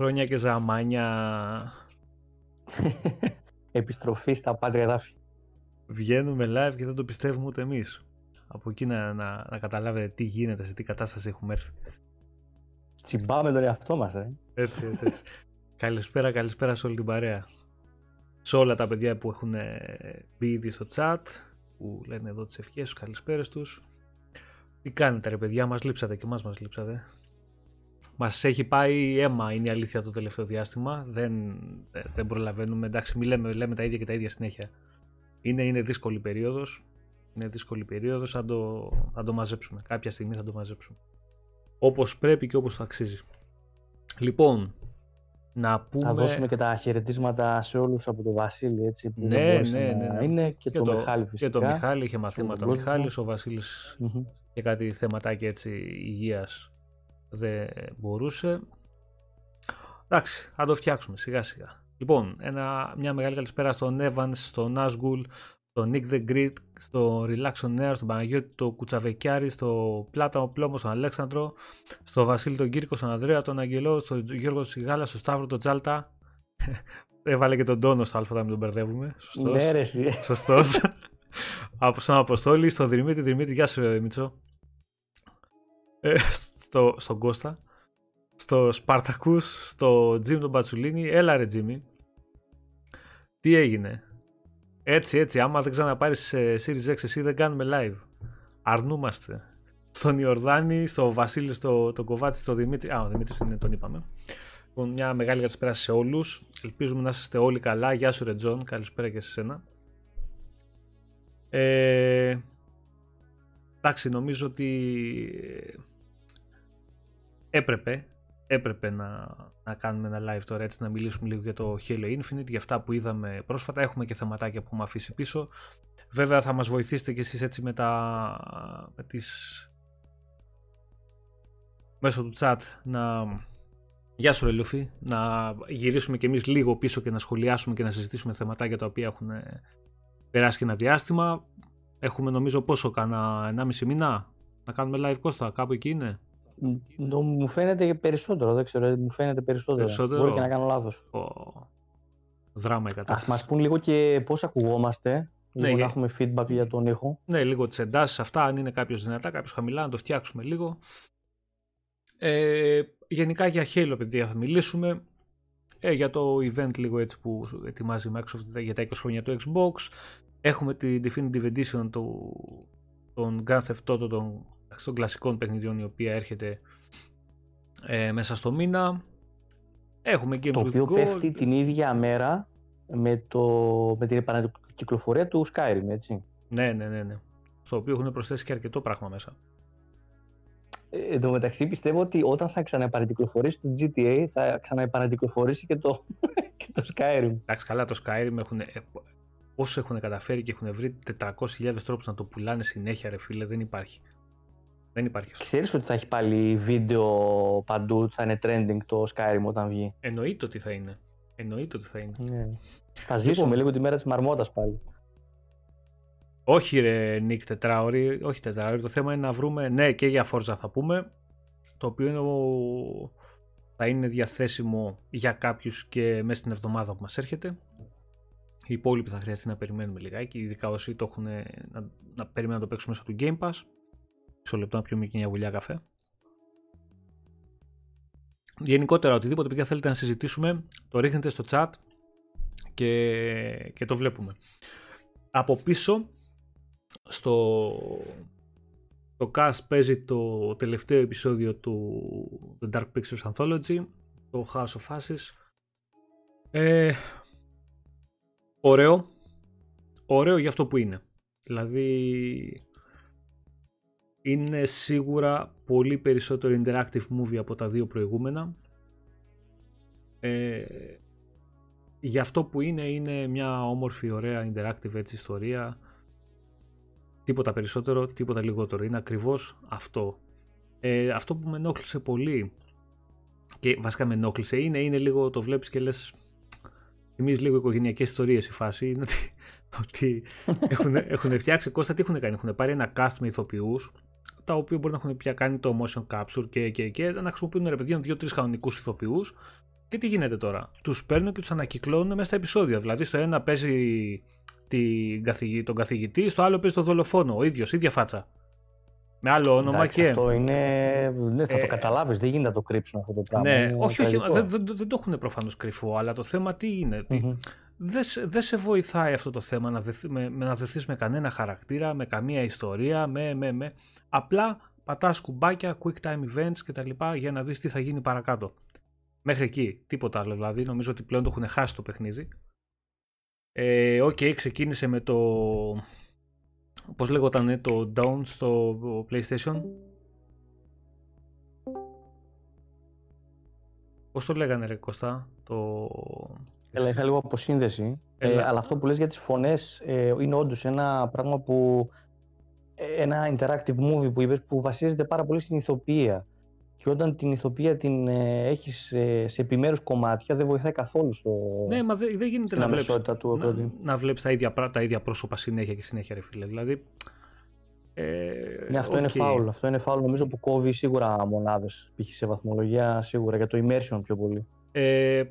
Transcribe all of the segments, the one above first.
Χρόνια και ζαμάνια. Επιστροφή στα πάντρια γράφη. Βγαίνουμε live και δεν το πιστεύουμε ούτε εμείς. Από εκεί να, να, να καταλάβετε τι γίνεται, σε τι κατάσταση έχουμε έρθει. Τσιμπάμε τον εαυτό μας, ε. Έτσι, έτσι, έτσι. καλησπέρα, καλησπέρα σε όλη την παρέα. Σε όλα τα παιδιά που έχουν μπει ήδη στο chat, που λένε εδώ τις ευχές τους, καλησπέρες τους. Τι κάνετε ρε παιδιά, μας λείψατε και εμάς μας λείψατε. Μας έχει πάει αίμα, είναι η αλήθεια το τελευταίο διάστημα. Δεν, δεν προλαβαίνουμε, εντάξει μην λέμε, λέμε τα ίδια και τα ίδια συνέχεια. Είναι, είναι δύσκολη περίοδος. Είναι δύσκολη περίοδος, θα το, θα το μαζέψουμε. Κάποια στιγμή θα το μαζέψουμε. Όπως πρέπει και όπως το αξίζει. Λοιπόν, να πούμε... Θα δώσουμε και τα χαιρετίσματα σε όλους από τον Βασίλη, έτσι, που ναι, ναι, ναι, ναι. είναι και, και το, Μιχάλη φυσικά. Και το Μιχάλη, είχε μαθήματα ο Μιχάλης, ο βασιλης και κάτι θεματάκι έτσι υγείας δεν μπορούσε. Εντάξει, θα το φτιάξουμε σιγά σιγά. Λοιπόν, ένα, μια μεγάλη καλησπέρα στον Evans, στον Nazgul, στον Nick the Grid, στο Relax on Air, στον Παναγιώτη, το Κουτσαβεκιάρη, στο Πλάτανο Πλόμο, στον Αλέξανδρο, στο Βασίλη τον Κύρκο, στον Ανδρέα, τον Αγγελό, στον Γιώργο Σιγάλα, στον Σταύρο τον Τζάλτα. Έβαλε και τον Τόνο στο Α, μην τον μπερδεύουμε. Σωστός. Ναι, ρε, Σωστός. Από στον Αποστόλη, στον Δημήτρη, Δημήτρη, γεια σου Μίτσο. Ε, στο, στον Κώστα, στο Σπαρτακούς, στο Τζιμ τον Πατσουλίνη. Έλα ρε Τζίμι. Τι έγινε; Έτσι, έτσι, άμα δεν ξαναπάρεις σε Series X εσύ δεν κάνουμε live. Αρνούμαστε. Στον Ιορδάνη, στο Βασίλη, στο το Κοβάτσι, στο Δημήτρη. Α, ο Δημήτρης είναι, τον είπαμε. Λοιπόν, μια μεγάλη καλησπέρα σε όλους. Ελπίζουμε να είστε όλοι καλά. Γεια σου, Ρετζόν. Καλησπέρα και σε σένα. Ε, εντάξει, νομίζω ότι έπρεπε, έπρεπε να, να κάνουμε ένα live τώρα έτσι να μιλήσουμε λίγο για το Halo Infinite, για αυτά που είδαμε πρόσφατα. Έχουμε και θεματάκια που έχουμε αφήσει πίσω. Βέβαια θα μας βοηθήσετε και εσείς έτσι με, τα, με τις... μέσω του chat να... Γεια σου ρε να γυρίσουμε και εμείς λίγο πίσω και να σχολιάσουμε και να συζητήσουμε θεματάκια τα οποία έχουν περάσει και ένα διάστημα. Έχουμε νομίζω πόσο, κάνα 1,5 μήνα να κάνουμε live Κώστα, κάπου εκεί είναι; Μου φαίνεται περισσότερο, δεν ξέρω, μου φαίνεται περισσότερο. περισσότερο. Μπορεί και να κάνω λάθος. Oh. Δράμα η κατάσταση. Ας μας πούν λίγο και πώς ακουγόμαστε, ναι, λίγο να έχουμε feedback για τον ήχο. Ναι, λίγο τις εντάσεις αυτά, αν είναι κάποιος δυνατά, κάποιος χαμηλά, να το φτιάξουμε λίγο. Ε, γενικά για Halo, παιδιά, θα μιλήσουμε. Ε, για το event λίγο έτσι που ετοιμάζει η Microsoft για τα 20 χρόνια του Xbox. Έχουμε τη Definitive Edition του, των Grand Theft Auto των, των κλασικών παιχνιδιών η οποία έρχεται ε, μέσα στο μήνα. Έχουμε Games το οποίο πέφτει την ίδια μέρα με, το, με την επανακυκλοφορία του Skyrim, έτσι. Ναι, ναι, ναι, ναι. Στο οποίο έχουν προσθέσει και αρκετό πράγμα μέσα. Ε, εν τω μεταξύ πιστεύω ότι όταν θα ξαναεπανακυκλοφορήσει το GTA θα ξαναεπανακυκλοφορήσει και το, και το Skyrim. Εντάξει καλά το Skyrim έχουν, όσο έχουν καταφέρει και έχουν βρει 400.000 τρόπους να το πουλάνε συνέχεια ρε φίλε δεν υπάρχει. Δεν υπάρχει. Ξέρεις ότι θα έχει πάλι βίντεο παντού, θα είναι trending το Skyrim όταν βγει; Εννοείται ότι θα είναι. Εννοείται ότι θα είναι. Ναι. Θα ζήσουμε λοιπόν, λίγο τη μέρα της μαρμότας πάλι. Όχι ρε Νίκ τετράωρη, όχι τετράωρη. Το θέμα είναι να βρούμε, ναι και για Forza θα πούμε, το οποίο είναι ο... θα είναι διαθέσιμο για κάποιους και μέσα στην εβδομάδα που μας έρχεται. Οι υπόλοιποι θα χρειαστεί να περιμένουμε λιγάκι, ειδικά όσοι το έχουν να, να περιμένουν να το παίξουμε μέσα του Game Pass. Μισό λεπτό να πιούμε και μια βουλιά καφέ. Γενικότερα, οτιδήποτε παιδιά θέλετε να συζητήσουμε, το ρίχνετε στο chat και, και το βλέπουμε. Από πίσω στο το cast παίζει το τελευταίο επεισόδιο του The Dark Pictures Anthology, το House of Ashes. Ε, ωραίο, ωραίο για αυτό που είναι. Δηλαδή είναι σίγουρα πολύ περισσότερο interactive movie από τα δύο προηγούμενα. Ε, για αυτό που είναι, είναι μια όμορφη, ωραία interactive έτσι ιστορία Τίποτα περισσότερο, τίποτα λιγότερο. Είναι ακριβώς αυτό. Ε, αυτό που με ενόχλησε πολύ και βασικά με ενόχλησε είναι, είναι λίγο το βλέπεις και λες εμείς λίγο οικογενειακές ιστορίες η φάση είναι ότι, ότι έχουν, έχουν φτιάξει Κώστα τι έχουν κάνει, έχουν πάρει ένα cast με ηθοποιούς τα οποία μπορεί να έχουν πια κάνει το motion capture και, και, και να χρησιμοποιούν ρε παιδιά δύο-τρεις κανονικούς ηθοποιούς Και τι γίνεται τώρα; Τους παίρνουν και τους ανακυκλώνουν μέσα στα επεισόδια. Δηλαδή, στο ένα παίζει την καθηγη... τον καθηγητή, στο άλλο παίζει τον δολοφόνο. Ο ίδιος, ίδια φάτσα. Με άλλο όνομα Εντάξει, και. Αυτό είναι. Ναι, θα Ε, το καταλάβεις, δεν γίνεται να το κρύψουν αυτό το πράγμα. Ναι, Είναι όχι, όχι, τραγικό. δεν, δεν, δεν το έχουν προφανώς κρυφό, αλλά το θέμα τι είναι. ότι Μμμ. δεν, σε, δεν σε βοηθάει αυτό το θέμα να δεθεί, με, με να δεθείς με κανένα χαρακτήρα, με καμία ιστορία, με, με, με. Απλά πατάς κουμπάκια, quick time events κτλ. για να δεις τι θα γίνει παρακάτω. Μέχρι εκεί, τίποτα άλλο δηλαδή. Νομίζω ότι πλέον το έχουν χάσει το παιχνίδι. Ε, Οκ, ξεκίνησε με το... Πώς λέγονταν το Dawn στο PlayStation. Πώς το λέγανε ρε Κώστα, το... Έλα, είχα λίγο αποσύνδεση. Ε, Έλα. αλλά αυτό που λες για τις φωνές ε, είναι όντως ένα πράγμα που. Ε, Ένα interactive movie που είπες που βασίζεται πάρα πολύ στην ηθοποιία. Και όταν την ηθοποιία την ε, έχεις ε, σε επιμέρους κομμάτια δεν βοηθάει καθόλου στο, Ναι, μα δεν δεν γίνεται στην να βλέπεις, αμεσότητα του να, operating. να βλέπεις τα, ίδια, πρά- τα ίδια πρόσωπα συνέχεια και συνέχεια ρε φίλε. Δηλαδή... Ε, Ναι, αυτό είναι οκ. φάουλ. Αυτό είναι φάουλ. Νομίζω που κόβει σίγουρα μονάδες. Π.χ. σε βαθμολογία σίγουρα για το immersion πιο πολύ. Ε,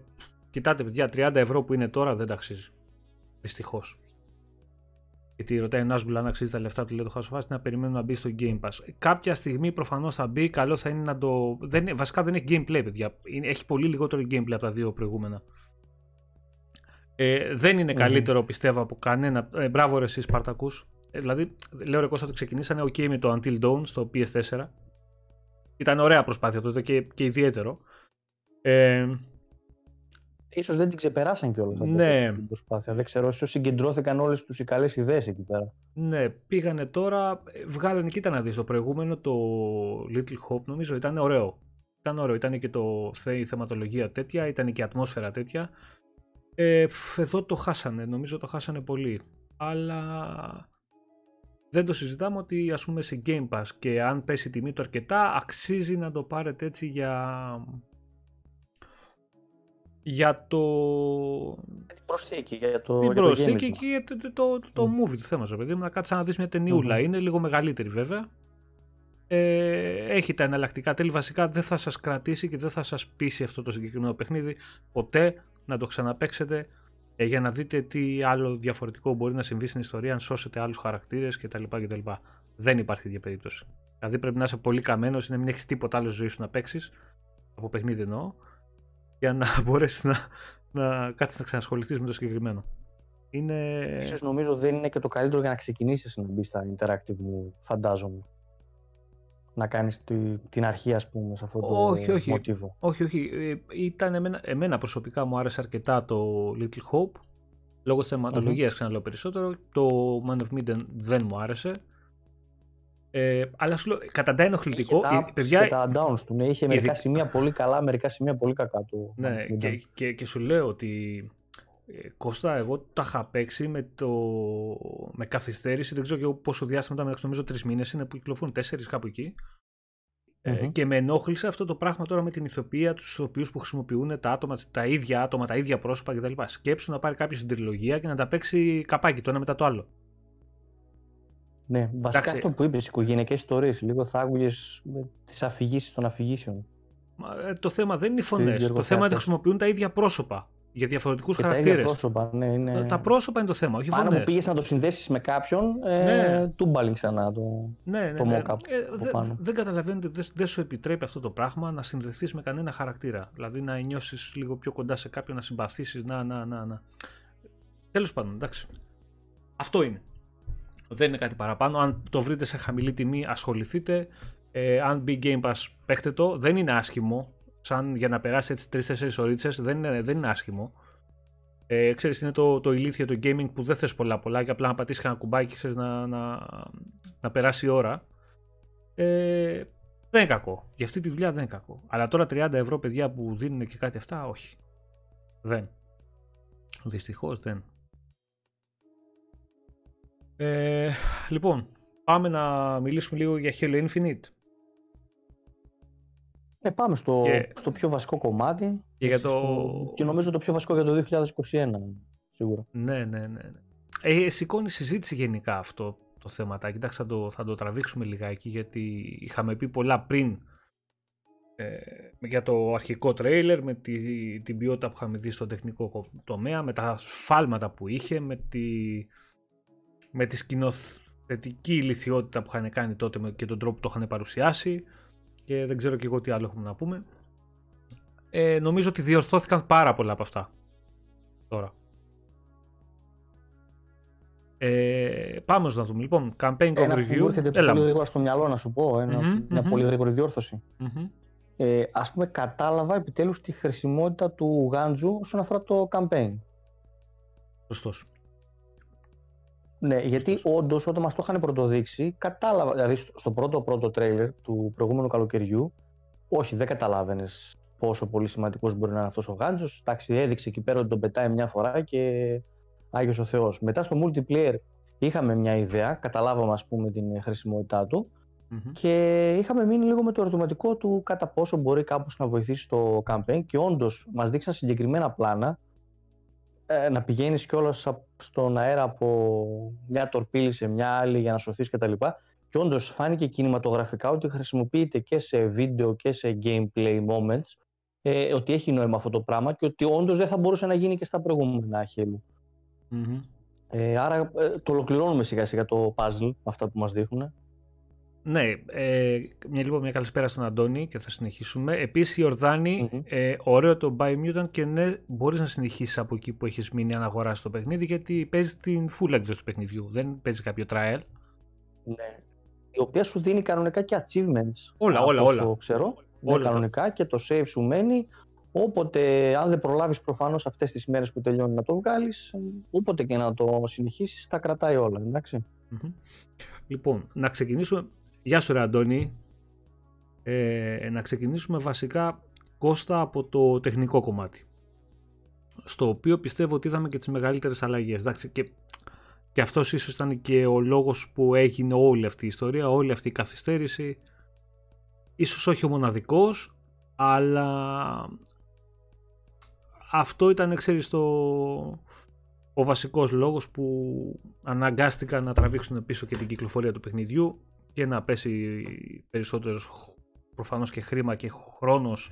κοιτάτε, παιδιά, 30 ευρώ που είναι τώρα δεν τα αξίζει. Δυστυχώς. Γιατί ρωτάει ένα Άσμπουλ αν αξίζει τα λεφτά του, λέει το House of Us, να περιμένουν να μπει στο Game Pass. Κάποια στιγμή προφανώς θα μπει. Καλό θα είναι να το. Δεν, είναι- βασικά δεν έχει gameplay, παιδιά. Είναι- έχει πολύ λιγότερο gameplay από τα δύο προηγούμενα. Ε, δεν είναι Μμμ. καλύτερο πιστεύω από κανένα. Ε, μπράβο ρε εσείς Σπαρτακούς. Ε, δηλαδή, λέω ρε Κώστα ότι ξεκινήσανε OK με το Until Dawn στο PS4. Ήταν ωραία προσπάθεια τότε και, και ιδιαίτερο. Ε, Ίσως δεν την ξεπεράσαν κιόλας αυτό Ναι. την προσπάθεια. Δεν ξέρω, ίσως συγκεντρώθηκαν όλες τους οι καλές ιδέες εκεί πέρα. Ναι, πήγανε τώρα, ε, βγάλανε, κοίτα να δεις, το προηγούμενο το Little Hope νομίζω ήταν ωραίο. Ήταν ωραίο, ήταν και το, θε- η θεματολογία τέτοια, ήταν και η ατμόσφαιρα τέτοια. Ε, φ, εδώ το χάσανε, νομίζω το χάσανε πολύ. Αλλά δεν το συζητάμε ότι ας πούμε σε Game Pass και αν πέσει η τιμή του αρκετά, αξίζει να το πάρετε έτσι για... Για το, Την προσθήκη για το, την για το προσθήκη γέμισμα. και το, το, το, το Μμ. movie του θέματος, παιδί μου, να κάτσεις να δεις μια ταινιούλα. Μμμ. Είναι λίγο μεγαλύτερη βέβαια. Ε, έχει τα εναλλακτικά τέλη. Βασικά δεν θα σας κρατήσει και δεν θα σας πείσει αυτό το συγκεκριμένο παιχνίδι ποτέ να το ξαναπαίξετε ε, για να δείτε τι άλλο διαφορετικό μπορεί να συμβεί στην ιστορία αν σώσετε άλλους χαρακτήρες κτλ. κτλ. Δεν υπάρχει τέτοια περίπτωση. Δηλαδή πρέπει να είσαι πολύ καμένος ή να μην έχεις τίποτα άλλο στη ζωή σου να παίξεις από παιχνίδι εννοώ για να μπορέσεις να, να κάτσεις να ξανασχοληθείς με το συγκεκριμένο. Είναι... Ίσως νομίζω δεν είναι και το καλύτερο για να ξεκινήσεις να μπεις στα interactive μου, φαντάζομαι. Να κάνεις τη- την αρχή, ας πούμε, σε αυτό το Όχι, όχι. μοτίβο. Όχι, όχι. Ε, Ήταν εμένα, εμένα προσωπικά μου άρεσε αρκετά το Little Hope. Λόγω της θεματολογίας ξαναλέω περισσότερο. Το Man of Medan δεν μου άρεσε. Ε, αλλά σου λέω, κατά τα ενοχλητικό, Είχε τα ε, ups παιδιά, και τα downs του, ναι. Είχε μερικά ειδικά- σημεία πολύ καλά, μερικά σημεία πολύ κακά του. ναι, Ήταν. και, και, και σου λέω ότι ε, Κώστα, εγώ τα είχα παίξει με, το, με καθυστέρηση, δεν ξέρω και εγώ πόσο διάστημα ήταν, μεταξύ, νομίζω τρεις μήνες είναι που κυκλοφορούν, τέσσερις κάπου εκεί. Ε, Μμμ. και με ενόχλησε αυτό το πράγμα τώρα με την ηθοποιία, τους ηθοποιούς που χρησιμοποιούν τα άτομα, τα ίδια άτομα, τα ίδια πρόσωπα κτλ. Σκέψου να πάρει κάποιος την τριλογία και να τα παίξει καπάκι το ένα μετά το άλλο. Ναι, βασικά Εντάξει. αυτό που είπες, οικογενειακές ιστορίες, λίγο θα άκουγες με τις αφηγήσεις των αφηγήσεων. Μα, ε, το θέμα δεν είναι οι φωνές. Γιώργο Το θέμα είναι ότι Θεάτος. χρησιμοποιούν τα ίδια πρόσωπα για διαφορετικούς Και τα ίδια χαρακτήρες. πρόσωπα, ναι, είναι... Τα πρόσωπα είναι το θέμα, όχι οι Άρα φωνές. που πήγες να το συνδέσεις με κάποιον, ε, Ναι. τούμπαλιν ξανά το... Ναι, ναι, το ναι. mock-up Ε, από δε- πάνω. δεν καταλαβαίνετε, δεν δεν σου επιτρέπει αυτό το πράγμα να συνδεθείς με κανένα χαρακτήρα. Δηλαδή να νιώσεις λίγο πιο κοντά σε κάποιον, να συμπαθήσεις, να, να, να, να. Τέλος πάντων, εντάξει. Αυτό είναι. Δεν είναι κάτι παραπάνω. Αν το βρείτε σε χαμηλή τιμή, ασχοληθείτε. Ε, αν μπει Game Pass, παίχτε το. Δεν είναι άσχημο. Σαν για να περάσει έτσι 3-4 ώρε, δεν είναι, δεν είναι άσχημο. Ε, ξέρεις, είναι το, το ηλίθιο το gaming που δεν θες πολλά πολλά και απλά να πατήσεις ένα κουμπάκι ξέρεις, να, να, να περάσει η ώρα. Ε, δεν είναι κακό. Για αυτή τη δουλειά δεν είναι κακό. Αλλά τώρα 30 ευρώ παιδιά που δίνουν και κάτι αυτά, όχι. Δεν. Δυστυχώς δεν. Ε, λοιπόν, πάμε να μιλήσουμε λίγο για Halo Infinite. Ναι, πάμε στο, Και- στο πιο βασικό κομμάτι. Και για στο- το... Και νομίζω το πιο βασικό για το 2021, σίγουρα. Ναι, ναι, ναι. ναι. Ε, σηκώνει συζήτηση γενικά αυτό το θέμα. Εντάξει, θα το, θα το τραβήξουμε λιγάκι γιατί είχαμε πει πολλά πριν ε, για το αρχικό τρέιλερ, με τη, την ποιότητα που είχαμε δει στο τεχνικό τομέα, με τα σφάλματα που είχε, με τη, με τη σκηνοθετική ηλικιότητα που είχαν κάνει τότε και τον τρόπο που το είχαν παρουσιάσει και δεν ξέρω και εγώ τι άλλο έχουμε να πούμε. Ε, νομίζω ότι διορθώθηκαν πάρα πολλά από αυτά τώρα. Ε, πάμε να δούμε λοιπόν. Campaign Ένα overview. που μου έρχεται Έλα πολύ μου. γρήγορα στο μυαλό να σου πω, ενα Μμμ, μια μμμ. πολύ γρήγορη διόρθωση. Μμμ. Ε, ας πούμε κατάλαβα επιτέλους τη χρησιμότητα του Γάντζου όσον αφορά το campaign. Σωστός. Ναι, γιατί όντως όταν μας το είχαν πρωτοδείξει, κατάλαβα. Δηλαδή στο στο πρώτο πρώτο τρέιλερ του προηγούμενου καλοκαιριού, όχι, δεν καταλάβαινες πόσο πολύ σημαντικός μπορεί να είναι αυτός ο Γάντζος. Εντάξει, έδειξε εκεί πέρα ότι τον πετάει μια φορά και Άγιος ο Θεός. Μετά στο multiplayer είχαμε μια ιδέα, καταλάβαμε ας πούμε την χρησιμότητά του Μμμ. και είχαμε μείνει λίγο με το ερωτηματικό του κατά πόσο μπορεί κάπως να βοηθήσει το campaign και όντως μας δείξαν συγκεκριμένα πλάνα ε, να πηγαίνεις κιόλας απ- στον αέρα από μια τορπίλη σε μια άλλη για να σωθείς κτλ. Και όντως φάνηκε κινηματογραφικά ότι χρησιμοποιείται και σε βίντεο και σε gameplay moments ε, ότι έχει νόημα αυτό το πράγμα και ότι όντως δεν θα μπορούσε να γίνει και στα προηγούμενα Halo. Μμμ. Ε, άρα ε, το ολοκληρώνουμε σιγά σιγά το puzzle, αυτά που μας δείχνουν. Ναι, ε, μια, λοιπόν, μια καλησπέρα στον Αντώνη και θα συνεχίσουμε. Επίσης η Ορδάνη, Μμμ. ε, ωραίο το Biomutant και ναι, μπορείς να συνεχίσεις από εκεί που έχεις μείνει αν αγοράσεις το παιχνίδι γιατί παίζεις την full έκδοση του παιχνιδιού, δεν παίζεις κάποιο trial. Ναι. Η οποία σου δίνει κανονικά και achievements. Όλα, από όλα, όσο όλα. ξέρω. Ναι, Όλα τα- κανονικά και το save σου μένει. Όποτε, αν δεν προλάβεις προφανώς αυτές τις μέρες που τελειώνει να το βγάλεις, ε, όποτε και να το συνεχίσεις, τα κρατάει όλα, εντάξει. Μμμ. Λοιπόν, να ξεκινήσουμε. Γεια σου, ρε Αντώνη. Ε, να ξεκινήσουμε βασικά Κώστα από το τεχνικό κομμάτι. Στο οποίο πιστεύω ότι είδαμε και τις μεγαλύτερες αλλαγές. Εντάξει, και, και αυτός ίσως ήταν και ο λόγος που έγινε όλη αυτή η ιστορία, όλη αυτή η καθυστέρηση. Ίσως όχι ο μοναδικός, αλλά αυτό ήταν, ξέρεις, το, ο βασικός λόγος που αναγκάστηκαν να τραβήξουν πίσω και την κυκλοφορία του παιχνιδιού και να πέσει περισσότερος προφανώς και χρήμα και χρόνος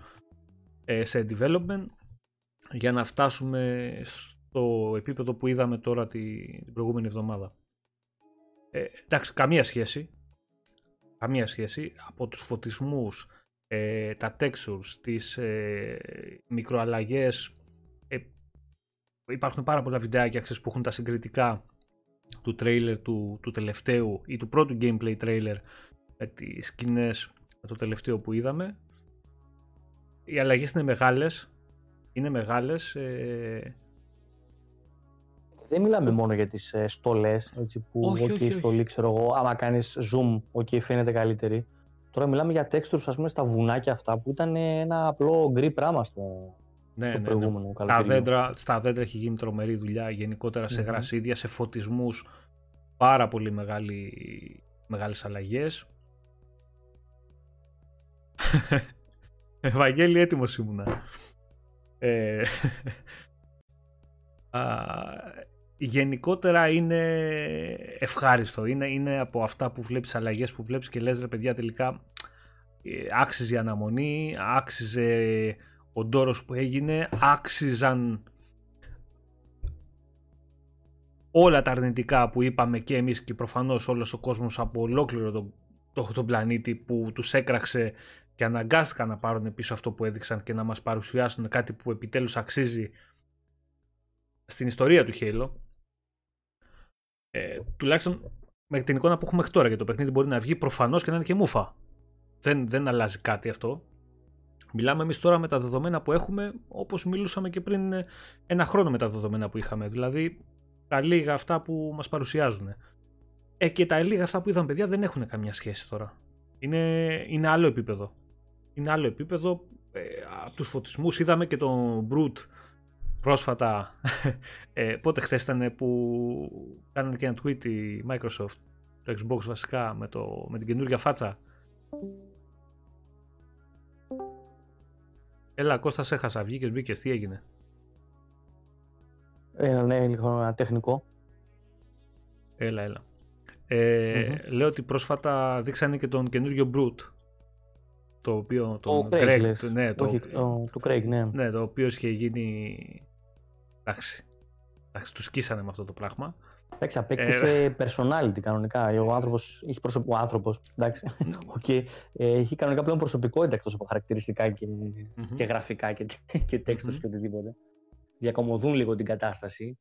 ε, σε development για να φτάσουμε στο επίπεδο που είδαμε τώρα τη- την προηγούμενη εβδομάδα. Ε, εντάξει, καμία σχέση. Καμία σχέση. Από τους φωτισμούς, ε, τα textures, τις ε, μικροαλλαγές, ε, υπάρχουν πάρα πολλά βιντεάκια ξέρεις, που έχουν τα συγκριτικά του τρέιλερ του, του τελευταίου ή του πρώτου gameplay trailer με τις σκηνές με το τελευταίο που είδαμε. Οι αλλαγές είναι μεγάλες. Είναι μεγάλες. Ε, Δεν μιλάμε μόνο για τις ε, στολές, έτσι, που Όχι, ok, όχι, η όχι. στολή, ξέρω εγώ, άμα κάνεις zoom, ok, φαίνεται καλύτερη. Τώρα μιλάμε για textures, ας πούμε, στα βουνάκια αυτά, που ήταν ε, ένα απλό γκρι πράγμα στο, ναι, στο ναι, ναι. προηγούμενο Στα καλοκαιριό. δέντρα, στα δέντρα έχει γίνει τρομερή δουλειά γενικότερα σε Μμμ. γρασίδια, σε φωτισμούς πάρα πολύ μεγάλη, μεγάλες αλλαγές Ευαγγέλη έτοιμος ήμουνα ε, α, γενικότερα είναι ευχάριστο είναι, είναι από αυτά που βλέπεις αλλαγές που βλέπεις και λες ρε παιδιά τελικά ε, άξιζε η αναμονή άξιζε ο ντόρος που έγινε άξιζαν όλα τα αρνητικά που είπαμε και εμείς και προφανώς όλος ο κόσμος από ολόκληρο τον, το, τον πλανήτη που τους έκραξε και αναγκάστηκαν να πάρουν πίσω αυτό που έδειξαν και να μας παρουσιάσουν κάτι που επιτέλους αξίζει στην ιστορία του Halo. Ε, τουλάχιστον με την εικόνα που έχουμε μέχρι τώρα για το παιχνίδι μπορεί να βγει προφανώς και να είναι και μούφα. Δεν, δεν αλλάζει κάτι αυτό. Μιλάμε εμείς τώρα με τα δεδομένα που έχουμε, όπως μιλούσαμε και πριν ε, ένα χρόνο με τα δεδομένα που είχαμε. Δηλαδή, τα λίγα αυτά που μας παρουσιάζουν. Ε, και τα λίγα αυτά που είδαμε, παιδιά, δεν έχουν καμιά σχέση τώρα. Είναι, είναι άλλο επίπεδο. Είναι άλλο επίπεδο. Ε, από τους φωτισμούς είδαμε και τον Brute πρόσφατα. Ε, πότε χθες ήταν που κάνανε και ένα tweet η Microsoft, το Xbox βασικά, με, το, με την καινούργια φάτσα. Έλα, Κώστα, σε έχασα. Βγήκες, μπήκες. Τι έγινε; Ε, ναι, λίγο ένα τεχνικό. Έλα, έλα. Ε, Μμμ. Λέω ότι πρόσφατα δείξανε και τον καινούριο Brute. το οποίο το Ο Craig, λες. ναι, το, Όχι, το, το Craig, ναι. ναι, το οποίο είχε γίνει εντάξει, εντάξει, τους σκίσανε με αυτό το πράγμα Εντάξει, απέκτησε personality κανονικά. Ο άνθρωπος έχει προσωπικό. Ο άνθρωπος. Εντάξει. Okay. Ε, έχει κανονικά πλέον προσωπικότητα εκτός από χαρακτηριστικά και, mm-hmm. και γραφικά και, και τέξτος mm-hmm. και οτιδήποτε. Διακομωδούν λίγο την κατάσταση.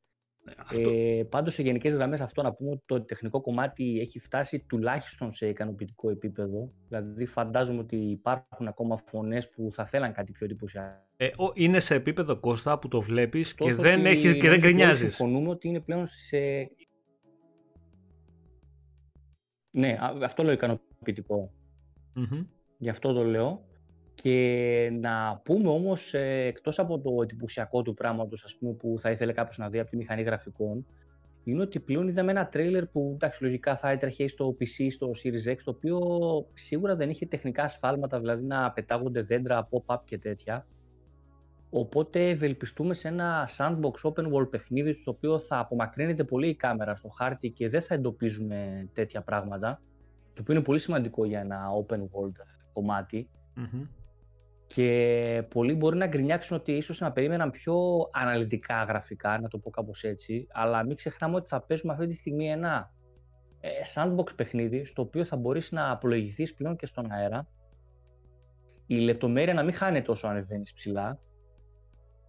Ε, Πάντως, σε γενικές γραμμές, αυτό να πούμε ότι το τεχνικό κομμάτι έχει φτάσει τουλάχιστον σε ικανοποιητικό επίπεδο. Δηλαδή, φαντάζομαι ότι υπάρχουν ακόμα φωνές που θα θέλαν κάτι πιο εντυπωσιακό. Ε, είναι σε επίπεδο Κώστα που το βλέπεις και δεν, έχεις, και δεν γκρινιάζεις. Συμφωνούμε ότι είναι πλέον σε. Ναι, αυτό λέω ικανοποιητικό. Mm-hmm. Γι' αυτό το λέω. Και να πούμε όμως, ε, εκτός από το εντυπωσιακό του πράγματος, ας πούμε, που θα ήθελε κάποιος να δει από τη μηχανή γραφικών, είναι ότι πλέον είδαμε ένα τρέιλερ που εντάξει, λογικά θα έτρεχε στο PC, στο Series X, το οποίο σίγουρα δεν είχε τεχνικά ασφάλματα, δηλαδή να πετάγονται δέντρα, pop-up και τέτοια. Οπότε ευελπιστούμε σε ένα sandbox open world παιχνίδι, στο οποίο θα απομακρύνεται πολύ η κάμερα στο χάρτη και δεν θα εντοπίζουμε τέτοια πράγματα, το οποίο είναι πολύ σημαντικό για ένα open world κομματι και πολλοί μπορεί να γκρινιάξουν ότι ίσως να περίμεναν πιο αναλυτικά γραφικά, να το πω κάπως έτσι, αλλά μην ξεχνάμε ότι θα παίζουμε αυτή τη στιγμή ένα ε, sandbox παιχνίδι, στο οποίο θα μπορείς να απολογηθείς πλέον και στον αέρα, η λεπτομέρεια να μην χάνεται όσο ανεβαίνεις ψηλά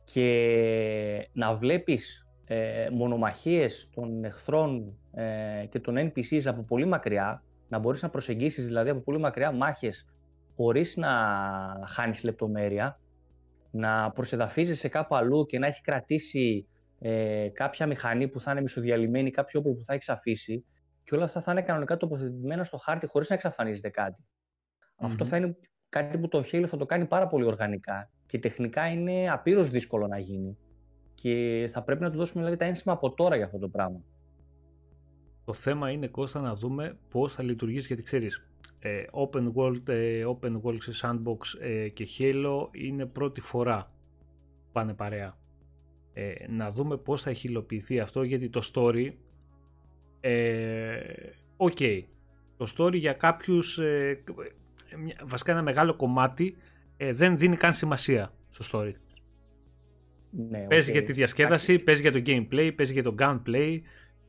και να βλέπεις ε, μονομαχίες των εχθρών ε, και των NPCs από πολύ μακριά, να μπορείς να προσεγγίσεις δηλαδή από πολύ μακριά μάχες χωρίς να χάνεις λεπτομέρεια, να προσεδαφίζεις σε κάπου αλλού και να έχει κρατήσει ε, κάποια μηχανή που θα είναι μισοδιαλυμένη, κάποιο όπλο που θα έχει αφήσει και όλα αυτά θα είναι κανονικά τοποθετημένα στο χάρτη χωρίς να εξαφανίζεται Αυτό θα είναι κάτι που το Halo θα το κάνει πάρα πολύ οργανικά και τεχνικά είναι απείρως δύσκολο να γίνει. Και θα πρέπει να του δώσουμε δηλαδή, τα ένσημα από τώρα για αυτό το πράγμα. Το θέμα είναι Κώστα να δούμε πώς θα λειτουργήσει γιατί ξέρεις ε, open world, ε, open world σε sandbox ε, και Halo είναι πρώτη φορά πάνε παρέα. να δούμε πώς θα έχει υλοποιηθεί αυτό γιατί το story OK, okay, το story για κάποιους βασικά ένα μεγάλο κομμάτι δεν δίνει καν σημασία στο story. Ναι, παίζει για τη διασκέδαση, παίζει για το gameplay, παίζει για το gunplay,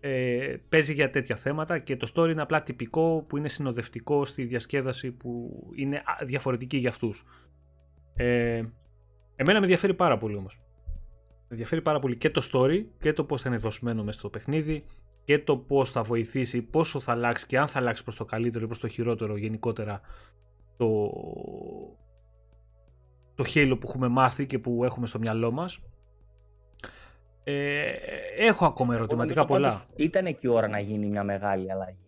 ε, παίζει για τέτοια θέματα και το story είναι απλά τυπικό που είναι συνοδευτικό στη διασκέδαση που είναι διαφορετική για αυτούς. Ε, εμένα με ενδιαφέρει πάρα πολύ όμως. Με ενδιαφέρει πάρα πολύ και το story και το πώς θα είναι δοσμένο μέσα στο παιχνίδι και το πώς θα βοηθήσει, πόσο θα αλλάξει και αν θα αλλάξει προς το καλύτερο ή προς το χειρότερο γενικότερα το, το Halo που έχουμε μάθει και που έχουμε στο μυαλό μας ε, έχω ακόμα ερωτηματικά πολλά. Ήταν και η ώρα να γίνει μια μεγάλη αλλαγή.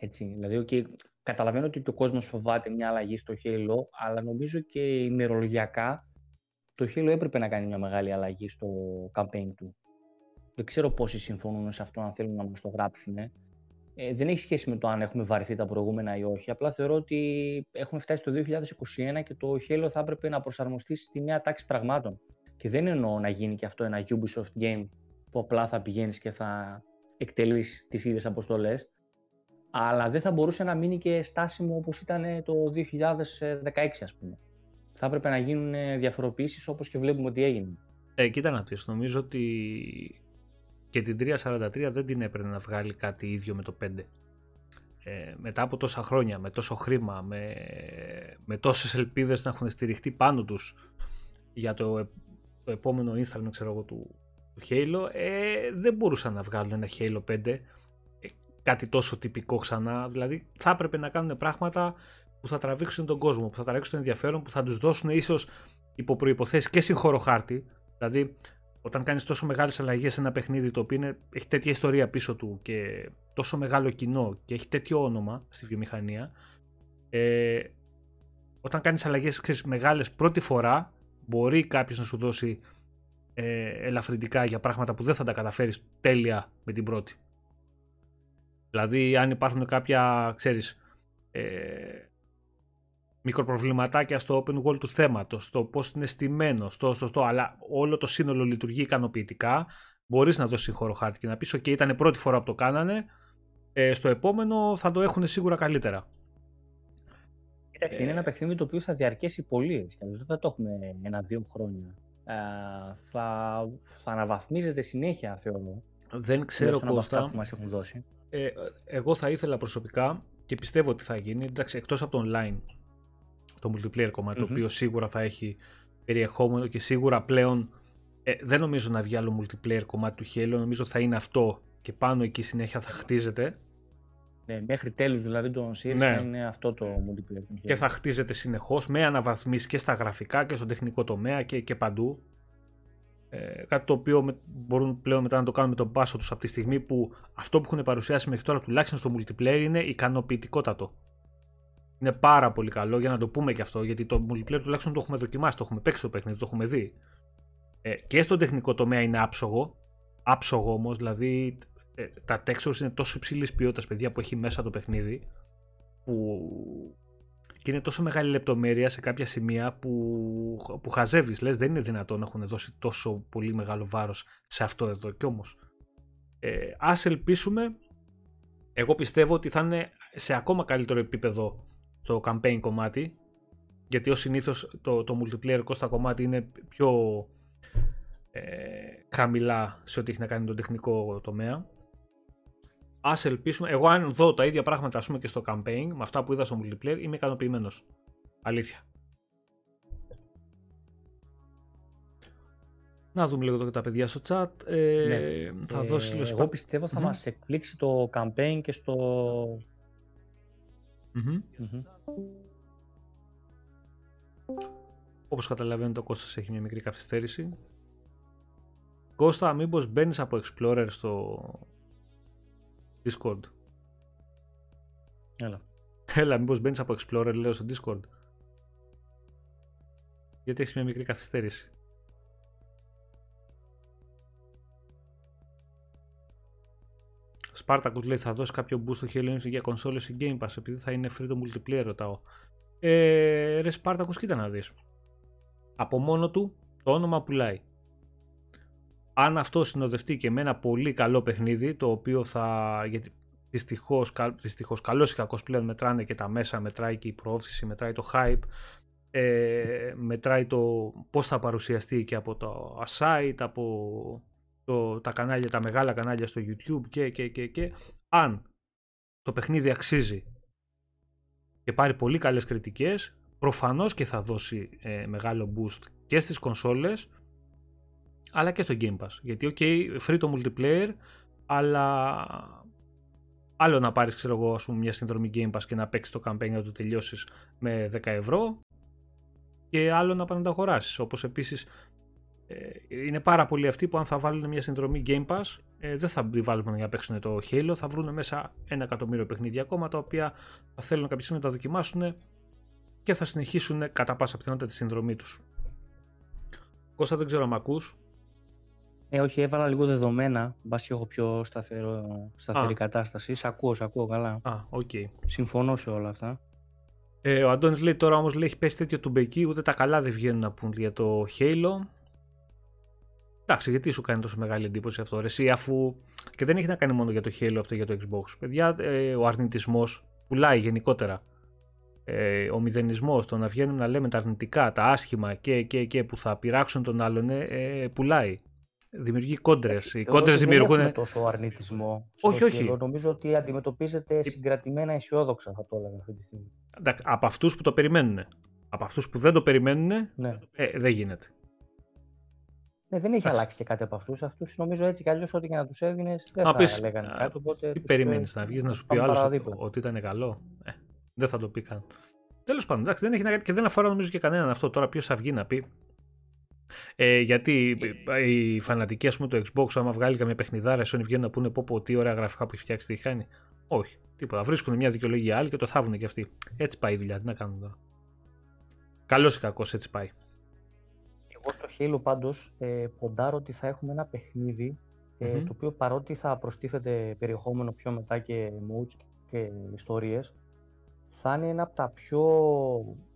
Έτσι, δηλαδή, okay, καταλαβαίνω ότι ο κόσμος φοβάται μια αλλαγή στο Halo, αλλά νομίζω και ημερολογιακά το Halo έπρεπε να κάνει μια μεγάλη αλλαγή στο campaign του. Δεν ξέρω πόσοι συμφωνούν σε αυτό, αν θέλουν να μας το γράψουν. Ε, δεν έχει σχέση με το αν έχουμε βαρεθεί τα προηγούμενα ή όχι. Απλά θεωρώ ότι έχουμε φτάσει το 2021 και το Halo θα έπρεπε να προσαρμοστεί στη νέα τάξη πραγμάτων. Και δεν εννοώ να γίνει και αυτό ένα Ubisoft game που απλά θα πηγαίνεις και θα εκτελείς τις ίδιες αποστολές, αλλά δεν θα μπορούσε να μείνει και στάσιμο όπως ήταν το 2016 ας πούμε. Θα έπρεπε να γίνουν διαφοροποιήσεις όπως και βλέπουμε ότι έγινε. Ε, κοίτα να δεις, νομίζω ότι και την 343 δεν την έπρεπε να βγάλει κάτι ίδιο με το 5. Ε, μετά από τόσα χρόνια, με τόσο χρήμα, με, με τόσες ελπίδες να έχουν στηριχτεί πάνω τους για το το επόμενο install ξέρω εγώ, του, του Halo, ε, δεν μπορούσαν να βγάλουν ένα Halo 5 ε, κάτι τόσο τυπικό ξανά. Δηλαδή θα έπρεπε να κάνουν πράγματα που θα τραβήξουν τον κόσμο, που θα τραβήξουν τον ενδιαφέρον, που θα τους δώσουν ίσως υπό προποθέσει και συγχώρο χάρτη. Δηλαδή, όταν κάνεις τόσο μεγάλες αλλαγές σε ένα παιχνίδι το οποίο είναι, έχει τέτοια ιστορία πίσω του και τόσο μεγάλο κοινό και έχει τέτοιο όνομα στη βιομηχανία, ε, όταν κάνεις αλλαγές μεγάλες πρώτη φορά, μπορεί κάποιος να σου δώσει ε, ελαφρυντικά για πράγματα που δεν θα τα καταφέρεις τέλεια με την πρώτη. Δηλαδή αν υπάρχουν κάποια, ξέρεις, ε, μικροπροβληματάκια στο open world του θέματος, στο πώς είναι στημένο, στο, στο, στο, αλλά όλο το σύνολο λειτουργεί ικανοποιητικά, μπορείς να δώσεις χώρο χάρτη και να πεις ok ήταν πρώτη φορά που το κάνανε, ε, στο επόμενο θα το έχουν σίγουρα καλύτερα. Εντάξει, είναι ένα παιχνίδι το οποίο θα διαρκέσει πολύ. Έτσι. Δεν θα το έχουμε ένα-δύο χρόνια. Ε, θα, θα αναβαθμίζεται συνέχεια, θεωρώ. Δεν ξέρω Κώστα. Που μας έχουν δώσει. Ε, εγώ θα ήθελα προσωπικά και πιστεύω ότι θα γίνει, εντάξει, εκτός από το online, το multiplayer κομματι το οποίο σίγουρα θα έχει περιεχόμενο και σίγουρα πλέον ε, δεν νομίζω να βγει άλλο multiplayer κομμάτι του Halo, νομίζω θα είναι αυτό και πάνω εκεί συνέχεια θα χτίζεται. Ναι, μέχρι τέλους δηλαδή το Series ναι. θα είναι αυτό το multiplayer. Και θα χτίζεται συνεχώς με αναβαθμίσεις και στα γραφικά και στο τεχνικό τομέα και, και παντού. Ε, κάτι το οποίο μπορούν πλέον μετά να το κάνουν με τον πάσο τους από τη στιγμή που αυτό που έχουν παρουσιάσει μέχρι τώρα τουλάχιστον στο multiplayer είναι ικανοποιητικότατο. Είναι πάρα πολύ καλό για να το πούμε και αυτό γιατί το multiplayer τουλάχιστον το έχουμε δοκιμάσει, το έχουμε παίξει το παιχνίδι, το έχουμε δει. Ε, και στο τεχνικό τομέα είναι άψογο, άψογο όμως, δηλαδή ε, τα textures είναι τόσο υψηλής ποιότητας, παιδιά, που έχει μέσα το παιχνίδι που και είναι τόσο μεγάλη λεπτομέρεια σε κάποια σημεία που, που χαζεύεις, λες δεν είναι δυνατόν να έχουν δώσει τόσο πολύ μεγάλο βάρος σε αυτό εδώ. Κι όμως ε, ας ελπίσουμε. Εγώ πιστεύω ότι θα είναι σε ακόμα καλύτερο επίπεδο το campaign κομμάτι γιατί ως συνήθως το, το multiplayer κόστα κομμάτι είναι πιο ε, χαμηλά σε ό,τι έχει να κάνει το τεχνικό τομέα Α ελπίσουμε. Εγώ, αν δω τα ίδια πράγματα ας πούμε, και στο campaign, με αυτά που είδα στο multiplayer, είμαι ικανοποιημένος. Αλήθεια. Να δούμε λίγο εδώ και τα παιδιά στο chat. Ε, ναι. Θα ε, δώσει λίγο Εγώ πιστεύω θα mm-hmm. μας εκπλήξει το campaign και στο... Mm-hmm. Mm-hmm. Όπως καταλαβαίνετε ο Κώστας έχει μια μικρή καθυστέρηση. Κώστα, μήπως μπαίνεις από Explorer στο, Discord. Έλα. Έλα, μήπως μπαίνεις από Explorer, λέω, στο Discord. Γιατί έχεις μια μικρή καθυστέρηση. Spartacus λέει θα δώσει κάποιο boost στο Halo Infinite για κονσόλες ή Game Pass επειδή θα είναι free το multiplayer ρωτάω. Ε, ρε Spartacus κοίτα να δεις. Από μόνο του το όνομα πουλάει αν αυτό συνοδευτεί και με ένα πολύ καλό παιχνίδι, το οποίο θα. Γιατί δυστυχώς, δυστυχώς καλός ή κακός πλέον μετράνε και τα μέσα, μετράει και η προώθηση, μετράει το hype, ε, μετράει το πώς θα παρουσιαστεί και από το site, από το, τα κανάλια, τα μεγάλα κανάλια στο YouTube και, και, και, και. Αν το παιχνίδι αξίζει και πάρει πολύ καλές κριτικές, προφανώς και θα δώσει ε, μεγάλο boost και στις κονσόλες αλλά και στο Game Pass. Γιατί, ok, free το multiplayer, αλλά άλλο να πάρεις, ξέρω εγώ, ας πούμε, μια συνδρομή Game Pass και να παίξεις το campaign να το τελειώσεις με 10 ευρώ και άλλο να πάνε να το αγοράσεις. Όπως επίσης ε, είναι πάρα πολλοί αυτοί που αν θα βάλουν μια συνδρομή Game Pass ε, δεν θα τη βάλουν για να παίξουν το Halo, θα βρουν μέσα ένα εκατομμύριο παιχνίδια ακόμα τα οποία θα θέλουν κάποια στιγμή να τα δοκιμάσουν και θα συνεχίσουν κατά πάσα πιθανότητα τη συνδρομή τους. Κώστα δεν ξέρω αν ακούς. Ε, όχι, έβαλα λίγο δεδομένα. Μπας και έχω πιο σταθερό, σταθερή κατάσταση. Σ' ακούω, σ' ακούω καλά. Α, ok. Okay. Συμφωνώ σε όλα αυτά. Ε, ο Αντώνης λέει τώρα όμως λέει έχει πέσει τέτοιο ντουμπεκί, ούτε τα καλά δεν βγαίνουν να πούν για το Halo. Εντάξει, γιατί σου κάνει τόσο μεγάλη εντύπωση αυτό, ρε, εσύ, αφού. και δεν έχει να κάνει μόνο για το Halo αυτό για το Xbox. Παιδιά, ε, ο αρνητισμός πουλάει γενικότερα. Ε, ο μηδενισμός, το να βγαίνουν να λέμε τα αρνητικά, τα άσχημα και, και, και που θα πειράξουν τον άλλον, ε, ε πουλάει δημιουργεί κόντρες. Οι κόντρες δημιουργούν. Δεν τόσο αρνητισμό. Όχι, όχι. Νομίζω ότι αντιμετωπίζεται συγκρατημένα αισιόδοξα, θα το έλεγα αυτή τη στιγμή. Εντάξει, από αυτούς που το περιμένουν. Από αυτούς που δεν το περιμένουν, ναι. ε, δεν γίνεται. Ναι, δεν έχει αλλάξει και κάτι από αυτούς. Αυτούς νομίζω έτσι κι αλλιώς ό,τι και να τους έδινε δεν θα πεις, λέγανε κάτι. Οπότε τι περιμένεις να βγεις να σου πει άλλος ότι, ότι ήταν καλό. Ε, δεν θα το πει καν. Τέλος πάντων, εντάξει, δεν έχει να... και δεν αφορά νομίζω και κανέναν αυτό τώρα. Ποιος θα βγει να πει ε, γιατί οι φανατικοί ας πούμε, του Xbox, άμα βγάλει καμία παιχνιδάρα, Sony βγαίνουν να πούνε πω, πω τι ωραία γραφικά που έχει φτιάξει, τι χάνει. Όχι, τίποτα. Βρίσκουν μια δικαιολογία άλλη και το θάβουν και αυτοί. Έτσι πάει η δουλειά. Τι να κάνουν τώρα. Καλός ή κακός, έτσι πάει. Εγώ στο Halo πάντως ε, ποντάρω ότι θα έχουμε ένα παιχνίδι ε, το οποίο παρότι θα προστίθεται περιεχόμενο πιο μετά και moods και ιστορίες θα είναι ένα από τα πιο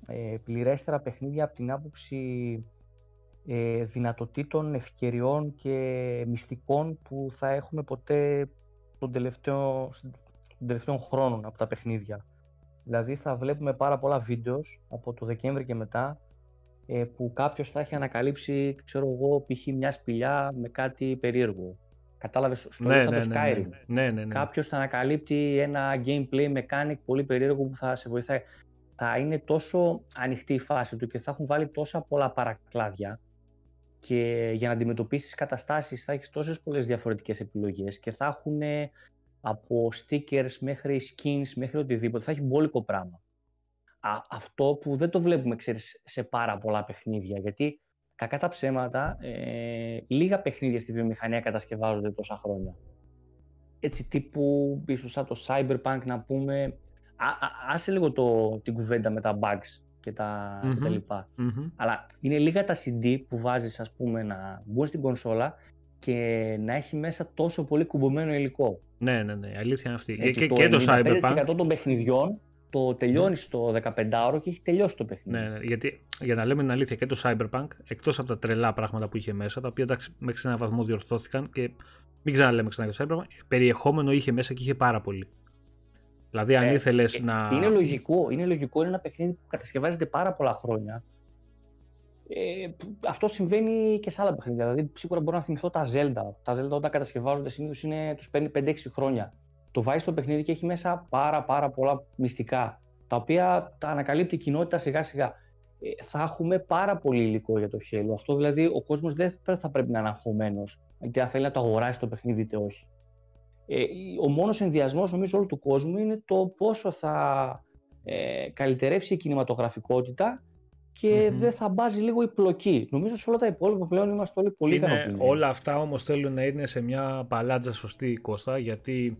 ε, πληρέστερα παιχνίδια από την άποψη ε, δυνατοτήτων, ευκαιριών και μυστικών που θα έχουμε ποτέ τον τελευταίο, τον τελευταίο χρόνο από τα παιχνίδια. Δηλαδή θα βλέπουμε πάρα πολλά βίντεος από το Δεκέμβρη και μετά ε, που κάποιος θα έχει ανακαλύψει, ξέρω εγώ, π.χ. μια σπηλιά με κάτι περίεργο. Κατάλαβες, στο ναι, ναι, το ναι, Skyrim. Ναι, ναι, ναι, Κάποιος θα ανακαλύπτει ένα gameplay mechanic πολύ περίεργο που θα σε βοηθάει. Θα είναι τόσο ανοιχτή η φάση του και θα έχουν βάλει τόσα πολλά παρακλάδια και για να αντιμετωπίσεις καταστάσεις θα έχεις τόσες πολλές διαφορετικές επιλογές και θα έχουν από stickers μέχρι skins μέχρι οτιδήποτε. Θα έχει μπόλικο πράγμα. Α, αυτό που δεν το βλέπουμε ξέρεις, σε πάρα πολλά παιχνίδια γιατί κακά τα ψέματα ε, λίγα παιχνίδια στη βιομηχανία κατασκευάζονται τόσα χρόνια. Έτσι τύπου ίσως σαν το Cyberpunk να πούμε α, α, άσε λίγο το, την κουβέντα με τα bugs και τα, mm λοιπα Αλλά είναι λίγα τα CD που βάζεις ας πούμε να μπουν στην κονσόλα και να έχει μέσα τόσο πολύ κουμπωμένο υλικό. Ναι, ναι, ναι, αλήθεια είναι αυτή. Έτσι, και, το, και το Cyberpunk. Το των παιχνιδιών το τελειώνεις στο 15ωρο και έχει τελειώσει το παιχνίδι. Ναι, ναι, γιατί για να λέμε την αλήθεια και το Cyberpunk, εκτός από τα τρελά πράγματα που είχε μέσα, τα οποία εντάξει μέχρι σε έναν βαθμό διορθώθηκαν και μην ξαναλέμε ξανά για το Cyberpunk, περιεχόμενο είχε μέσα και είχε πάρα πολύ. Δηλαδή, αν ε, ήθελες ε, να. Είναι λογικό, είναι λογικό, είναι ένα παιχνίδι που κατασκευάζεται πάρα πολλά χρόνια. Ε, αυτό συμβαίνει και σε άλλα παιχνίδια. Δηλαδή, σίγουρα μπορώ να θυμηθώ τα Zelda. Τα Zelda όταν κατασκευάζονται συνήθως τους παίρνει 5-6 χρόνια. Το βάζει στο παιχνίδι και έχει μέσα πάρα, πάρα πολλά μυστικά. Τα οποία τα ανακαλύπτει η κοινότητα σιγά σιγά. Ε, θα έχουμε πάρα πολύ υλικό για το Halo. Αυτό δηλαδή ο κόσμος δεν θα πρέπει να είναι αγχωμένος. Γιατί αν θέλει να το αγοράσει το παιχνίδι είτε όχι. Ε, ο μόνος ενδιασμός νομίζω όλου του κόσμου είναι το πόσο θα ε, καλυτερεύσει η κινηματογραφικότητα και δεν θα μπάζει λίγο η πλοκή. Νομίζω σε όλα τα υπόλοιπα πλέον είμαστε όλοι πολύ ικανοποιημένοι. Όλα αυτά όμως θέλουν να είναι σε μια παλάτζα σωστή Κώστα γιατί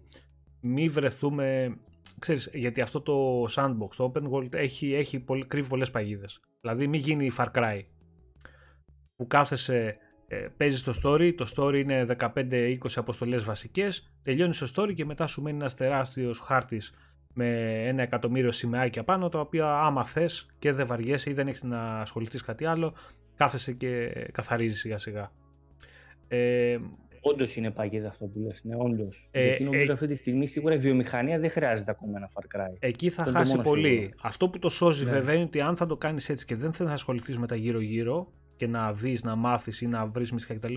μη βρεθούμε... Ξέρεις, γιατί αυτό το sandbox, το open world έχει, έχει πολύ, κρύβει πολλές παγίδες. Δηλαδή μη γίνει Far Cry που κάθεσαι ε, παίζεις το story, το story είναι 15-20 αποστολές βασικές, τελειώνεις το story και μετά σου μένει ένας τεράστιος χάρτης με ένα εκατομμύριο σημαίακια πάνω, τα οποία άμα θες και δεν βαριέσαι ή δεν έχεις να ασχοληθείς κάτι άλλο, κάθεσαι και καθαρίζεις σιγά σιγά. Ε, Όντως είναι παγίδα αυτό που λες, ναι, όντως. Ε, Γιατί νομίζω ε, αυτή τη στιγμή σίγουρα η βιομηχανία δεν χρειάζεται ακόμα ένα Far Cry. Εκεί θα χάσει πολύ. Αυτό που το σώζει ναι. βέβαια είναι ότι αν θα το κάνεις έτσι και δεν θα ασχοληθείς με τα γύρω-γύρω, και να δεις, να μάθεις ή να βρεις μυστικά κτλ.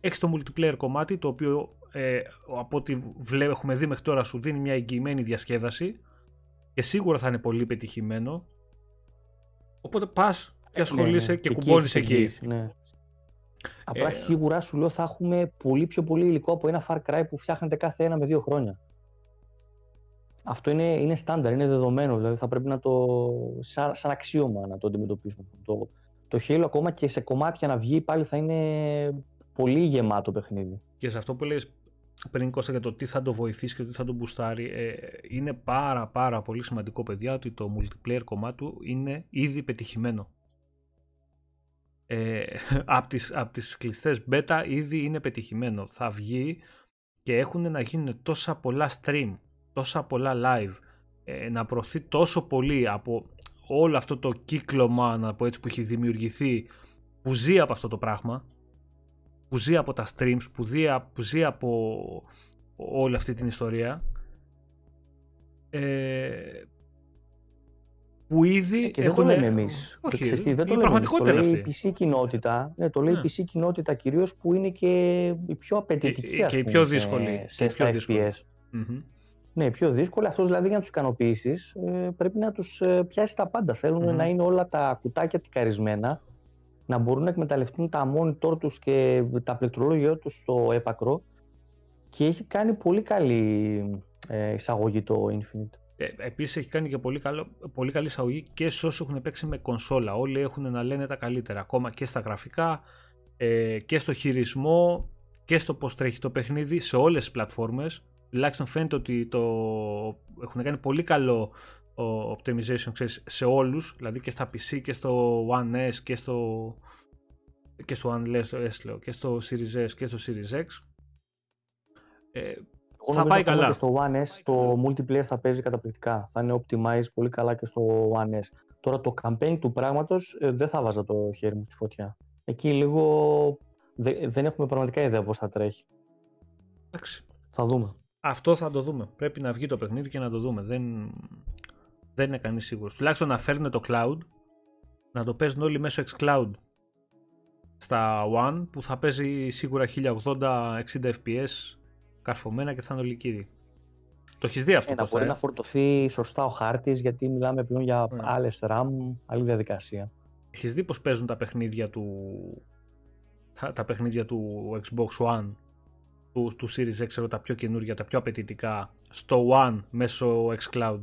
Έχεις το multiplayer κομμάτι το οποίο ε, από ό,τι έχουμε δει μέχρι τώρα σου δίνει μια εγγυημένη διασκέδαση και σίγουρα θα είναι πολύ πετυχημένο. Οπότε πας και ασχολείσαι ναι, ναι. και, και κουμπώνεις εκεί. Ναι. Απλά ε, σίγουρα σου λέω θα έχουμε πολύ πιο πολύ υλικό από ένα Far Cry που φτιάχνεται κάθε ένα με δύο χρόνια. Αυτό είναι, είναι στάνταρ, είναι δεδομένο, δηλαδή θα πρέπει να το, σαν, σαν αξίωμα να το αντιμετωπίσουμε. Το, το Halo ακόμα και σε κομμάτια να βγει πάλι θα είναι πολύ γεμάτο παιχνίδι. Και σε αυτό που λες πριν Κώστα για το τι θα το βοηθήσει και το τι θα το μπουστάρει ε, είναι πάρα πάρα πολύ σημαντικό παιδιά ότι το multiplayer κομμάτι του είναι ήδη πετυχημένο. Ε, από τις, απ τις κλειστές beta ήδη είναι πετυχημένο. Θα βγει και έχουν να γίνουν τόσα πολλά stream, τόσα πολλά live, ε, να προωθεί τόσο πολύ από όλο αυτό το κύκλωμα να πω έτσι, που έχει δημιουργηθεί που ζει από αυτό το πράγμα που ζει από τα streams που, που ζει από όλη αυτή την ιστορία ε, που ήδη ε, και δεν το λέμε εμείς. Όχι, δεν το λέμε το λέει η PC κοινότητα. Ναι, το λέει η PC κοινότητα κυρίως που είναι και η πιο απαιτητική και, και η πιο δύσκολη. Σε, σε, FPS ναι, πιο δύσκολο. Αυτός δηλαδή για να τους ικανοποιήσεις ε, πρέπει να τους ε, πιάσεις τα πάντα. θελουν να είναι όλα τα κουτάκια τικαρισμένα, να μπορούν να εκμεταλλευτούν τα monitor τους και τα πληκτρολόγια τους στο έπακρο. Και έχει κάνει πολύ καλή ε, εισαγωγή το Infinite. Ε, Επίσης έχει κάνει και πολύ, καλό, πολύ καλή εισαγωγή και σε όσους έχουν παίξει με κονσόλα. Όλοι έχουν να λένε τα καλύτερα. Ακόμα και στα γραφικά ε, και στο χειρισμό και στο πώς τρέχει το παιχνίδι σε όλες τις πλατφόρμες τουλάχιστον φαίνεται ότι το έχουν κάνει πολύ καλό optimization ξέρεις, σε όλους, δηλαδή και στα PC και στο One S και στο και στο One S, και στο Series S και στο Series X. Ε, θα πάει καλά. Και στο One S το multiplayer θα παίζει καταπληκτικά. Θα είναι optimized πολύ καλά και στο One S. Τώρα το campaign του πράγματος ε, δεν θα βάζα το χέρι μου στη φωτιά. Εκεί λίγο δεν έχουμε πραγματικά ιδέα πώς θα τρέχει. Εντάξει. Θα δούμε. Αυτό θα το δούμε. Πρέπει να βγει το παιχνίδι και να το δούμε. Δεν, Δεν είναι κανείς σίγουρος. Τουλάχιστον να φέρνουν το cloud, να το παίζουν όλοι μέσω xCloud στα One που θα παίζει σίγουρα 1080 60 fps καρφωμένα και θα είναι ολικίδι. Το έχεις δει αυτό. Ε, να μπορεί να φορτωθεί σωστά ο χάρτης, γιατί μιλάμε πλέον για ναι. άλλες RAM, άλλη διαδικασία. Έχεις δει πώς παίζουν τα παιχνίδια του. Τα, παιχνίδια του Xbox One; Του, του Series X, τα πιο καινούργια, τα πιο απαιτητικά, στο One μέσω xCloud.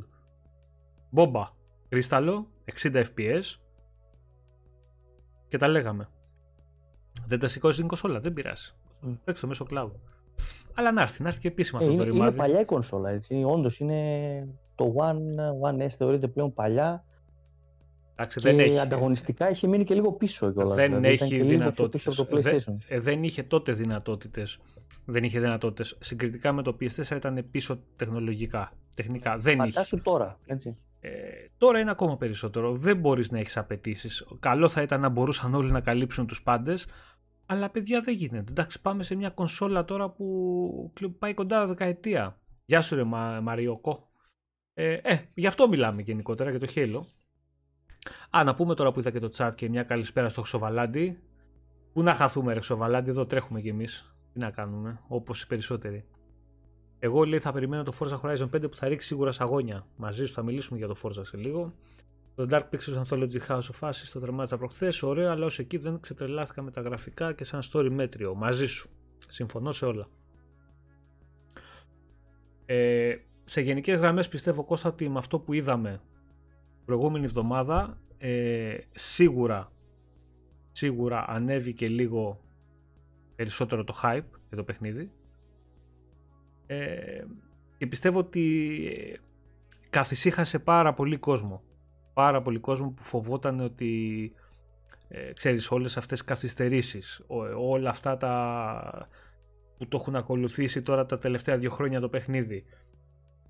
Μπόμπα, κρίσταλο, 60 fps και τα λέγαμε. Δεν τα σηκώσεις την κονσόλα, δεν πειράζει. Mm. Παίξτε μέσω cloud. Αλλά να έρθει, να έρθει και επίσημα ε, αυτό το ρημάδι. Είναι παλιά η κονσόλα, έτσι. Όντως είναι το One, One S θεωρείται πλέον παλιά. Εντάξει, και δεν έχει... ανταγωνιστικά έχει μείνει και λίγο πίσω κιόλας. Δεν δηλαδή, έχει δυνατότητες. Δεν, ε, δεν είχε τότε δυνατότητες. Δεν είχε δυνατότητες. Συγκριτικά με το PS4 ήταν πίσω τεχνολογικά. Τεχνικά. Δεν Φαντάσου είχε. τώρα. Έτσι. Ε, τώρα είναι ακόμα περισσότερο. Δεν μπορείς να έχεις απαιτήσεις. Καλό θα ήταν να μπορούσαν όλοι να καλύψουν τους πάντες. Αλλά παιδιά δεν γίνεται. Εντάξει, πάμε σε μια κονσόλα τώρα που πάει κοντά δεκαετία. Γεια σου, ρε Μα, Μαριόκο. Ε, ε, γι' αυτό μιλάμε γενικότερα για το Halo. Α, να πούμε τώρα που είδα και το chat και μια καλησπέρα στο Ξοβαλάντι. Πού να χαθούμε, ρε Ξοβαλάντι, εδώ τρέχουμε κι εμείς. Τι να κάνουμε, όπως οι περισσότεροι. Εγώ λέει θα περιμένω το Forza Horizon 5 που θα ρίξει σίγουρα σαγόνια. Μαζί σου θα μιλήσουμε για το Forza σε λίγο. Το Dark Pictures Anthology House of Ashes το τερμάτισα προχθές. Ωραίο, αλλά ως εκεί δεν ξετρελάθηκα με τα γραφικά και σαν story μέτριο. Μαζί σου. Συμφωνώ σε όλα. Ε, σε γενικές γραμμές πιστεύω Κώστα ότι με αυτό που είδαμε προηγούμενη εβδομάδα ε, σίγουρα σίγουρα ανέβηκε λίγο περισσότερο το hype για το παιχνίδι. Ε, και πιστεύω ότι καθησύχασε πάρα πολύ κόσμο. Πάρα πολύ κόσμο που φοβόταν ότι ε, ξέρεις όλες αυτές τις καθυστερήσεις όλα αυτά τα που το έχουν ακολουθήσει τώρα τα τελευταία δύο χρόνια το παιχνίδι.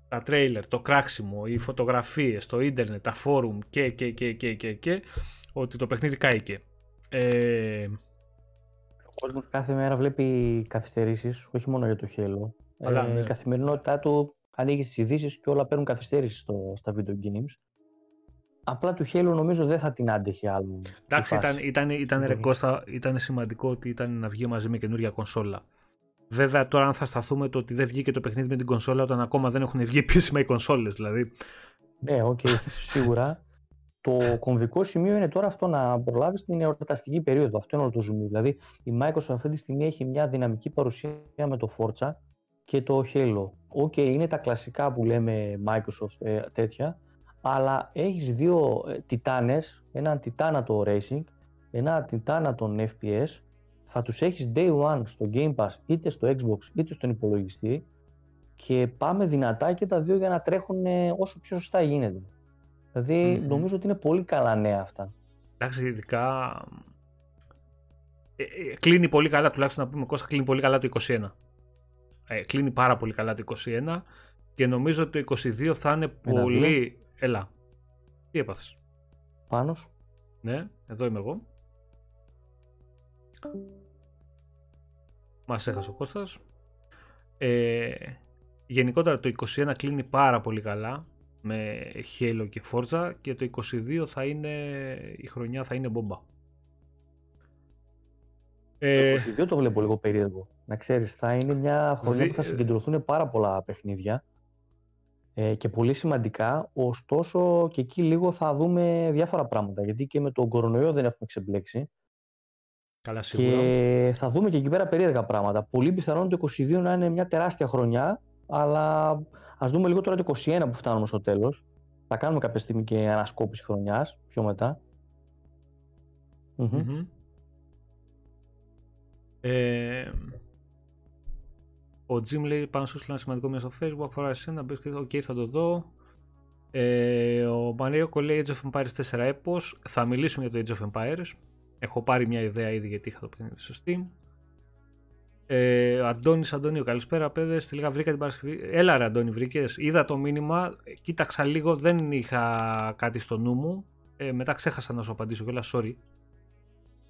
Τα τρέιλερ, το κράξιμο, οι φωτογραφίες, το ίντερνετ, τα φόρουμ και και και και και, και ότι το παιχνίδι κάηκε. Ε... Ο κόσμος κάθε μέρα βλέπει καθυστερήσεις, όχι μόνο για το Halo. Αλλά, ε, ναι. Η καθημερινότητά του ανοίγει τις ειδήσεις και όλα παίρνουν καθυστέρηση στα video games. Απλά του Halo νομίζω δεν θα την άντεχε άλλο. Εντάξει, ήταν, ήταν, ήταν, ήταν, ήταν σημαντικό ότι ήταν να βγει μαζί με καινούργια κονσόλα. Βέβαια, τώρα αν θα σταθούμε το ότι δεν βγήκε το παιχνίδι με την κονσόλα όταν ακόμα δεν έχουν βγει επίσημα οι κονσόλες, δηλαδή. Ναι, ok, okay, σίγουρα. Το κομβικό σημείο είναι τώρα αυτό να προλάβεις την εορταστική περίοδο. Αυτό είναι όλο το ζουμί. Δηλαδή, η Microsoft αυτή τη στιγμή έχει μια δυναμική παρουσία με το Forza και το Halo. Ok, okay, είναι τα κλασικά που λέμε Microsoft ε, τέτοια, αλλά έχεις δύο ε, τιτάνες, έναν τιτάνα στο racing, ένα τιτάνατο FPS θα τους έχεις day one στο Game Pass είτε στο Xbox είτε στον υπολογιστή και πάμε δυνατά και τα δύο για να τρέχουν όσο πιο σωστά γίνεται. Δηλαδή νομίζω ότι είναι πολύ καλά νέα αυτά. Εντάξει, ειδικά ε, ε, κλείνει πολύ καλά, τουλάχιστον να πούμε Κώστα, κλείνει πολύ καλά το 21. Ε, κλείνει πάρα πολύ καλά το 21 και νομίζω ότι το 22 θα είναι πολύ... Έλα, τι έπαθες; Πάνος. Ναι, εδώ είμαι εγώ. Μας έχασε ο Κώστας. Ε, γενικότερα το 21 κλείνει πάρα πολύ καλά με Halo και Forza και το 22 θα είναι η χρονιά θα είναι μπόμπα. Ε, το 22 το βλέπω λίγο περίεργο. Να ξέρεις, θα είναι μια χρονιά που θα συγκεντρωθούν πάρα πολλά παιχνίδια ε, και πολύ σημαντικά, ωστόσο και εκεί λίγο θα δούμε διάφορα πράγματα γιατί και με τον κορονοϊό δεν έχουμε ξεμπλέξει Καλά, σίγουρα. Και θα δούμε και εκεί πέρα περίεργα πράγματα. Πολύ πιθανόν το 22 να είναι μια τεράστια χρονιά, αλλά ας δούμε λίγο τώρα το 21 που φτάνουμε στο τέλος. Θα κάνουμε κάποια στιγμή και ανασκόπηση χρονιάς πιο μετά. Ε, ο Jim λέει πάνω σου ένα σημαντικό μέσα στο facebook αφορά εσένα, μπες και οκ θα το δω. Ε, ο Μαρίοκο λέει Age of Empires 4 έπος, θα μιλήσουμε για το Age of Empires. Έχω πάρει μια ιδέα ήδη γιατί είχα το παιχνίδι στο Steam. Ε, Αντώνης Αντώνιο, καλησπέρα παιδες. Στη λίγα βρήκα την Παρασκευή. Έλα ρε Αντώνη, βρήκες. Είδα το μήνυμα, κοίταξα λίγο, δεν είχα κάτι στο νου μου. Ε, μετά ξέχασα να σου απαντήσω κιόλας, sorry.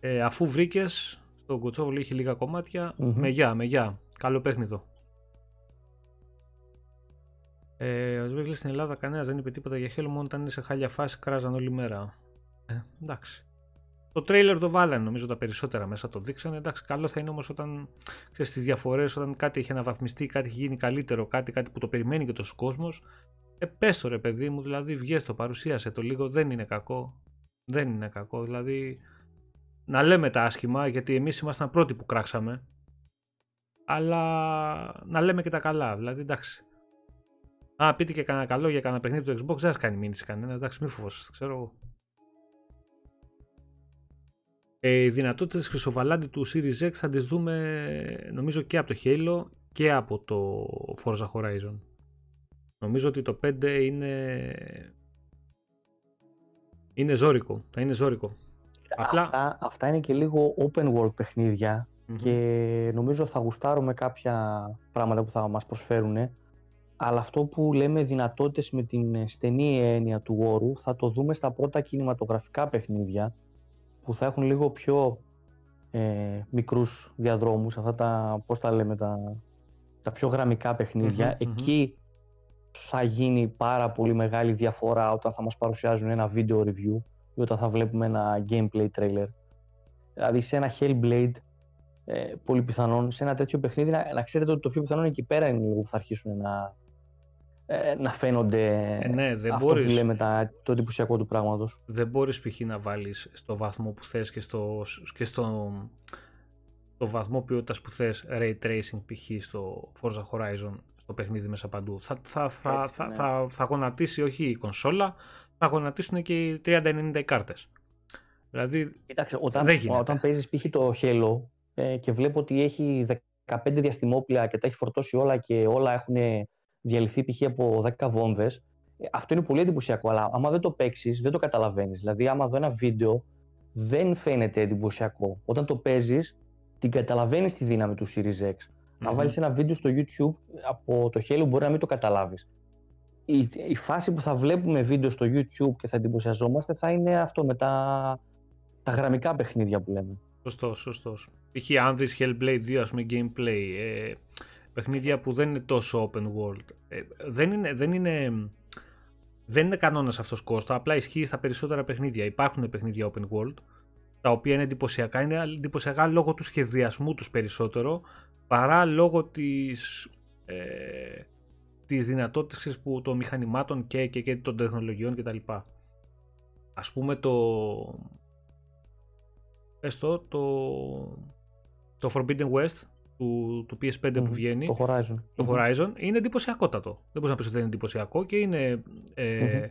Ε, αφού βρήκες, στο Κοτσόβολο είχε λίγα κομμάτια. Mm-hmm. Με γεια, με γεια. Καλό παιχνίδι. Ε, ο Σβίγκλη στην Ελλάδα κανένας δεν είπε τίποτα για Halo, μόνο όταν είναι σε χάλια φάση κράζαν όλη μέρα. Ε, εντάξει. Το τρέιλερ το βάλανε νομίζω τα περισσότερα μέσα, το δείξανε. Εντάξει, καλό θα είναι όμως όταν ξέρεις τι διαφορές, όταν κάτι έχει αναβαθμιστεί, κάτι έχει γίνει καλύτερο, κάτι, κάτι που το περιμένει και τόσος κόσμος. Ε, πες το ρε παιδί μου, δηλαδή βγες το, παρουσίασε το λίγο, δεν είναι κακό. Δεν είναι κακό, δηλαδή να λέμε τα άσχημα, γιατί εμείς ήμασταν πρώτοι που κράξαμε, αλλά να λέμε και τα καλά, δηλαδή εντάξει. Α, πείτε και κανένα καλό για κανένα παιχνίδι του Xbox, δεν σας κάνει μήνυση κανένα, εντάξει, μη φοβόσαστε, ξέρω εγώ. Ε, οι δυνατότητες χρυσοβαλάντη του Series X θα τις δούμε νομίζω και από το Halo και από το Forza Horizon. Νομίζω ότι το 5 είναι είναι ζώρικο, θα είναι ζώρικο. Απλά... Αυτά, αυτά είναι και λίγο open world παιχνιδια και νομίζω θα γουστάρουμε κάποια πράγματα που θα μας προσφέρουν αλλά αυτό που λέμε δυνατότητες με την στενή έννοια του όρου θα το δούμε στα πρώτα κινηματογραφικά παιχνίδια που θα έχουν λίγο πιο ε, μικρούς διαδρόμους, αυτά τα, πώς τα λέμε, τα, τα πιο γραμμικά εκει θα γίνει πάρα πολύ μεγάλη διαφορά όταν θα μας παρουσιάζουν ένα video review ή όταν θα βλέπουμε ένα gameplay trailer. Δηλαδή σε ένα Hellblade, ε, πολύ πιθανόν, σε ένα τέτοιο παιχνίδι, να, να ξέρετε ότι το πιο πιθανόν εκεί πέρα είναι λίγο που θα αρχίσουν να, ε, να φαίνονται ε, ναι, δεν αυτό μπορείς, που λέμε τα, το εντυπωσιακό του πράγματος. Δεν μπορείς π.χ. να βάλεις στο βαθμό που θες και στο, και στο το βαθμό ποιότητας που θες Ray Tracing π.χ. στο Forza Horizon στο παιχνίδι μέσα παντού. Θα, θα, θα, Έτσι, θα, ναι. θα, θα, γονατίσει όχι η κονσόλα, θα γονατίσουν και οι 30-90 οι κάρτες. Δηλαδή, Κοίταξε, όταν, όταν παίζεις π.χ. το Halo ε, και βλέπω ότι έχει 15 διαστημόπλια και τα έχει φορτώσει όλα και όλα έχουν διαλυθεί π.χ. από 10 βόμβες, ε, αυτό είναι πολύ εντυπωσιακό, αλλά άμα δεν το παίξεις, δεν το καταλαβαίνεις. Δηλαδή, άμα δω ένα βίντεο, δεν φαίνεται εντυπωσιακό. Όταν το παίζεις, την καταλαβαίνεις τη δύναμη του Series X. Mm-hmm. Αν βάλεις ένα βίντεο στο YouTube από το Halo, μπορεί να μην το καταλάβεις. Η, η φάση που θα βλέπουμε βίντεο στο YouTube και θα εντυπωσιαζόμαστε θα είναι αυτό με τα, τα γραμμικά παιχνίδια που λέμε. Σωστός, σωστός. Π.χ. αν δεις Hellblade 2, ας πούμε, gameplay, ε, παιχνίδια που δεν είναι τόσο open world. Ε, δεν είναι, δεν είναι, δεν είναι κανόνας αυτός Κώστα, απλά ισχύει στα περισσότερα παιχνίδια. Υπάρχουν παιχνίδια open world, τα οποία είναι εντυπωσιακά. Είναι εντυπωσιακά λόγω του σχεδιασμού τους περισσότερο, παρά λόγω της, ε, της δυνατότητας που, των μηχανημάτων και, και, και των τεχνολογιών κτλ. Ας πούμε το... Έστω το, το Forbidden West του, του PS5 που βγαίνει. Το Horizon. Το Horizon είναι εντυπωσιακότατο. Δεν μπορείς να πεις ότι δεν είναι εντυπωσιακό και είναι ε,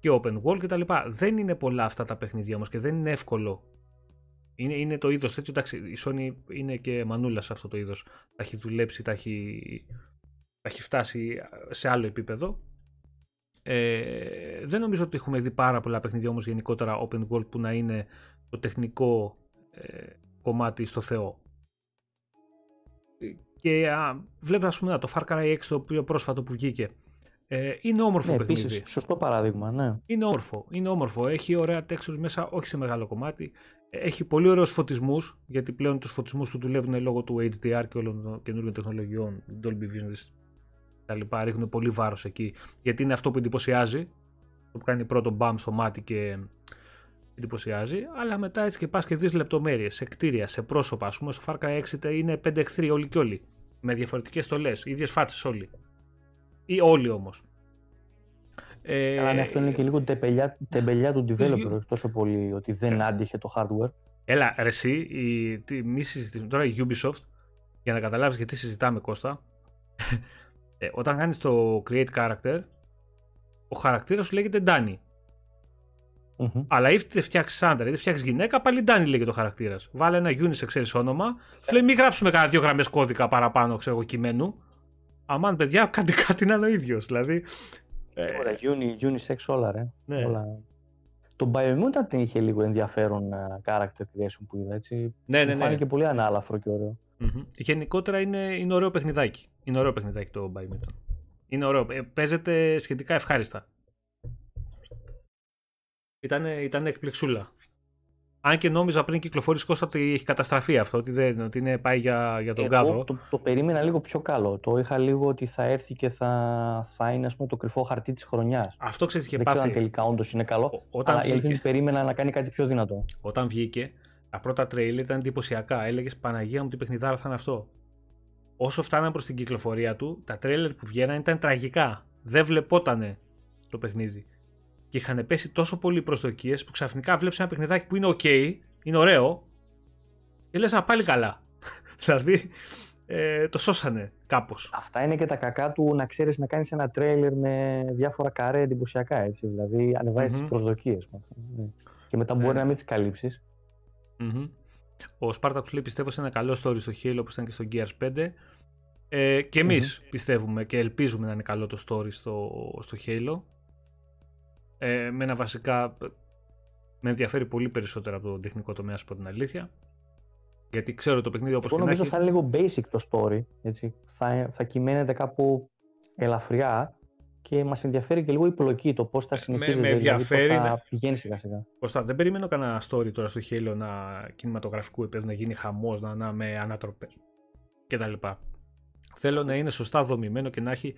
και open world κτλ. Δεν είναι πολλά αυτά τα παιχνίδια όμως και δεν είναι εύκολο είναι, είναι το είδος τέτοιο. Εντάξει, η Sony είναι και μανούλα σε αυτό το είδος. Τα έχει δουλέψει, τα έχει, τα έχει φτάσει σε άλλο επίπεδο. Ε, δεν νομίζω ότι έχουμε δει πάρα πολλά παιχνίδια όμως γενικότερα open world που να είναι το τεχνικό ε, κομμάτι στο Θεό. Και α, βλέπω ας πούμε το Far Cry 6 το πιο πρόσφατο που βγήκε. Ε, είναι όμορφο ναι, παιχνίδι. Επίσης, σωστό παράδειγμα, ναι. Είναι όμορφο, είναι όμορφο. Έχει ωραία textures μέσα, όχι σε μεγάλο κομμάτι. Έχει πολύ ωραίους φωτισμούς, γιατί πλέον τους φωτισμούς του δουλεύουν λόγω του HDR και όλων των καινούριων τεχνολογιών, Dolby Vision τα λοιπά, ρίχνουν πολύ βάρος εκεί, γιατί είναι αυτό που εντυπωσιάζει, το που κάνει πρώτο μπαμ στο μάτι και εντυπωσιάζει, αλλά μετά έτσι και πας και δεις λεπτομέρειες, σε κτίρια, σε πρόσωπα, ας πούμε στο Far Cry 6 είναι 5 εχθροί όλοι και όλοι, με διαφορετικές στολές, ίδιες φάτσες όλοι. Ή όλοι όμως. Ε, Αλλά ναι, αυτό είναι και λίγο τεμπελιά, τεμπελιά του developer τόσο πολύ ότι δεν ε. άντυχε το hardware. Έλα, ρε εσύ, η, μη συζητήσουμε τώρα η Ubisoft, για να καταλάβεις γιατί συζητάμε Κώστα, ε, όταν κάνεις το create character, ο χαρακτήρας σου λέγεται Danny. Mm-hmm. Αλλά είτε φτιάξει άντρα είτε φτιάξει γυναίκα, πάλι Danny λέγεται ο χαρακτήρας. Βάλε ένα unisex, ξέρεις όνομα. Σου λέει μην γράψουμε κανένα δύο γραμμές κώδικα παραπάνω, ξέρω εγώ, κειμένου. Αμάν, παιδιά, κάντε κάτι να είναι ο ίδιος. Δηλαδή, Ωραία, uni, unisex όλα ρε. Ναι. Όλα. Το Biomutant είχε λίγο ενδιαφέρον uh, character creation που είδα έτσι. Ναι, ναι, ναι. Φάνηκε πολύ ανάλαφρο και ωραίο. Mm-hmm. Γενικότερα είναι, είναι ωραίο παιχνιδάκι. Είναι ωραίο παιχνιδάκι το Biomutant. Είναι ωραίο. Ε, παίζεται σχετικά ευχάριστα. Ήταν, ήταν εκπληξούλα. Αν και νόμιζα πριν κυκλοφορήσει Κώστα ότι έχει καταστραφεί αυτό, ότι, δεν, ότι είναι πάει για, για τον Εγώ κάδο. Το, το περίμενα λίγο πιο καλό. Το είχα λίγο ότι θα έρθει και θα, θα είναι ας πούμε, το κρυφό χαρτί της χρονιάς. Αυτό ξέρεις τι είχε Δεν ξέρω αν πάθει. τελικά όντως είναι καλό. Ο- όταν αλλά η αλήθεια είναι βγήκε. ότι περίμενα να κάνει κάτι πιο δυνατό. Όταν βγήκε, τα πρώτα τρέιλερ ήταν εντυπωσιακά. Έλεγες Παναγία μου τι παιχνιδάρα θα είναι αυτό. Όσο φτάναν προς την κυκλοφορία του, τα τρέιλερ που βγαίναν ήταν τραγικά. Δεν βλεπότανε το παιχνίδι. Και είχαν πέσει τόσο πολλοί προσδοκίες που ξαφνικά βλέπεις ένα παιχνιδάκι που είναι OK, είναι ωραίο, και λες, Α, πάλι καλά. δηλαδή, ε, το σώσανε κάπως. Αυτά είναι και τα κακά του να ξέρεις να κάνεις ένα τρέιλερ με διάφορα καρέ εντυπωσιακά. Έτσι, δηλαδή, ανεβάζεις Μμμ. τι προσδοκίε. Και μετά μπορεί Ναι. να μην τις καλύψεις. Ο Spartacus λέει πιστεύω σε ένα καλό story στο Halo όπως ήταν και στο Gears 5. Ε, και εμείς πιστεύουμε και ελπίζουμε να είναι καλό το story στο, στο Halo. Ε, με ένα βασικά με ενδιαφέρει πολύ περισσότερο από το τεχνικό τομέα, σου πω την αλήθεια. Γιατί ξέρω το παιχνίδι όπως Εγώ και να νομίζω έχει. θα είναι λίγο basic το story. Έτσι. Θα, θα κυμαίνεται κάπου ελαφριά και μας ενδιαφέρει και λίγο η πλοκή, το πώς θα Ε, με- συνεχίζεται. με δηλαδή, πώς ενδιαφέρει θα να- πηγαίνει σιγά σιγά. Κώστα, δεν περιμένω κανένα story τώρα στο Halo να κινηματογραφικού επίπεδου να γίνει χαμός, να, να με ανατροπές κτλ. Θέλω να είναι σωστά δομημένο και να έχει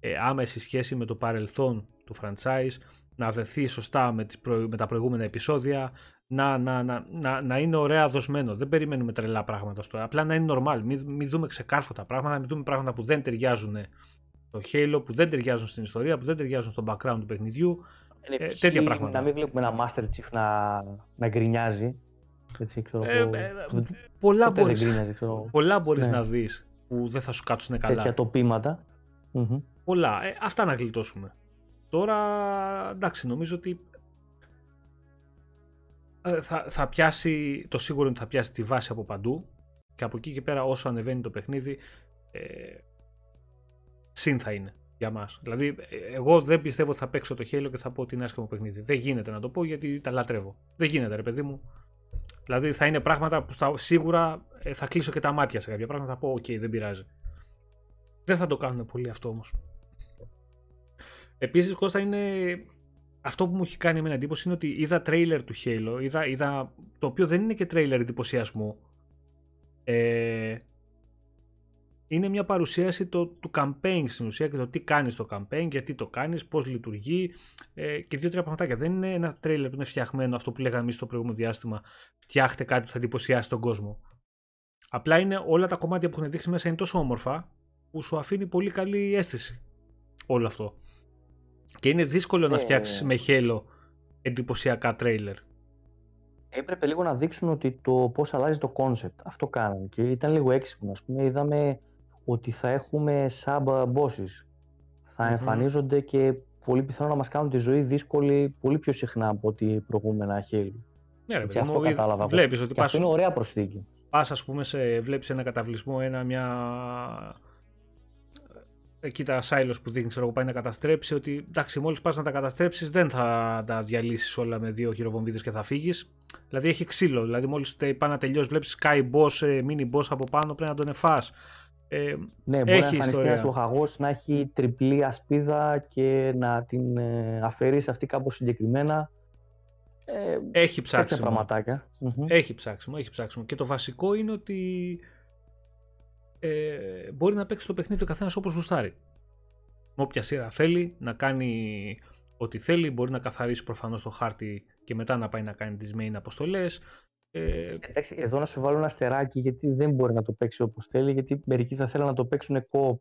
ε, άμεση σχέση με το παρελθόν του franchise, να δεθεί σωστά με, τις προ- με τα προηγούμενα επεισόδια, να, να, να, να, να είναι ωραία δοσμένο. Δεν περιμένουμε τρελά πράγματα στο Απλά να είναι normal. Μην, μην δούμε ξεκάρφωτα πράγματα, μην δούμε πράγματα που δεν ταιριάζουν στο Halo, που δεν ταιριάζουν στην ιστορία, που δεν ταιριάζουν στο background του παιχνιδιού. Ε, τέτοια π.χ. πράγματα. Να μην βλέπουμε ένα Master Chief να, να γκρινιάζει. Έτσι, ξέρω, Ε, εγώ, ε, που δεν- πολλά ποτέ δεν μπορείς, γκρίνιαζε, ξέρω, πολλά μπορείς Ναι. να δεις που δεν θα σου κάτσουν καλά. τέτοια τοπήματα. Μμμ. Πολλά. Ε, αυτά να γλιτώσουμε. Τώρα, εντάξει, νομίζω ότι ε, θα, θα πιάσει, το σίγουρο είναι ότι θα πιάσει τη βάση από παντού και από εκεί και πέρα όσο ανεβαίνει το παιχνίδι ε, συν θα είναι για μας. Δηλαδή, ε, εγώ δεν πιστεύω ότι θα παίξω το Halo και θα πω ότι είναι άσχημο παιχνίδι. Δεν γίνεται να το πω γιατί τα λατρεύω. Δεν γίνεται ρε παιδί μου. Δηλαδή θα είναι πράγματα που στα, σίγουρα ε, θα κλείσω και τα μάτια σε κάποια πράγματα. Θα πω, οκ, δεν πειράζει. Δεν θα το κάνουν πολύ αυτό όμως. Επίσης Κώστα είναι αυτό που μου έχει κάνει εμένα εντύπωση είναι ότι είδα τρέιλερ του Halo, είδα, είδα, το οποίο δεν είναι και τρέιλερ εντυπωσιασμού. Ε, είναι μια παρουσίαση το, του campaign στην ουσία και το τι κάνεις στο campaign, γιατί το κάνεις, πώς λειτουργεί ε, και δύο-τρία πραγματάκια. Δεν είναι ένα τρέιλερ που είναι φτιαχμένο αυτό που λέγαμε εμείς στο προηγούμενο διάστημα, φτιάχτε κάτι που θα εντυπωσιάσει τον κόσμο. Απλά είναι όλα τα κομμάτια που έχουν δείξει μέσα είναι τόσο όμορφα που σου αφήνει πολύ καλή αίσθηση όλο αυτό. Και είναι δύσκολο να Ε, φτιάξεις με Halo εντυπωσιακά τρέιλερ. Έπρεπε λίγο να δείξουν ότι το πώς αλλάζει το concept. Αυτό κάνανε και ήταν λίγο έξυπνο. Ας πούμε, είδαμε ότι θα έχουμε sub bosses. Θα Μμμ. εμφανίζονται και πολύ πιθανό να μας κάνουν τη ζωή δύσκολη πολύ πιο συχνά από ό,τι προηγούμενα Halo. Ναι, ρε Έτσι, παιδί αυτό μου, κατάλαβα εγώ. βλέπεις ότι Και αυτό πας, είναι ωραία προσθήκη. πας ας πούμε σε, βλέπεις ένα καταβλισμό, ένα μια... Εκεί τα silos που δείχνει, ξέρω εγώ, πάει να καταστρέψει, ότι εντάξει, μόλις πας να τα καταστρέψεις δεν θα τα διαλύσεις όλα με δύο χειροβομβίδες και θα φύγεις. Δηλαδή έχει ξύλο, δηλαδή μόλις τε- πάει να τελειώσει, βλέπεις sky boss, ε, mini boss από πάνω, πρέπει να τον εφάς. Ε, Ναι, μπορεί Έχει να εμφανιστεί ιστορία. ένας λοχαγός να έχει τριπλή ασπίδα και να την ε, αφαιρείς αυτή κάπως συγκεκριμένα. Ε, έχει τέτοια ψάξιμο. πραγματάκια. Μμμ. Έχει ψάξιμο, έχει ψάξιμο. Και το βασικό είναι ότι ε, μπορεί να παίξει το παιχνίδι ο καθένας όπως γουστάρει. Με όποια σειρά θέλει, να κάνει ό,τι θέλει. Μπορεί να καθαρίσει προφανώς το χάρτη και μετά να πάει να κάνει τις main αποστολές. Ε, Εντάξει, εδώ να σου βάλω ένα αστεράκι γιατί δεν μπορεί να το παίξει όπως θέλει, γιατί μερικοί θα θέλουν να το παίξουν co-op.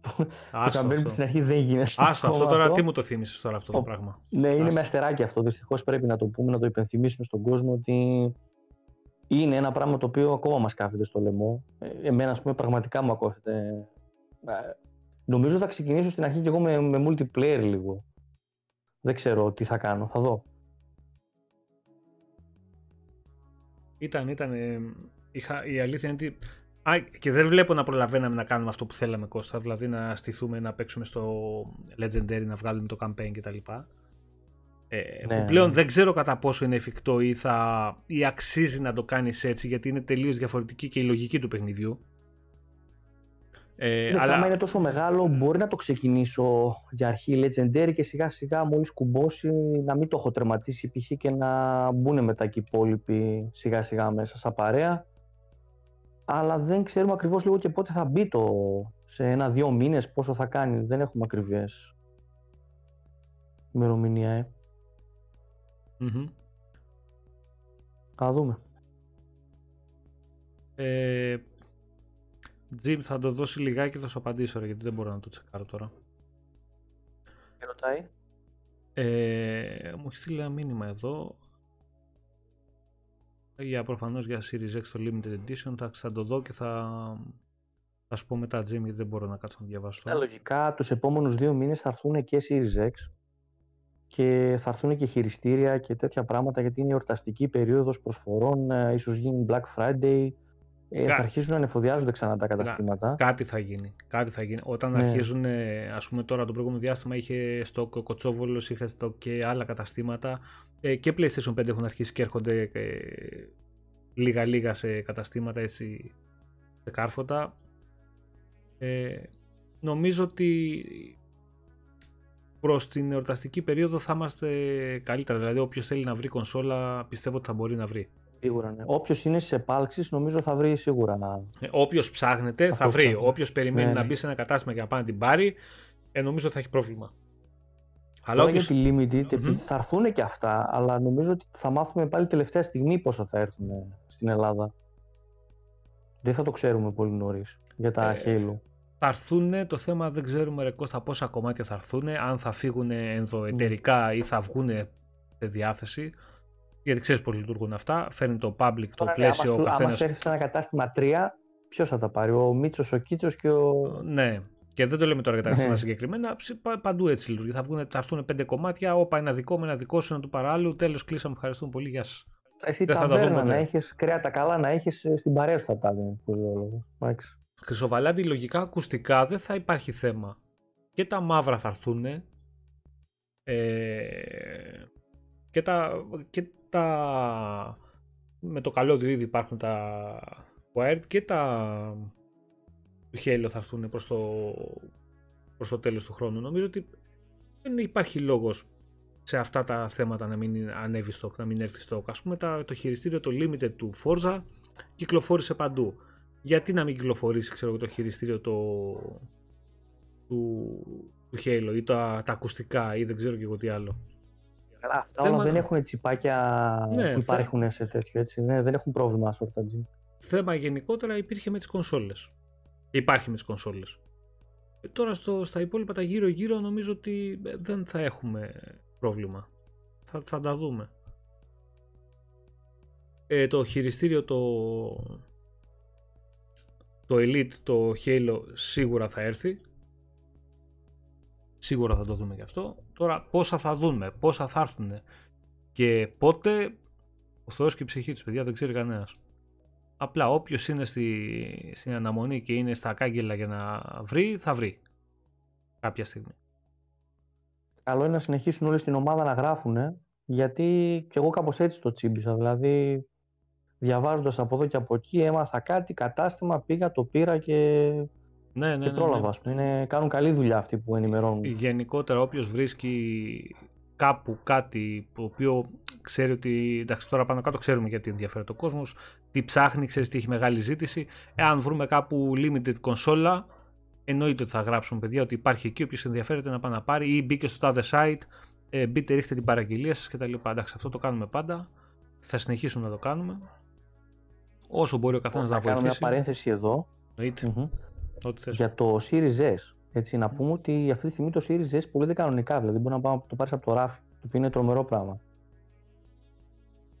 το άστο campaign που αυτό. στην αρχή δεν γίνεται. Άστο αυτό ακόμα τώρα, τι μου το θύμισες τώρα αυτό το Ο- πράγμα; Ναι, είναι Άστο. με αστεράκι αυτό. Δυστυχώς πρέπει να το πούμε, να το υπενθυμίσουμε στον κόσμο ότι είναι ένα πράγμα το οποίο ακόμα μας κάθεται στο λαιμό. Ε, Εμένα, ας πούμε, πραγματικά μου ακόφεται. Ε, Νομίζω θα ξεκινήσω στην αρχή και εγώ με, με multiplayer λίγο. Δεν ξέρω τι θα κάνω, θα δω. Ήταν, ήταν. ε, είχα, η αλήθεια είναι ότι. Α, και δεν βλέπω να προλαβαίναμε να κάνουμε αυτό που θέλαμε Κώστα, δηλαδή να στηθούμε να παίξουμε στο Legendary, να βγάλουμε το campaign κτλ. Ε, Ναι, που πλέον ναι. δεν ξέρω κατά πόσο είναι εφικτό ή, θα, ή αξίζει να το κάνεις έτσι γιατί είναι τελείως διαφορετική και η λογική του παιχνιδιού. Ε, αλλά... άμα είναι τόσο μεγάλο, μπορεί να το ξεκινήσω για αρχή Legendary και σιγά σιγά μόλις κουμπώσει να μην το έχω τερματίσει π.χ. και να μπουν μετά και οι υπόλοιποι σιγά σιγά μέσα σαν παρέα. Αλλά δεν ξέρουμε ακριβώς λίγο και πότε θα μπει το σε ένα-δύο μήνες πόσο θα κάνει. Δεν έχουμε ακριβές ημερομηνία, ε. Mm Θα δούμε. Ε, Jim, θα το δώσει λιγάκι και θα σου απαντήσω, γιατί δεν μπορώ να το τσεκάρω τώρα. Τι ρωτάει; Ε, μου έχει στείλει ένα μήνυμα εδώ. Για προφανώς για Series X το Limited Edition. Θα, θα το δω και θα, θα σου πω μετά, Jim, γιατί δεν μπορώ να κάτσω να διαβάσω. Τώρα. Λογικά, τους επόμενους δύο μήνες θα έρθουν και Series X και θα έρθουν και χειριστήρια και τέτοια πράγματα γιατί είναι η εορταστική περίοδος προσφορών, ε, ίσως γίνει Black Friday, ε, θα αρχίσουν να ανεφοδιάζονται ξανά τα καταστήματα. κάτι θα γίνει. Κάτι θα γίνει. Όταν ναι. αρχίζουν, ας πούμε τώρα το προηγούμενο διάστημα είχε στο Κοτσόβολος, είχε στο και άλλα καταστήματα. Ε, και PlayStation 5 έχουν αρχίσει και έρχονται ε, λίγα-λίγα σε καταστήματα έτσι σε κάρφωτα. Ε, νομίζω ότι προς την εορταστική περίοδο θα είμαστε καλύτερα. Δηλαδή όποιος θέλει να βρει κονσόλα πιστεύω ότι θα μπορεί να βρει. Σίγουρα, ναι. Όποιος είναι στι επάλξει, νομίζω θα βρει σίγουρα να. Ε, Όποιος ψάχνεται, θα βρει. Όποιος περιμένει ναι, να ναι. μπει σε ένα κατάστημα και να πάει να την πάρει, ε, νομίζω θα έχει πρόβλημα. Αλλά όποιος... για τη Limited, mm-hmm. θα έρθουν και αυτά, αλλά νομίζω ότι θα μάθουμε πάλι τελευταία στιγμή πόσα θα έρθουν στην Ελλάδα. Δεν θα το ξέρουμε πολύ νωρίς για τα ε, Halo. Θα έρθουν, το θέμα δεν ξέρουμε ρε Κώστα πόσα κομμάτια θα έρθουν, αν θα φύγουν ενδοετερικά mm. ή θα βγουν σε διάθεση γιατί ξέρεις πώς λειτουργούν αυτά. Φέρνει το public, το πλαίσιο ο καθένας. Αν έρθει σε ένα κατάστημα 3, ποιος θα τα πάρει, ο Μίτσος, ο Κίτσος και ο. Ναι. Και δεν το λέμε τώρα για τα ναι. κατάστημα συγκεκριμένα. Παντού έτσι λειτουργεί. Θα, βγουν, θα έρθουν πέντε κομμάτια. Όπα, ένα δικό με ένα δικό σου, ένα του παράλληλου. Τέλος, κλείσαμε. Ευχαριστούμε πολύ. Γεια σας. Εσύ δεν τα βέρνα να έχεις, κρέατα καλά να έχεις ε, στην παρέα θα τα Χρυσοβαλάντι, λογικά ακουστικά δεν θα υπάρχει θέμα. Και τα μαύρα θα έρθουν. Ε, και τα, και τα με το καλώδιο ήδη υπάρχουν τα wired και τα του Halo θα έρθουν προς το, προς το τέλος του χρόνου. Νομίζω ότι δεν υπάρχει λόγος σε αυτά τα θέματα να μην ανέβει stock, να μην έρθει stock. Ας πούμε το χειριστήριο το limited του Forza κυκλοφόρησε παντού. Γιατί να μην κυκλοφορήσει ξέρω, το χειριστήριο το, του, του Halo ή τα, τα ακουστικά ή δεν ξέρω και εγώ τι άλλο. Καλά, αυτά όλα δεν έχουν τσιπάκια ναι, που υπάρχουν σε τέτοιο έτσι. Ναι, δεν έχουν πρόβλημα σε αυτά. Θέμα γενικότερα υπήρχε με τις κονσόλες. Υπάρχει με τις κονσόλες. Ε, τώρα στο, στα υπόλοιπα τα γύρω γύρω νομίζω ότι ε, δεν θα έχουμε πρόβλημα. Θα, θα τα δούμε. Ε, το χειριστήριο το, το Elite, το Halo σίγουρα θα έρθει. Σίγουρα θα το δούμε γι' αυτό. Τώρα πόσα θα δούμε, πόσα θα έρθουν και πότε ο Θεός και η ψυχή τους παιδιά δεν ξέρει κανένας. Απλά όποιος είναι στη, στην αναμονή και είναι στα κάγκελα για να βρει, θα βρει. Κάποια στιγμή. Καλό είναι να συνεχίσουν όλοι στην ομάδα να γράφουν, γιατί και εγώ κάπως έτσι το τσίμπησα. Δηλαδή, διαβάζοντας από εδώ και από εκεί, έμαθα κάτι, κατάστημα, πήγα, το πήρα και ναι, ναι, και ναι, πρόλαβα. Ναι, Είναι, κάνουν καλή δουλειά αυτοί που ενημερώνουν. Γενικότερα, όποιος βρίσκει κάπου κάτι το οποίο ξέρει ότι. Εντάξει, τώρα πάνω κάτω ξέρουμε γιατί ενδιαφέρεται ο κόσμος, τι ψάχνει, ξέρεις τι έχει μεγάλη ζήτηση. Εάν βρούμε κάπου limited κονσόλα, εννοείται ότι θα γράψουμε παιδιά ότι υπάρχει εκεί. Όποιος ενδιαφέρεται να πάει να πάρει ή μπήκε στο τάδε site, ε, μπείτε, ρίχτε την παραγγελία σας κτλ. Εντάξει, αυτό το κάνουμε πάντα. Θα συνεχίσουμε να το κάνουμε. Όσο μπορεί ο καθένας να βοηθήσει. κάνω μια παρένθεση εδώ. Για το Series S. Έτσι, να πούμε ότι αυτή τη στιγμή το Series S πουλείται κανονικά. Δηλαδή, μπορεί να πάμε, το πάρεις από το ράφι, το οποίο είναι τρομερό πράγμα.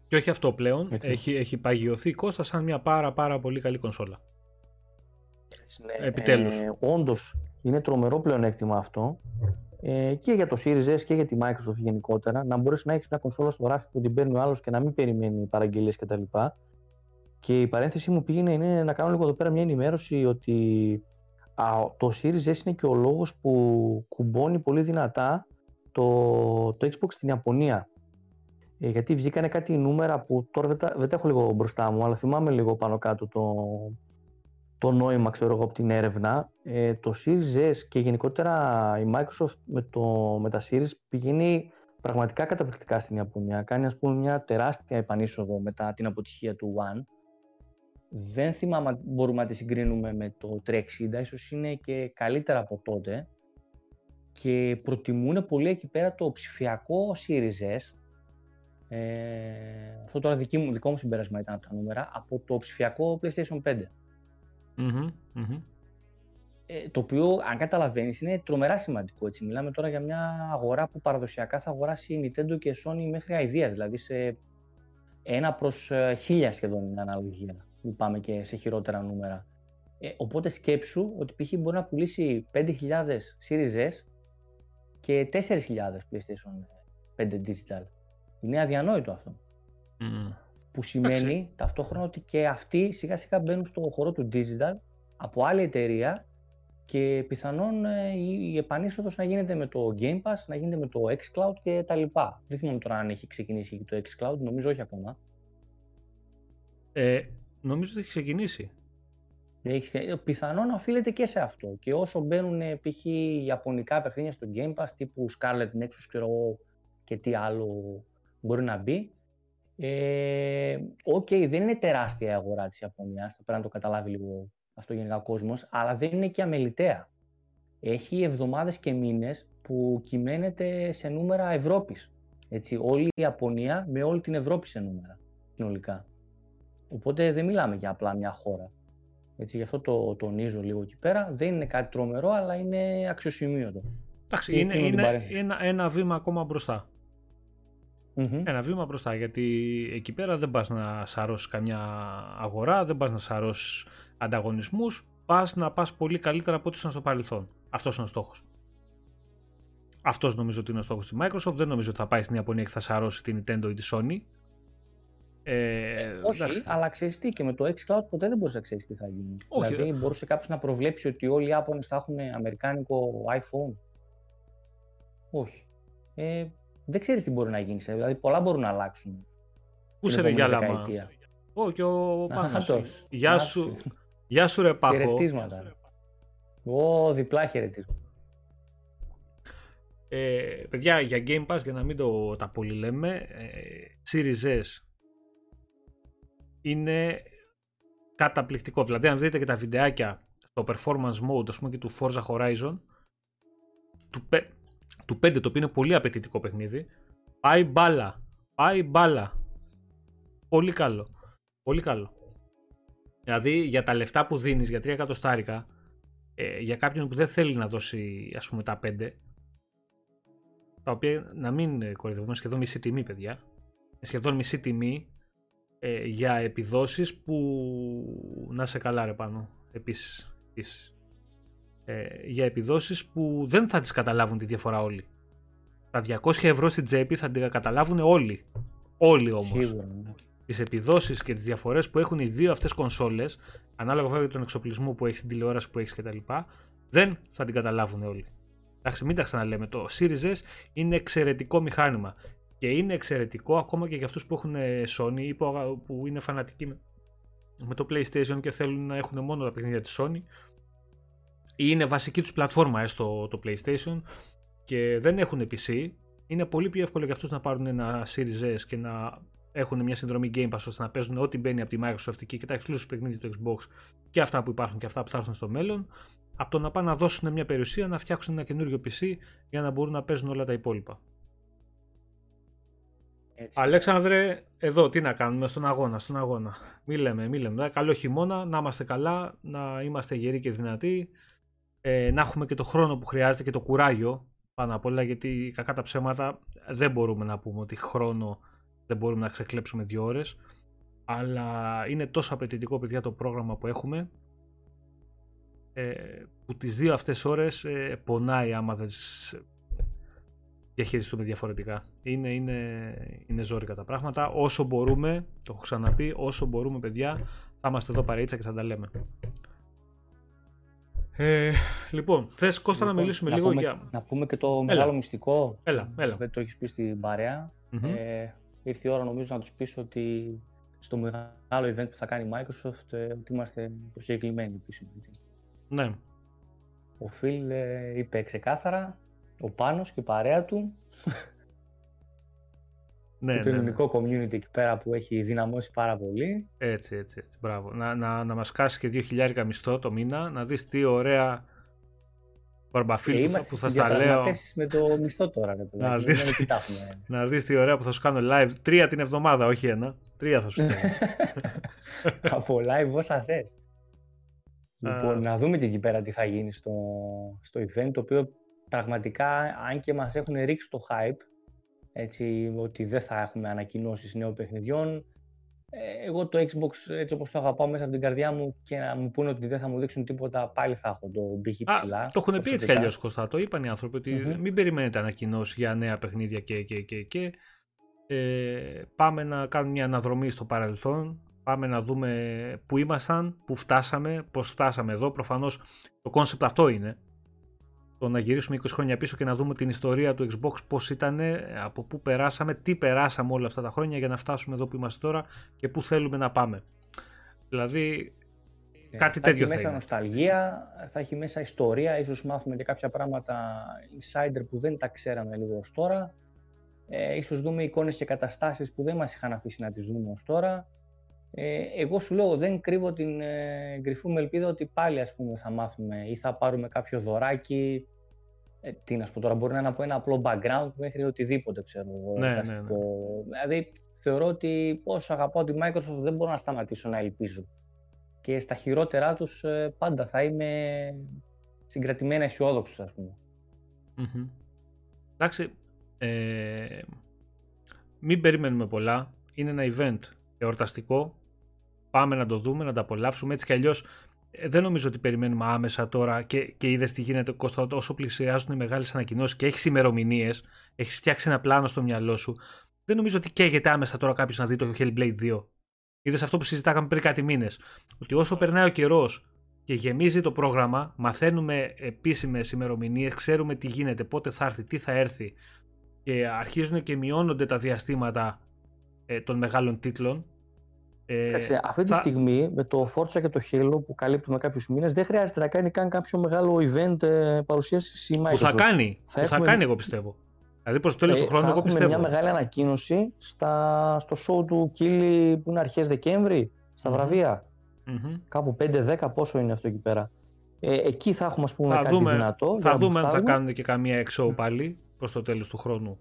Και όχι αυτό πλέον. Έχει, έχει παγιωθεί η Κώστα σαν μια πάρα πάρα πολύ καλή κονσόλα. Έτσι, ναι. Επιτέλους. Ε, όντως είναι τρομερό πλεονέκτημα αυτό ε, και για το Series S και για τη Microsoft γενικότερα να μπορέσει να έχεις μια κονσόλα στο ράφι που την παίρνει ο άλλος και να μην περιμένει παραγγελίες κτλ. Και η παρένθεση μου πήγαινε είναι να κάνω λίγο εδώ πέρα μια ενημέρωση ότι α, το Series S είναι και ο λόγος που κουμπώνει πολύ δυνατά το, το Xbox στην Ιαπωνία. Ε, γιατί βγήκανε κάτι νούμερα που τώρα δεν τα, δεν τα έχω λίγο μπροστά μου, αλλά θυμάμαι λίγο πάνω κάτω το, το νόημα ξέρω εγώ από την έρευνα. Ε, το Series S και γενικότερα η Microsoft με, το, με τα Series πηγαίνει πραγματικά καταπληκτικά στην Ιαπωνία. Κάνει ας πούμε μια τεράστια επανείσοδο μετά την αποτυχία του One. Δεν θυμάμαι αν μπορούμε να τη συγκρίνουμε με το 360, ίσως είναι και καλύτερα από τότε. Και προτιμούν πολύ εκεί πέρα το ψηφιακό Series S. Ε, αυτό τώρα δική μου, δικό μου συμπέρασμα ήταν από τα νούμερα, από το ψηφιακό PlayStation 5. mm ε, το οποίο, αν καταλαβαίνεις, είναι τρομερά σημαντικό. Έτσι. Μιλάμε τώρα για μια αγορά που παραδοσιακά θα αγοράσει η Nintendo και η Sony μέχρι αηδίας, δηλαδή σε ένα προς ε, χίλια σχεδόν είναι αναλογία. Μην πάμε και σε χειρότερα νούμερα. Ε, οπότε σκέψου ότι π.χ. μπορεί να πουλήσει 5.000 Series S και 4.000 PlayStation 5 Digital. Είναι αδιανόητο αυτό. Που σημαίνει ταυτόχρονα ότι και αυτοί σιγά σιγά μπαίνουν στο χώρο του digital από άλλη εταιρεία και πιθανόν ε, η επανείσοδος να γίνεται με το Game Pass, να γίνεται με το xCloud και τα λοιπά. Δεν θυμάμαι τώρα αν έχει ξεκινήσει το xCloud, νομίζω όχι ακόμα. Ε, νομίζω ότι έχει ξεκινήσει. Έχει, ε, πιθανόν οφείλεται και σε αυτό. Και όσο μπαίνουν ε, π.χ. ιαπωνικά παιχνίδια στο Game Pass, τύπου Scarlet Nexus ξέρω και τι άλλο μπορεί να μπει, ε, okay, δεν είναι τεράστια η αγορά της Ιαπωνίας, θα πρέπει να το καταλάβει λίγο αυτό γενικά ο κόσμος, αλλά δεν είναι και αμεληταία. Έχει εβδομάδες και μήνες που κυμαίνεται σε νούμερα Ευρώπης. Έτσι, όλη η Ιαπωνία με όλη την Ευρώπη σε νούμερα συνολικά. Οπότε δεν μιλάμε για απλά μια χώρα. Έτσι, γι' αυτό το τονίζω λίγο εκεί πέρα. Δεν είναι κάτι τρομερό, αλλά είναι αξιοσημείωτο. Εντάξει, είναι, είναι ένα, ένα βήμα ακόμα μπροστά. Ένα βήμα μπροστά, γιατί εκεί πέρα δεν πας να σαρώσεις καμιά αγορά, δεν πας να σαρώσεις ανταγωνισμούς, πας να πας πολύ καλύτερα από ό,τι ήταν στο παρελθόν. Αυτός είναι ο στόχος. Αυτός νομίζω ότι είναι ο στόχος της Microsoft. Δεν νομίζω ότι θα πάει στην Ιαπωνία και θα σαρώσει την Nintendo ή τη Sony. Ε, ε, όχι, εντάξει. αλλά ξέρεις τι, και με το xCloud ποτέ δεν μπορείς να ξέρεις τι θα γίνει. Όχι, δηλαδή, ε. μπορούσε κάποιος να προβλέψει ότι όλοι οι Ιάπωνε θα έχουν αμερικάνικο iPhone. Όχι. Ε, δεν ξέρεις τι μπορεί να γίνει. Δηλαδή, πολλά μπορούν να αλλάξουν. Πού σε ρε γυάλαμα. Ω, και ο Πάνος. Γεια σου. Γεια σου ρε Πάχο. Χαιρετίσματα. Ω, διπλά χαιρετίσματα. Ε, παιδιά, για Game Pass, για να μην το τα πολύ λέμε, ε, Series S είναι καταπληκτικό. Δηλαδή, αν δείτε και τα βιντεάκια στο performance mode, ας πούμε, και του Forza Horizon, του, του 5, το οποίο είναι πολύ απαιτητικό παιχνίδι, πάει μπάλα. Πάει μπάλα. Πολύ καλό. Πολύ καλό. Δηλαδή για τα λεφτά που δίνεις για 3 εκατοστάρικα ε, για κάποιον που δεν θέλει να δώσει ας πούμε τα 5 τα οποία να μην κορυδεύουμε σχεδόν μισή τιμή παιδιά σχεδόν μισή τιμή ε, για επιδόσεις που να σε καλά ρε πάνω επίσης, Ε, για επιδόσεις που δεν θα τις καταλάβουν τη διαφορά όλοι τα 200 ευρώ στην τσέπη θα την καταλάβουν όλοι όλοι όμως Σίγουρα, ναι τις επιδόσεις και τις διαφορές που έχουν οι δύο αυτές κονσόλες, ανάλογα βέβαια τον εξοπλισμό που έχεις, την τηλεόραση που έχεις κτλ., δεν θα την καταλάβουν όλοι. Εντάξει, μην τα ξαναλέμε. Το Series S είναι εξαιρετικό μηχάνημα. Και είναι εξαιρετικό ακόμα και για αυτούς που έχουν ε, Sony ή που είναι φανατικοί με το PlayStation και θέλουν να έχουν μόνο τα παιχνίδια της Sony. Ή είναι βασική τους πλατφόρμα έστω το PlayStation και δεν έχουν PC. Είναι πολύ πιο εύκολο για αυτούς να πάρουν ένα Series S και να έχουν μια συνδρομή Game Pass ώστε να παίζουν ό,τι μπαίνει από τη Microsoft εκεί και τα exclusive παιχνίδια του Xbox και αυτά που υπάρχουν και αυτά που θα έρθουν στο μέλλον, από το να πάνε να δώσουν μια περιουσία να φτιάξουν ένα καινούριο PC για να μπορούν να παίζουν όλα τα υπόλοιπα. Έτσι. Αλέξανδρε, εδώ τι να κάνουμε στον αγώνα, στον αγώνα. Μη λέμε, μη λέμε. Καλό χειμώνα, να είμαστε καλά, να είμαστε γεροί και δυνατοί, ε, να έχουμε και το χρόνο που χρειάζεται και το κουράγιο πάνω απ' όλα γιατί κακά τα ψέματα δεν μπορούμε να πούμε ότι χρόνο δεν μπορούμε να ξεκλέψουμε δύο ώρες αλλά είναι τόσο απαιτητικό παιδιά το πρόγραμμα που έχουμε ε, που τις δύο αυτές ώρες ε, πονάει άμα δεν τις διαχειριστούμε διαφορετικά. Είναι, είναι, είναι ζόρικα τα πράγματα. Όσο μπορούμε, το έχω ξαναπεί, όσο μπορούμε παιδιά θα είμαστε εδώ παρέτσα και θα τα λέμε. Ε, λοιπόν, θες Κώστα να λοιπόν, μιλήσουμε λίγο για. Να πούμε και το μεγάλο μυστικό. Έλα, έλα. Δεν το έχεις πει στην παρέα. Mm-hmm. Ε, ήρθε η ώρα νομίζω να τους πεις ότι στο μεγάλο event που θα κάνει η Microsoft ε, ότι είμαστε προσκεκλημένοι πίσω. Ναι. Ο Φιλ ε, είπε ξεκάθαρα, ο Πάνος και η παρέα του ναι, το ναι, ελληνικό ναι. community εκεί πέρα που έχει δυναμώσει πάρα πολύ. Έτσι, έτσι, έτσι. Μπράβο. Να, να, να μας κάσει και 2.000 μισθό το μήνα, να δεις τι ωραία μπαρμπαφίλ που, που θα στα λέω. με το μισθό τώρα. Ρε, να, δεις, να δεις τι ωραία που θα σου κάνω live. Τρία την εβδομάδα, όχι ένα. Τρία θα σου κάνω. Από live όσα θες. Λοιπόν, να δούμε και εκεί πέρα τι θα γίνει στο, στο event, το οποίο πραγματικά, αν και μας έχουν ρίξει το hype, έτσι, ότι δεν θα έχουμε ανακοινώσεις νέων παιχνιδιών. Ε, εγώ το Xbox έτσι όπως το αγαπάω μέσα από την καρδιά μου και να μου πούνε ότι δεν θα μου δείξουν τίποτα πάλι θα έχω το μπήχη ψηλά. το έχουν πει έτσι κι αλλιώς Κωστά, το είπαν οι άνθρωποι ότι mm-hmm. μην περιμένετε ανακοινώσεις για νέα παιχνίδια και και και και ε, πάμε να κάνουμε μια αναδρομή στο παρελθόν πάμε να δούμε πού ήμασταν, πού φτάσαμε, πώς φτάσαμε εδώ προφανώς το κόνσεπτ αυτό είναι το να γυρίσουμε 20 χρόνια πίσω και να δούμε την ιστορία του Xbox πώς ήταν, από πού περάσαμε, τι περάσαμε όλα αυτά τα χρόνια για να φτάσουμε εδώ που είμαστε τώρα και πού θέλουμε να πάμε. Δηλαδή ε, κάτι θα τέτοιο έχει μέσα νοσταλγία, θα έχει μέσα ιστορία, ίσως μάθουμε και κάποια πράγματα insider που δεν τα ξέραμε λίγο ως τώρα. Ε, ίσως δούμε εικόνες και καταστάσεις που δεν μας είχαν αφήσει να τις δούμε ως τώρα. Ε, εγώ σου λέω, δεν κρύβω την ε, κρυφού με ελπίδα ότι πάλι ας πούμε θα μάθουμε ή θα πάρουμε κάποιο δωράκι. Ε, τι να σου πω τώρα, μπορεί να είναι από ένα απλό background μέχρι οτιδήποτε ξέρω εγώ. Ναι, ναι, ναι. Δηλαδή θεωρώ ότι όσο αγαπάω τη Microsoft δεν μπορώ να σταματήσω να ελπίζω. Και στα χειρότερά τους ε, πάντα θα είμαι συγκρατημένα αισιόδοξος, ας πούμε. Mm-hmm. Εντάξει, ε, μην περιμένουμε πολλά. Είναι ένα event εορταστικό πάμε να το δούμε, να το απολαύσουμε. Έτσι κι αλλιώς ε, δεν νομίζω ότι περιμένουμε άμεσα τώρα και, και είδες τι γίνεται Κώστα, όσο πλησιάζουν οι μεγάλες ανακοινώσεις και έχεις ημερομηνίες, έχεις φτιάξει ένα πλάνο στο μυαλό σου. Δεν νομίζω ότι καίγεται άμεσα τώρα κάποιος να δει το Hellblade 2. Είδες αυτό που συζητάγαμε πριν κάτι μήνες. Ότι όσο περνάει ο καιρός και γεμίζει το πρόγραμμα, μαθαίνουμε επίσημες ημερομηνίες, ξέρουμε τι γίνεται, πότε θα έρθει, τι θα έρθει και αρχίζουν και μειώνονται τα διαστήματα ε, των μεγάλων τίτλων ε, αυτή τη στιγμή με το Forza και το Halo που καλύπτουμε κάποιους μήνες δεν χρειάζεται να κάνει καν κάποιο μεγάλο event ε, παρουσίαση η Microsoft. Που θα κάνει, θα, που θα κάνει εγώ πιστεύω. Δηλαδή προς το τέλος ε, του χρόνου, εγώ πιστεύω. μια μεγάλη ανακοίνωση στα, στο show του Κίλι που είναι αρχές Δεκέμβρη, στα βραβεία. Mm-hmm. Κάπου 5-10, πόσο είναι αυτό εκεί πέρα. Ε, εκεί θα έχουμε ας πούμε θα κάτι δούμε, δυνατό. Θα δούμε αν θα κάνουν και καμία εξώ πάλι προς το τέλος του χρόνου.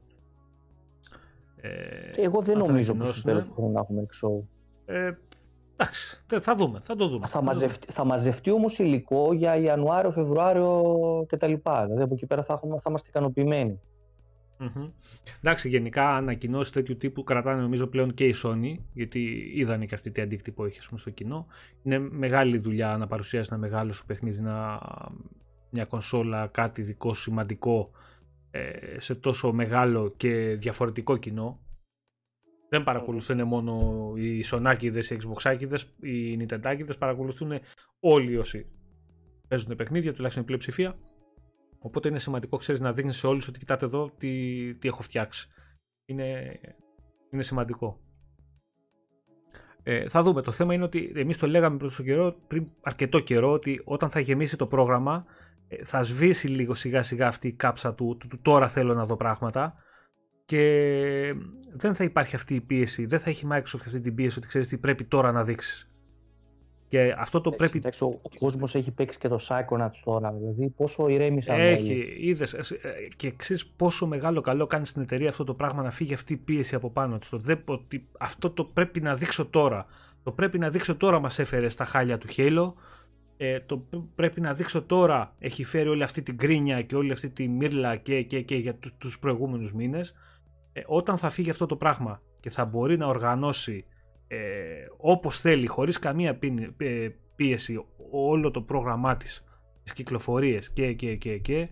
Ε, εγώ δεν νομίζω πως στο τέλο του χρόνου να έχουμε εξώ. Ε, εντάξει, θα δούμε, θα το δούμε. Θα, μαζευτεί, θα μαζευτεί όμως υλικό για Ιανουάριο, Φεβρουάριο κτλ. Δηλαδή από εκεί πέρα θα, έχουμε, θα είμαστε ικανοποιημένοι. Mm-hmm. Εντάξει, γενικά ανακοινώσεις τέτοιου τύπου κρατάνε νομίζω πλέον και η Sony, γιατί είδανε και αυτή τι αντίκτυπο έχει στο κοινό. Είναι μεγάλη δουλειά να παρουσιάσει ένα μεγάλο σου παιχνίδι, να, μια κονσόλα, κάτι δικό σημαντικό ε, σε τόσο μεγάλο και διαφορετικό κοινό δεν παρακολουθούν μόνο οι Σονάκιδες, οι Xboxάκιδες, οι Nintendάκιδες, παρακολουθούν όλοι όσοι παίζουν παιχνίδια, τουλάχιστον η πλειοψηφία. Οπότε είναι σημαντικό, ξέρεις, να δείχνεις σε όλους ότι κοιτάτε εδώ τι, τι έχω φτιάξει. Είναι, είναι σημαντικό. Ε, θα δούμε. Το θέμα είναι ότι εμείς το λέγαμε πριν, καιρό, πριν αρκετό καιρό ότι όταν θα γεμίσει το πρόγραμμα ε, θα σβήσει λίγο σιγά σιγά αυτή η κάψα του, του, του τώρα θέλω να δω πράγματα και δεν θα υπάρχει αυτή η πίεση, δεν θα έχει Microsoft αυτή την πίεση ότι ξέρεις τι πρέπει τώρα να δείξεις. Και αυτό το πρέπει... Εντάξει, ο, ο κόσμος έχει παίξει και το Psychonauts τώρα, δηλαδή πόσο ηρέμησαν Έχει, είδες, ε, και ξέρεις πόσο μεγάλο καλό κάνει στην εταιρεία αυτό το πράγμα να φύγει αυτή η πίεση από πάνω της. Το ότι αυτό το πρέπει να δείξω τώρα. Το πρέπει να δείξω τώρα μας έφερε στα χάλια του Halo. Ε, το πρέπει να δείξω τώρα έχει φέρει όλη αυτή την κρίνια και όλη αυτή τη μύρλα και, και, και για τους προηγούμενους μήνες ε, όταν θα φύγει αυτό το πράγμα και θα μπορεί να οργανώσει ε, όπως θέλει, χωρίς καμία ε, πίεση όλο το πρόγραμμά της, τις κυκλοφορίες και, και, και, και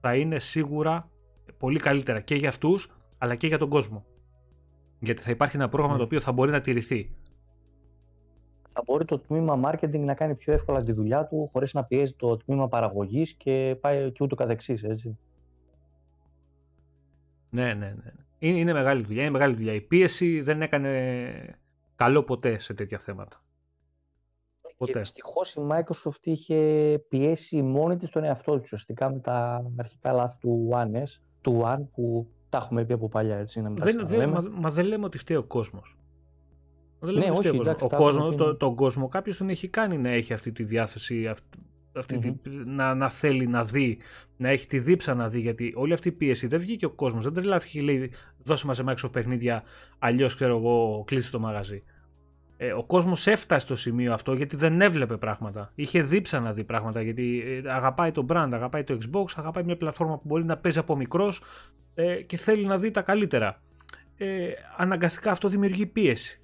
θα είναι σίγουρα πολύ καλύτερα και για αυτούς αλλά και για τον κόσμο. Γιατί θα υπάρχει ένα πρόγραμμα το οποίο θα μπορεί να τηρηθεί. Θα μπορεί το τμήμα marketing να κάνει πιο εύκολα τη δουλειά του χωρίς να πιέζει το τμήμα παραγωγής και πάει και ούτω καθεξής, έτσι. Ναι, ναι, ναι. Είναι, είναι μεγάλη δουλειά, είναι μεγάλη δουλειά. Η πίεση δεν έκανε καλό ποτέ σε τέτοια θέματα. Ποτέ. Και δυστυχώς η Microsoft είχε πιέσει μόνη της τον εαυτό της ουσιαστικά με τα αρχικά λάθη του One S, του One που τα έχουμε πει από παλιά έτσι. Να δεν, δεν, μα, μα, δεν λέμε ότι φταίει ο κόσμος. Ναι, όχι, εντάξει, ο κόσμο, το, τον κόσμο κάποιος τον έχει κάνει να έχει αυτή τη διάθεση, αυτή, τη, να, να θέλει να δει, να έχει τη δίψα να δει. Γιατί όλη αυτή η πίεση δεν βγήκε ο κόσμος. Δεν τρελάθηκε και λέει: Δώσε μας σε Microsoft παιχνίδια, αλλιώς ξέρω εγώ, κλείσει το μαγαζί. Ε, ο κόσμος έφτασε στο σημείο αυτό γιατί δεν έβλεπε πράγματα. Είχε δίψα να δει πράγματα γιατί ε, αγαπάει το brand, αγαπάει το Xbox, αγαπάει μια πλατφόρμα που μπορεί να παίζει από μικρός ε, και θέλει να δει τα καλύτερα. Ε, αναγκαστικά αυτό δημιουργεί πίεση.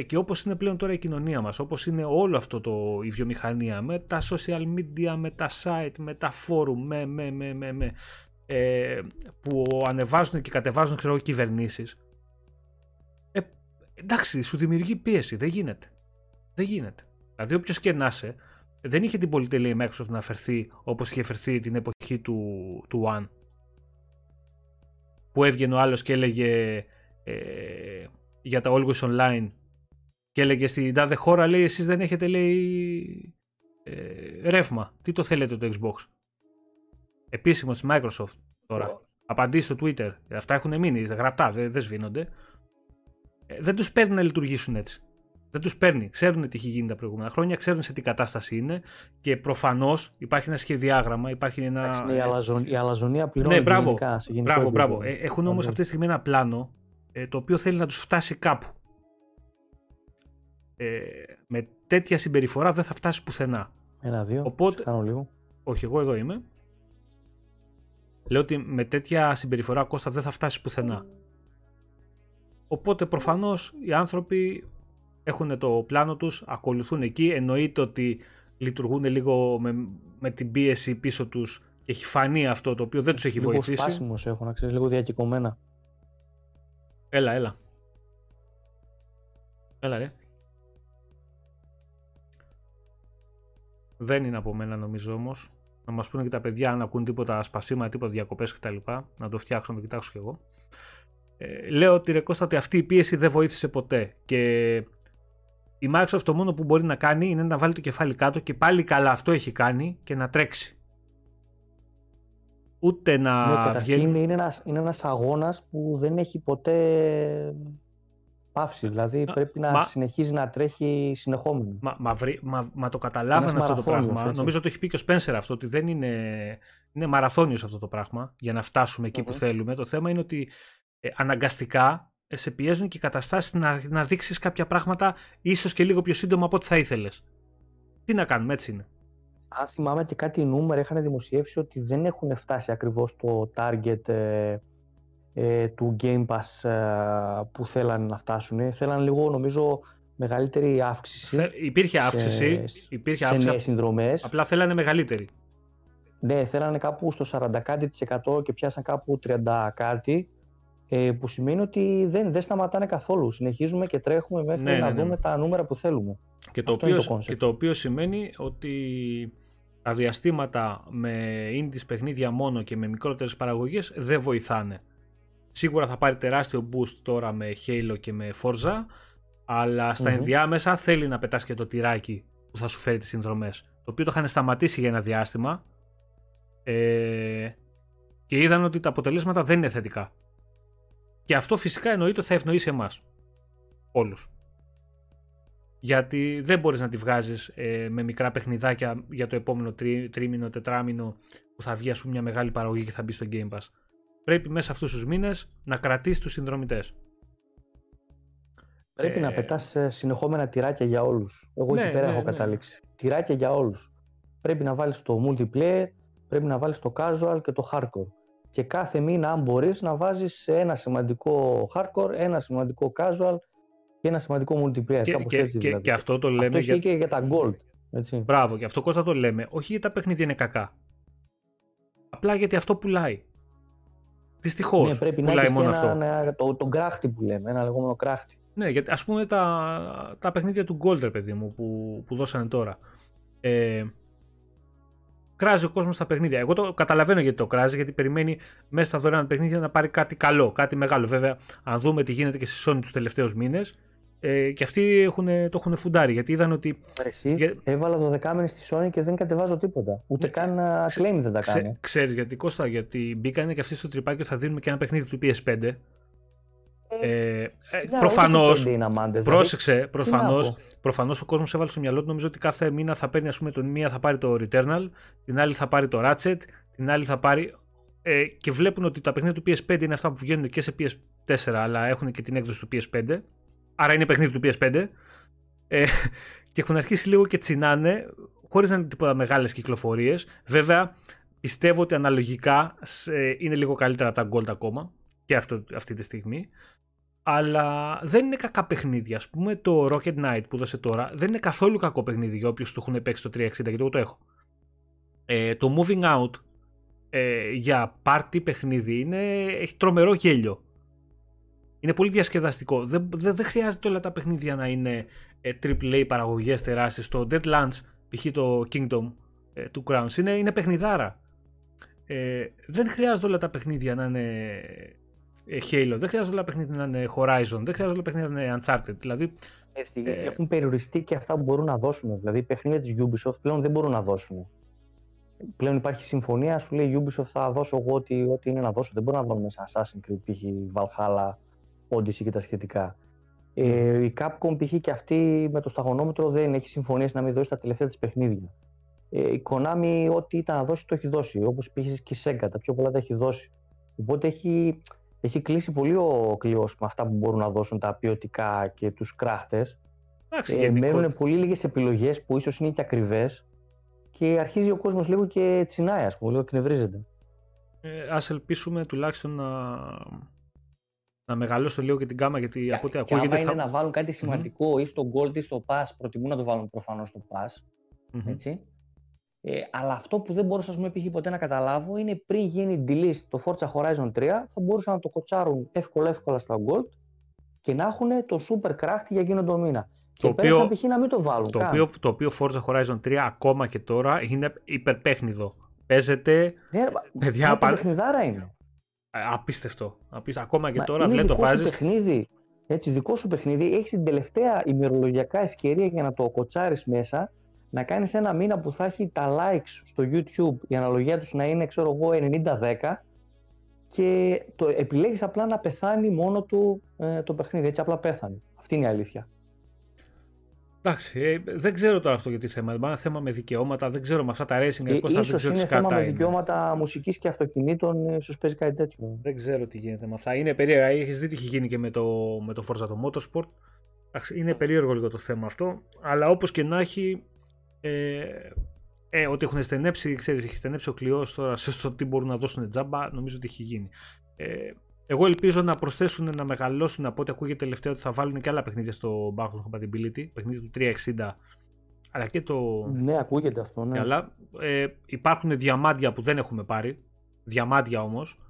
Ε, και όπως είναι πλέον τώρα η κοινωνία μας, όπως είναι όλο αυτό το, η βιομηχανία με τα social media, με τα site, με τα forum, με, με, με, με, με ε, που ανεβάζουν και κατεβάζουν ξέρω κυβερνήσεις ε, εντάξει σου δημιουργεί πίεση, δεν γίνεται. Δεν γίνεται. Δηλαδή όποιος και να είσαι δεν είχε την πολυτελεία η Microsoft να αφαιρθεί όπως είχε φερθεί την εποχή του, του One. Που έβγαινε ο άλλος και έλεγε ε, για τα Always Online και έλεγε στην τάδε χώρα, λέει, εσείς δεν έχετε, λέει, ε, ρεύμα. Τι το θέλετε το Xbox; Επίσημος της Microsoft τώρα. Απαντήσει στο Twitter. Αυτά έχουν μείνει, γραπτά, δεν, δεν σβήνονται. Ε, δεν τους παίρνει να λειτουργήσουν έτσι. Δεν τους παίρνει. Ξέρουν τι έχει γίνει τα προηγούμενα χρόνια, ξέρουν σε τι κατάσταση είναι και προφανώς υπάρχει ένα σχεδιάγραμμα. Υπάρχει ένα... η, αλαζον, η αλαζονία πληρώνει ναι, μπράβο, μπράβο, μπράβο. Ε, έχουν όμως αυτή τη στιγμή ένα πλάνο ε, το οποίο θέλει να τους φτάσει κάπου ε, με τέτοια συμπεριφορά δεν θα φτάσει πουθενά. Ένα-δύο. Οπότε... Κάνω λίγο. Όχι, εγώ εδώ είμαι. Λέω ότι με τέτοια συμπεριφορά Κώστα δεν θα φτάσει πουθενά. Οπότε προφανώς οι άνθρωποι έχουν το πλάνο τους, ακολουθούν εκεί. Εννοείται ότι λειτουργούν λίγο με, με την πίεση πίσω τους και έχει φανεί αυτό το οποίο δεν τους έχει λίγο βοηθήσει. Λίγο σπάσιμος έχω, να ξέρεις, λίγο διακυκωμένα. Έλα, έλα. Έλα ρε. Δεν είναι από μένα νομίζω όμως. Να μας πούνε και τα παιδιά αν ακούν τίποτα σπασίματα, τίποτα διακοπές κτλ. Να το φτιάξω, να το κοιτάξω κι εγώ. Ε, λέω ότι ρε Κώστα, ότι αυτή η πίεση δεν βοήθησε ποτέ. Και η Microsoft το μόνο που μπορεί να κάνει είναι να βάλει το κεφάλι κάτω και πάλι καλά αυτό έχει κάνει και να τρέξει. Ούτε να ναι, βγαίνει. Είναι ένας, είναι ένας αγώνας που δεν έχει ποτέ πάυση. Δηλαδή πρέπει να συνεχίζει να τρέχει συνεχόμενο. Μα, μα, μα, μα το καταλάβανε αυτό το πράγμα. Έτσι. Νομίζω το έχει πει και ο Σπένσερ αυτό, ότι δεν είναι, είναι μαραθώνιος αυτό το πράγμα για να φτάσουμε που θέλουμε. Το θέμα είναι ότι ε, αναγκαστικά ε, σε πιέζουν και οι καταστάσεις να, να δείξεις κάποια πράγματα ίσως και λίγο πιο σύντομα από ό,τι θα ήθελες. Τι να κάνουμε, έτσι είναι. Αν θυμάμαι και κάτι νούμερα είχαν δημοσιεύσει ότι δεν έχουν φτάσει ακριβώς το target ε, ε, του Game Pass ε, που θέλανε να φτάσουν. Θέλανε λίγο, νομίζω, μεγαλύτερη αύξηση. Θε, υπήρχε αύξηση. Σε, υπήρχε σε νέες συνδρομές. Απλά θέλανε μεγαλύτερη. Ναι, θέλανε κάπου στο 40% και πιάσαν κάπου 30 κάτι. Ε, που σημαίνει ότι δεν, δεν σταματάνε καθόλου. Συνεχίζουμε και τρέχουμε μέχρι ναι, να ναι, ναι. δούμε τα νούμερα που θέλουμε. Και το, οποίο, το και το οποίο σημαίνει ότι τα διαστήματα με indies παιχνίδια μόνο και με μικρότερες παραγωγές δεν βοηθάνε. Σίγουρα θα πάρει τεράστιο boost τώρα με Halo και με Forza, αλλά στα ενδιάμεσα θέλει να πετάσει και το τυράκι που θα σου φέρει τις συνδρομές. Το οποίο το είχαν σταματήσει για ένα διάστημα ε, και είδαν ότι τα αποτελέσματα δεν είναι θετικά. Και αυτό φυσικά εννοείται ότι θα ευνοήσει εμάς. Όλους. Γιατί δεν μπορείς να τη βγάζεις ε, με μικρά παιχνιδάκια για το επόμενο τρί, τρίμηνο, τετράμινο που θα βγει ας πούμε μια μεγάλη παραγωγή και θα μπει στο Game Pass πρέπει μέσα αυτούς τους μήνες να κρατήσεις τους συνδρομητές. Πρέπει ε... να πετάς ε, συνεχόμενα τυράκια για όλους. Εγώ ναι, εκεί πέρα ναι, έχω ναι. καταλήξει. Τυράκια για όλους. Πρέπει να βάλεις το multiplayer, πρέπει να βάλεις το casual και το hardcore. Και κάθε μήνα αν μπορείς να βάζεις ένα σημαντικό hardcore, ένα σημαντικό casual και ένα σημαντικό multiplayer. Και, και, έτσι, δηλαδή. και, αυτό το λέμε. Αυτός για... και για τα gold. Έτσι. Μπράβο, και αυτό Κώστα το λέμε. Όχι γιατί τα παιχνίδια είναι κακά. Απλά γιατί αυτό πουλάει. Δυστυχώς. Ναι, πρέπει να έχεις μόνο αυτό. Ένα, το, το κράχτη που λέμε, ένα λεγόμενο κράχτη. Ναι, γιατί ας πούμε τα, τα παιχνίδια του Golder, παιδί μου, που, που δώσανε τώρα. Ε, κράζει ο κόσμος στα παιχνίδια. Εγώ το καταλαβαίνω γιατί το κράζει, γιατί περιμένει μέσα στα δωρεάν παιχνίδια να πάρει κάτι καλό, κάτι μεγάλο. Βέβαια, αν δούμε τι γίνεται και στη Sony τους τελευταίους μήνες, Ε, και αυτοί έχουν, το έχουν φουντάρει γιατί είδαν ότι. Εσύ για... έβαλα το δεκάμενο στη Sony και δεν κατεβάζω τίποτα. Ούτε ναι. καν claim δεν τα κάνω. Ξέρεις γιατί Κώστα, γιατί μπήκανε και αυτοί στο τρυπάκι ότι θα δίνουμε και ένα παιχνίδι του PS5. Ε, ε, Προφανώς. Πρόσεξε, προφανώς. Προφανώς ο κόσμος έβαλε στο μυαλό του νομίζω ότι κάθε μήνα θα παίρνει, ας πούμε, τον μία θα πάρει το Returnal, την άλλη θα πάρει το Ratchet, την άλλη θα πάρει. Ε, και βλέπουν ότι τα παιχνίδια του PS5 είναι αυτά που βγαίνουν και σε PS4, αλλά έχουν και την έκδοση του PS5. Άρα είναι παιχνίδι του PS5. Ε, και έχουν αρχίσει λίγο και τσινάνε, χωρίς να είναι τίποτα μεγάλες κυκλοφορίες. Βέβαια, πιστεύω ότι αναλογικά είναι λίγο καλύτερα από τα Gold ακόμα και αυτό, αυτή τη στιγμή. Αλλά δεν είναι κακά παιχνίδια. Α πούμε το Rocket Knight που δώσε τώρα δεν είναι καθόλου κακό παιχνίδι για όποιους το έχουν παίξει το 360 γιατί εγώ το έχω. Ε, το Moving Out ε, για party παιχνίδι είναι, έχει τρομερό γέλιο. Είναι πολύ διασκεδαστικό. Δεν, δεν, δεν χρειάζεται όλα τα παιχνίδια να είναι ε, AAA παραγωγές τεράστιες. Το Deadlands, π.χ. το Kingdom ε, του Crowns, είναι, είναι παιχνιδάρα. Ε, δεν χρειάζεται όλα τα παιχνίδια να είναι ε, Halo, δεν χρειάζεται όλα τα παιχνίδια να είναι Horizon, δεν χρειάζεται όλα τα παιχνίδια να είναι Uncharted. Δηλαδή, ε, έχουν περιοριστεί και αυτά που μπορούν να δώσουν. Δηλαδή, οι παιχνίδια της Ubisoft πλέον δεν μπορούν να δώσουν. Πλέον υπάρχει συμφωνία, σου λέει η Ubisoft θα δώσω εγώ ό,τι, ό,τι είναι να δώσω. Δεν μπορώ να βάλω μέσα Assassin's Creed, π.χ. Valhalla, Odyssey και τα σχετικά. Ε, η Capcom π.χ. και αυτή με το σταγονόμετρο δεν έχει συμφωνήσει να μην δώσει τα τελευταία της παιχνίδια. Ε, η Konami ό,τι ήταν να δώσει το έχει δώσει. Όπως π.χ. και η Sega, τα πιο πολλά τα έχει δώσει. Οπότε έχει, έχει κλείσει πολύ ο κλειός με αυτά που μπορούν να δώσουν τα ποιοτικά και τους κράχτε. Ε, μένουν πολύ λίγες επιλογές που ίσως είναι και ακριβές και αρχίζει ο κόσμος λίγο και τσινάει, ας πούμε, λίγο κνευρίζεται. Ε, ας ελπίσουμε τουλάχιστον να, να μεγαλώσουν λίγο και την κάμα γιατί και, από ό,τι ακούγεται. Και θα... είναι να βάλουν κάτι σημαντικό mm-hmm. ή στο Gold ή στο Pass, προτιμούν να το βάλουν προφανώς στο Pass. Mm-hmm. Έτσι. Ε, αλλά αυτό που δεν μπορούσα πούμε, ποτέ να καταλάβω είναι πριν γίνει delist το Forza Horizon 3 θα μπορούσαν να το κοτσάρουν εύκολα εύκολα στα Gold και να έχουν το Super Craft για εκείνο το μήνα. Το και οποίο, π.χ. να μην το βάλουν. Το, οποίο, το οποίο Forza Horizon 3 ακόμα και τώρα είναι υπερπέχνιδο. Παίζεται. Ναι, παιδιά, πα... παιχνιδάρα είναι. Απίστευτο. Απίστευτο. Ακόμα και Μα τώρα δεν το βάζεις. παιχνίδι. Έτσι, δικό σου παιχνίδι, έχεις την τελευταία ημερολογιακά ευκαιρία για να το κοτσάρεις μέσα, να κάνεις ένα μήνα που θα έχει τα likes στο YouTube, η αναλογία τους να είναι, ξέρω εγώ, 90-10 και το επιλέγεις απλά να πεθάνει μόνο του ε, το παιχνίδι, έτσι απλά πέθανε. Αυτή είναι η αλήθεια. Εντάξει, ε, δεν ξέρω τώρα αυτό γιατί θέμα. Είναι θέμα με δικαιώματα, δεν ξέρω με αυτά τα racing. Ε, ίσως είναι θέμα με δικαιώματα μουσικής και αυτοκινήτων, ίσως παίζει κάτι τέτοιο. Δεν ξέρω τι γίνεται με αυτά. Είναι περίεργα. Έχεις δει τι έχει γίνει και με το, με το Forza το Motorsport. Είναι περίεργο λίγο το θέμα αυτό. Αλλά όπως και να έχει, ε, ε, ότι έχουν στενέψει, ξέρεις, έχει στενέψει ο κλειός τώρα σε στο τι μπορούν να δώσουν τζάμπα, νομίζω ότι έχει γίνει. Ε, εγώ ελπίζω να προσθέσουν, να μεγαλώσουν από ό,τι ακούγεται τελευταία ότι θα βάλουν και άλλα παιχνίδια στο backwards compatibility, παιχνίδια του 360 αλλά και το. Ναι, ακούγεται αυτό. Ναι. Αλλά ε, υπάρχουν διαμάντια που δεν έχουμε πάρει. Διαμάντια όμως,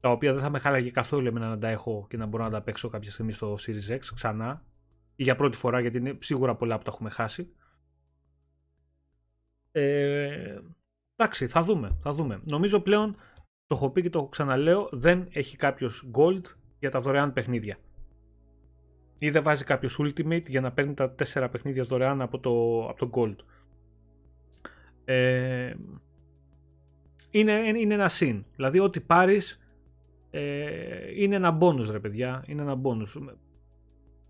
τα οποία δεν θα με χάλαγε καθόλου εμένα να τα έχω και να μπορώ να τα παίξω κάποια στιγμή στο Series X ξανά. Ή για πρώτη φορά, γιατί είναι σίγουρα πολλά που τα έχουμε χάσει. Ε, εντάξει, θα δούμε, θα δούμε. Νομίζω πλέον, το έχω πει και το ξαναλέω, δεν έχει κάποιος gold για τα δωρεάν παιχνίδια. Ή δεν βάζει κάποιος ultimate για να παίρνει τα 4 παιχνίδια δωρεάν από το, από το gold. Ε, είναι, είναι ένα συν. Δηλαδή ό,τι πάρεις ε, είναι ένα bonus ρε παιδιά. Είναι ένα bonus.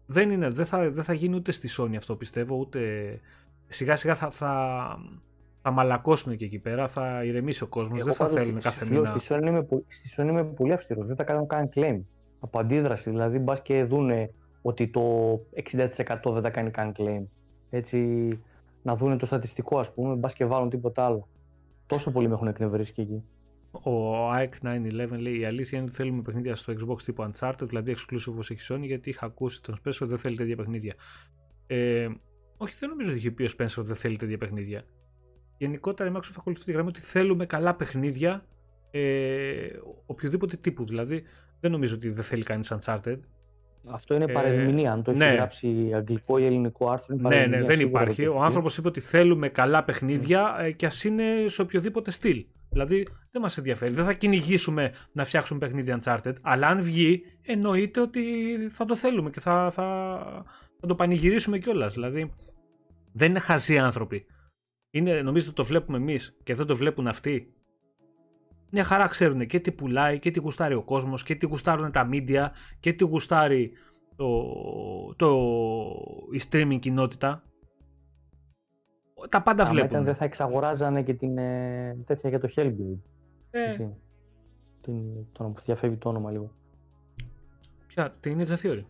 Δεν, είναι, δεν, θα, δεν θα γίνει ούτε στη Sony αυτό πιστεύω, ούτε σιγά σιγά θα, θα, θα μαλακώσουν και εκεί πέρα, θα ηρεμήσει ο κόσμος. Δεν θα θέλουν κάθε μήνα. Στη Sony, είμαι, στη Sony είμαι πολύ αυστηρός. Δεν τα κάνουν καν claim. Από αντίδραση. Δηλαδή, μπας και δούνε ότι το 60% δεν τα κάνει καν claim. Έτσι, να δούνε το στατιστικό, ας πούμε, μπας και βάλουν τίποτα άλλο. Τόσο πολύ με έχουν εκνευρίσει και εκεί. Ο AEC 911 λέει: Η αλήθεια είναι ότι θέλουμε παιχνίδια στο Xbox τύπου Uncharted, δηλαδή exclusive όπως έχει Sony, γιατί είχα ακούσει τον Spencer ότι δεν θέλει τέτοια παιχνίδια. Ε, όχι, δεν νομίζω ότι είχε πει ο Spencer ότι δεν θέλει τέτοια παιχνίδια γενικότερα η Microsoft ακολουθεί τη γραμμή ότι θέλουμε καλά παιχνίδια ε, οποιοδήποτε τύπου. Δηλαδή δεν νομίζω ότι δεν θέλει κανείς Uncharted. Αυτό είναι ε, παρεμηνία. Αν το έχει ναι. γράψει αγγλικό ή ελληνικό άρθρο, είναι Ναι, ναι, δεν υπάρχει. Ο άνθρωπος είπε ότι θέλουμε καλά παιχνίδια ε, και ας είναι σε οποιοδήποτε στυλ. Δηλαδή δεν μας ενδιαφέρει. Δεν θα κυνηγήσουμε να φτιάξουμε παιχνίδια Uncharted, αλλά αν βγει, εννοείται ότι θα το θέλουμε και θα, θα, να το πανηγυρίσουμε κιόλας. Δηλαδή, δεν είναι χαζοί άνθρωποι. Είναι, νομίζω ότι το βλέπουμε εμείς και δεν το βλέπουν αυτοί. Μια χαρά ξέρουν και τι πουλάει και τι γουστάρει ο κόσμος και τι γουστάρουν τα media και τι γουστάρει το, το, η streaming κοινότητα. Τα πάντα βλέπουν. Ήταν δεν θα εξαγοράζανε και την ε, τέτοια για το Hellblade. Ε. Έτσι. Την, το, διαφεύγει το όνομα λίγο. Ποια, την Ninja Theory;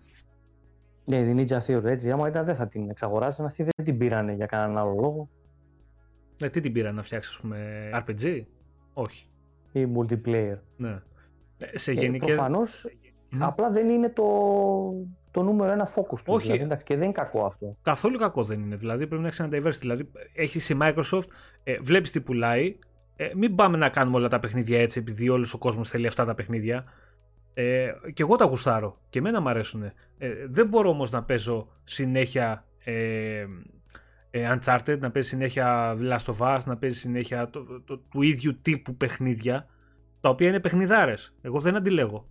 Ναι, την Ninja Theory, έτσι. Άμα ήταν δεν θα την εξαγοράζανε, αυτοί δεν την πήρανε για κανέναν άλλο λόγο. Ναι, τι την πήραν να φτιάξεις, ας πούμε, RPG; Όχι. Ή multiplayer. Ναι. Ε, σε γενικές... Προφανώς, απλά δεν είναι το, το νούμερο ένα focus τους. Όχι. Δηλαδή, και δεν είναι κακό αυτό. Καθόλου κακό δεν είναι. Δηλαδή πρέπει να έχεις ένα diversity. Δηλαδή έχει η Microsoft, ε, βλέπεις τι πουλάει. Ε, μην πάμε να κάνουμε όλα τα παιχνίδια έτσι, επειδή όλος ο κόσμος θέλει αυτά τα παιχνίδια. Ε, και εγώ τα γουστάρω. Και εμένα μου αρέσουν. Ε, δεν μπορώ όμως να παίζω συνέχεια ε, ε, Uncharted, να παίζει συνέχεια Last of Us, να παίζει συνέχεια το, το, το, του ίδιου τύπου παιχνίδια, τα οποία είναι παιχνιδάρες. Εγώ δεν αντιλέγω.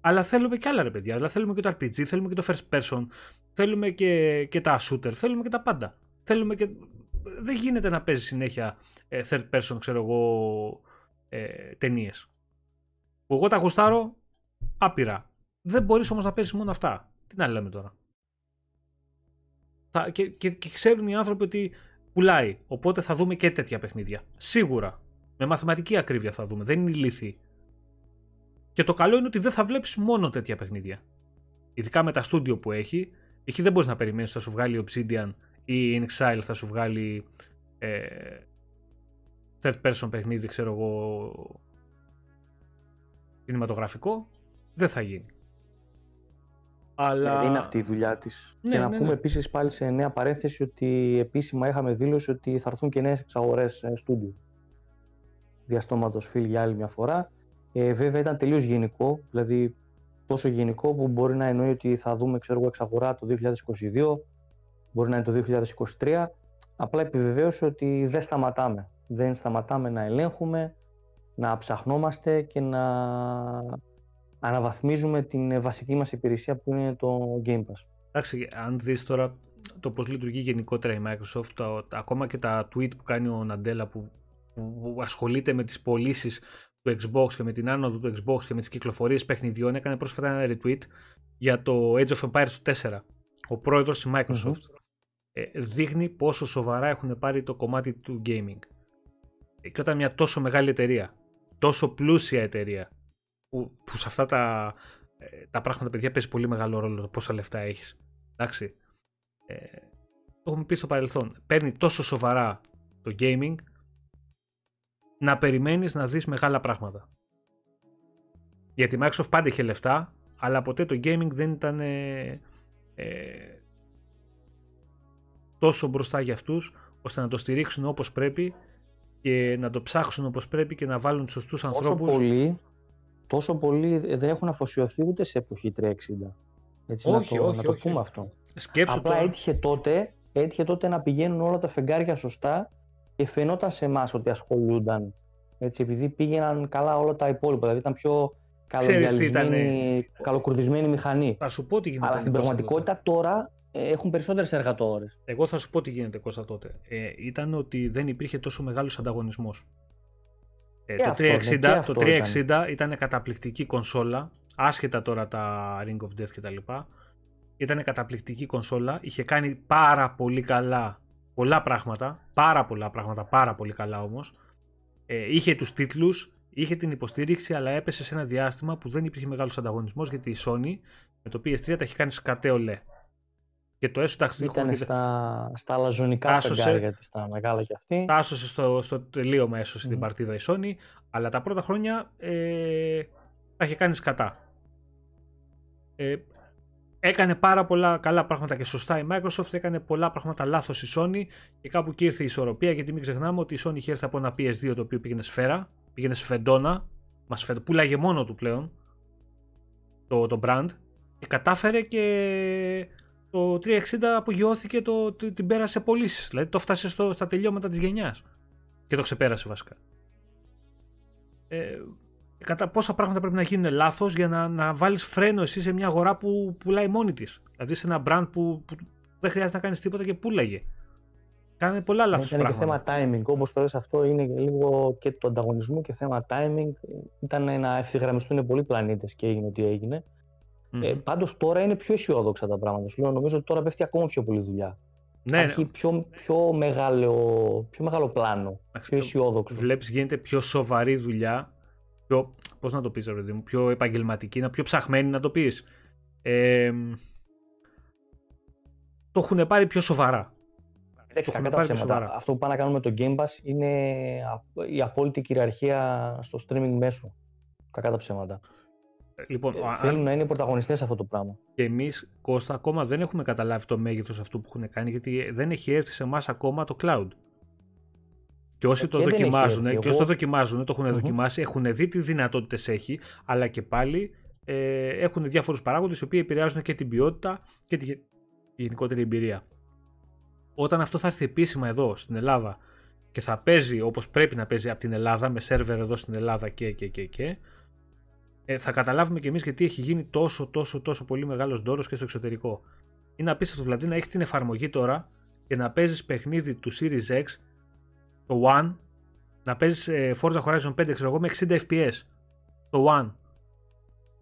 Αλλά θέλουμε και άλλα ρε παιδιά. Δηλαδή θέλουμε και το RPG, θέλουμε και το first person, θέλουμε και, και τα shooter, θέλουμε και τα πάντα. Θέλουμε και... Δεν γίνεται να παίζει συνέχεια ε, third person, ξέρω εγώ, ε, ταινίες. Που εγώ τα γουστάρω άπειρα. Δεν μπορείς όμως να παίζεις μόνο αυτά. Τι να λέμε τώρα. Θα, και, και, και ξέρουν οι άνθρωποι ότι πουλάει. Οπότε θα δούμε και τέτοια παιχνίδια. Σίγουρα. Με μαθηματική ακρίβεια θα δούμε. Δεν είναι ηλίθιοι. Και το καλό είναι ότι δεν θα βλέπεις μόνο τέτοια παιχνίδια. Ειδικά με τα στούντιο που έχει. Εκεί δεν μπορείς να περιμένεις θα σου βγάλει Obsidian ή In Exile θα σου βγάλει ε, third person παιχνίδι, ξέρω εγώ, κινηματογραφικό. Δεν θα γίνει. Αλλά... είναι αυτή η δουλειά της. Ναι, και να ναι, πούμε ναι. επίσης πάλι σε νέα παρένθεση ότι επίσημα είχαμε δήλωση ότι θα έρθουν και νέες εξαγορές στούντιο. Διαστόματος φίλ για άλλη μια φορά. Ε, βέβαια ήταν τελείως γενικό, δηλαδή τόσο γενικό που μπορεί να εννοεί ότι θα δούμε ξέρω, εξαγορά το 2022, μπορεί να είναι το 2023. Απλά επιβεβαίωσε ότι δεν σταματάμε. Δεν σταματάμε να ελέγχουμε, να ψαχνόμαστε και να αναβαθμίζουμε την βασική μας υπηρεσία που είναι το Game Pass. Εντάξει, αν δεις τώρα το πώς λειτουργεί γενικότερα η Microsoft, το, ακόμα και τα tweet που κάνει ο Ναντέλα που, που ασχολείται με τις πωλήσεις του Xbox και με την άνοδο του Xbox και με τις κυκλοφορίες παιχνιδιών έκανε πρόσφατα ένα retweet για το Age of Empires 4. Ο πρόεδρος της Microsoft ε, δείχνει πόσο σοβαρά έχουν πάρει το κομμάτι του gaming. Ε, και όταν μια τόσο μεγάλη εταιρεία, τόσο πλούσια εταιρεία που, που σε αυτά τα, ε, τα πράγματα, παιδιά, παίζει πολύ μεγάλο ρόλο το πόσα λεφτά έχεις. Εντάξει. Ε, το έχουμε πει στο παρελθόν. Παίρνει τόσο σοβαρά το gaming να περιμένεις να δεις μεγάλα πράγματα. Γιατί η Microsoft πάντα είχε λεφτά, αλλά ποτέ το gaming δεν ήταν ε, ε, τόσο μπροστά για αυτούς, ώστε να το στηρίξουν όπως πρέπει και να το ψάξουν όπως πρέπει και να βάλουν τους σωστούς ανθρώπους. Όσο πολύ τόσο πολύ δεν έχουν αφοσιωθεί ούτε σε εποχή 360. Έτσι, όχι, να το, όχι, να το πούμε αυτό. Σκέψου Απλά έτυχε τότε, έτυχε τότε να πηγαίνουν όλα τα φεγγάρια σωστά και φαινόταν σε εμάς ότι ασχολούνταν. Έτσι, επειδή πήγαιναν καλά όλα τα υπόλοιπα. Δηλαδή ήταν πιο καλοδιαλυσμένη, καλοκουρδισμένη μηχανή. Θα σου πω τι γίνεται. Αλλά στην πραγματικότητα τώρα ε, έχουν περισσότερες εργατόρες. Εγώ θα σου πω τι γίνεται Κώστα τότε. Ε, ήταν ότι δεν υπήρχε τόσο μεγάλος ανταγωνισμός. Ε, το, 360, ναι, το 360 ήταν. ήταν καταπληκτική κονσόλα, άσχετα τώρα τα Ring of Death κτλ. Ήταν καταπληκτική κονσόλα, είχε κάνει πάρα πολύ καλά πολλά πράγματα, πάρα πολλά πράγματα, πάρα πολύ καλά όμως. Ε, είχε τους τίτλους, είχε την υποστήριξη, αλλά έπεσε σε ένα διάστημα που δεν υπήρχε μεγάλος ανταγωνισμός γιατί η Sony με το PS3 τα έχει κάνει σκατέολε. Και το έσω εντάξει Ήταν στα, στα αλαζονικά φεγγάρια της, τα μεγάλα κι αυτή. Τάσωσε στο, στο τελείωμα έσωσε mm. την παρτίδα η Sony, αλλά τα πρώτα χρόνια ε, τα είχε κάνει σκατά. Ε, έκανε πάρα πολλά καλά πράγματα και σωστά η Microsoft, έκανε πολλά πράγματα λάθος η Sony και κάπου εκεί ήρθε η ισορροπία γιατί μην ξεχνάμε ότι η Sony είχε έρθει από ένα PS2 το οποίο πήγαινε σφαίρα, πήγαινε σφεντόνα, μας πουλάγε μόνο του πλέον το, το brand και κατάφερε και το 360 απογειώθηκε, το, το, την πέρασε πωλήσεις. Δηλαδή το φτάσε στο, στα τελειώματα της γενιάς. Και το ξεπέρασε βασικά. Ε, κατά πόσα πράγματα πρέπει να γίνουν λάθος για να, να βάλεις φρένο εσύ σε μια αγορά που πουλάει μόνη της. Δηλαδή σε ένα brand που, που δεν χρειάζεται να κάνεις τίποτα και πουλάγε. Κάνε πολλά λάθος πράγματα. Είναι και θέμα timing. Όπως πέρασε αυτό, είναι λίγο και του ανταγωνισμού και θέμα timing. Ήταν να ευθυγραμμιστούν πολλοί πλανήτες και έγινε ό,τι έγινε. Mm. Ε, Πάντως τώρα είναι πιο αισιόδοξα τα πράγματα. Σου λέω, νομίζω ότι τώρα πέφτει ακόμα πιο πολύ δουλειά. Ναι, Έχει πιο, πιο, μεγάλο, πιο μεγάλο πλάνο. Πιο αισιόδοξο. Βλέπεις γίνεται πιο σοβαρή δουλειά. Πιο, πώς να το πεις, ρε μου, πιο επαγγελματική, να πιο ψαχμένη να το πεις. Ε, το έχουν πάρει πιο σοβαρά. Αυτό που πάνε να κάνουμε το Game Pass είναι η απόλυτη κυριαρχία στο streaming μέσο. Κακά τα ψέματα. Ε, λοιπόν, ε, θέλουν να είναι πρωταγωνιστές αυτό το πράγμα. Και εμείς, Κώστα, ακόμα δεν έχουμε καταλάβει το μέγεθος αυτού που έχουν κάνει, γιατί δεν έχει έρθει σε εμάς ακόμα το cloud. Και όσοι ε, το δοκιμάζουν, και όσοι το δοκιμάζουν, το εχουν δοκιμάσει, έχουν δει τι δυνατότητες έχει, αλλά και πάλι ε, έχουν διάφορους παράγοντες οι οποίοι επηρεάζουν και την ποιότητα και τη γενικότερη εμπειρία. Όταν αυτό θα έρθει επίσημα εδώ στην Ελλάδα και θα παίζει όπως πρέπει να παίζει από την Ελλάδα, με σερβερ εδώ στην Ελλάδα και και και και, ε, θα καταλάβουμε κι εμείς γιατί έχει γίνει τόσο τόσο τόσο πολύ μεγάλος δώρο και στο εξωτερικό. Είναι απίστευτο δηλαδή να έχεις την εφαρμογή τώρα και να παίζεις παιχνίδι του Series X, το One, να παίζεις ε, Forza Horizon 5 ξέρω εγώ, με 60 FPS. Το One.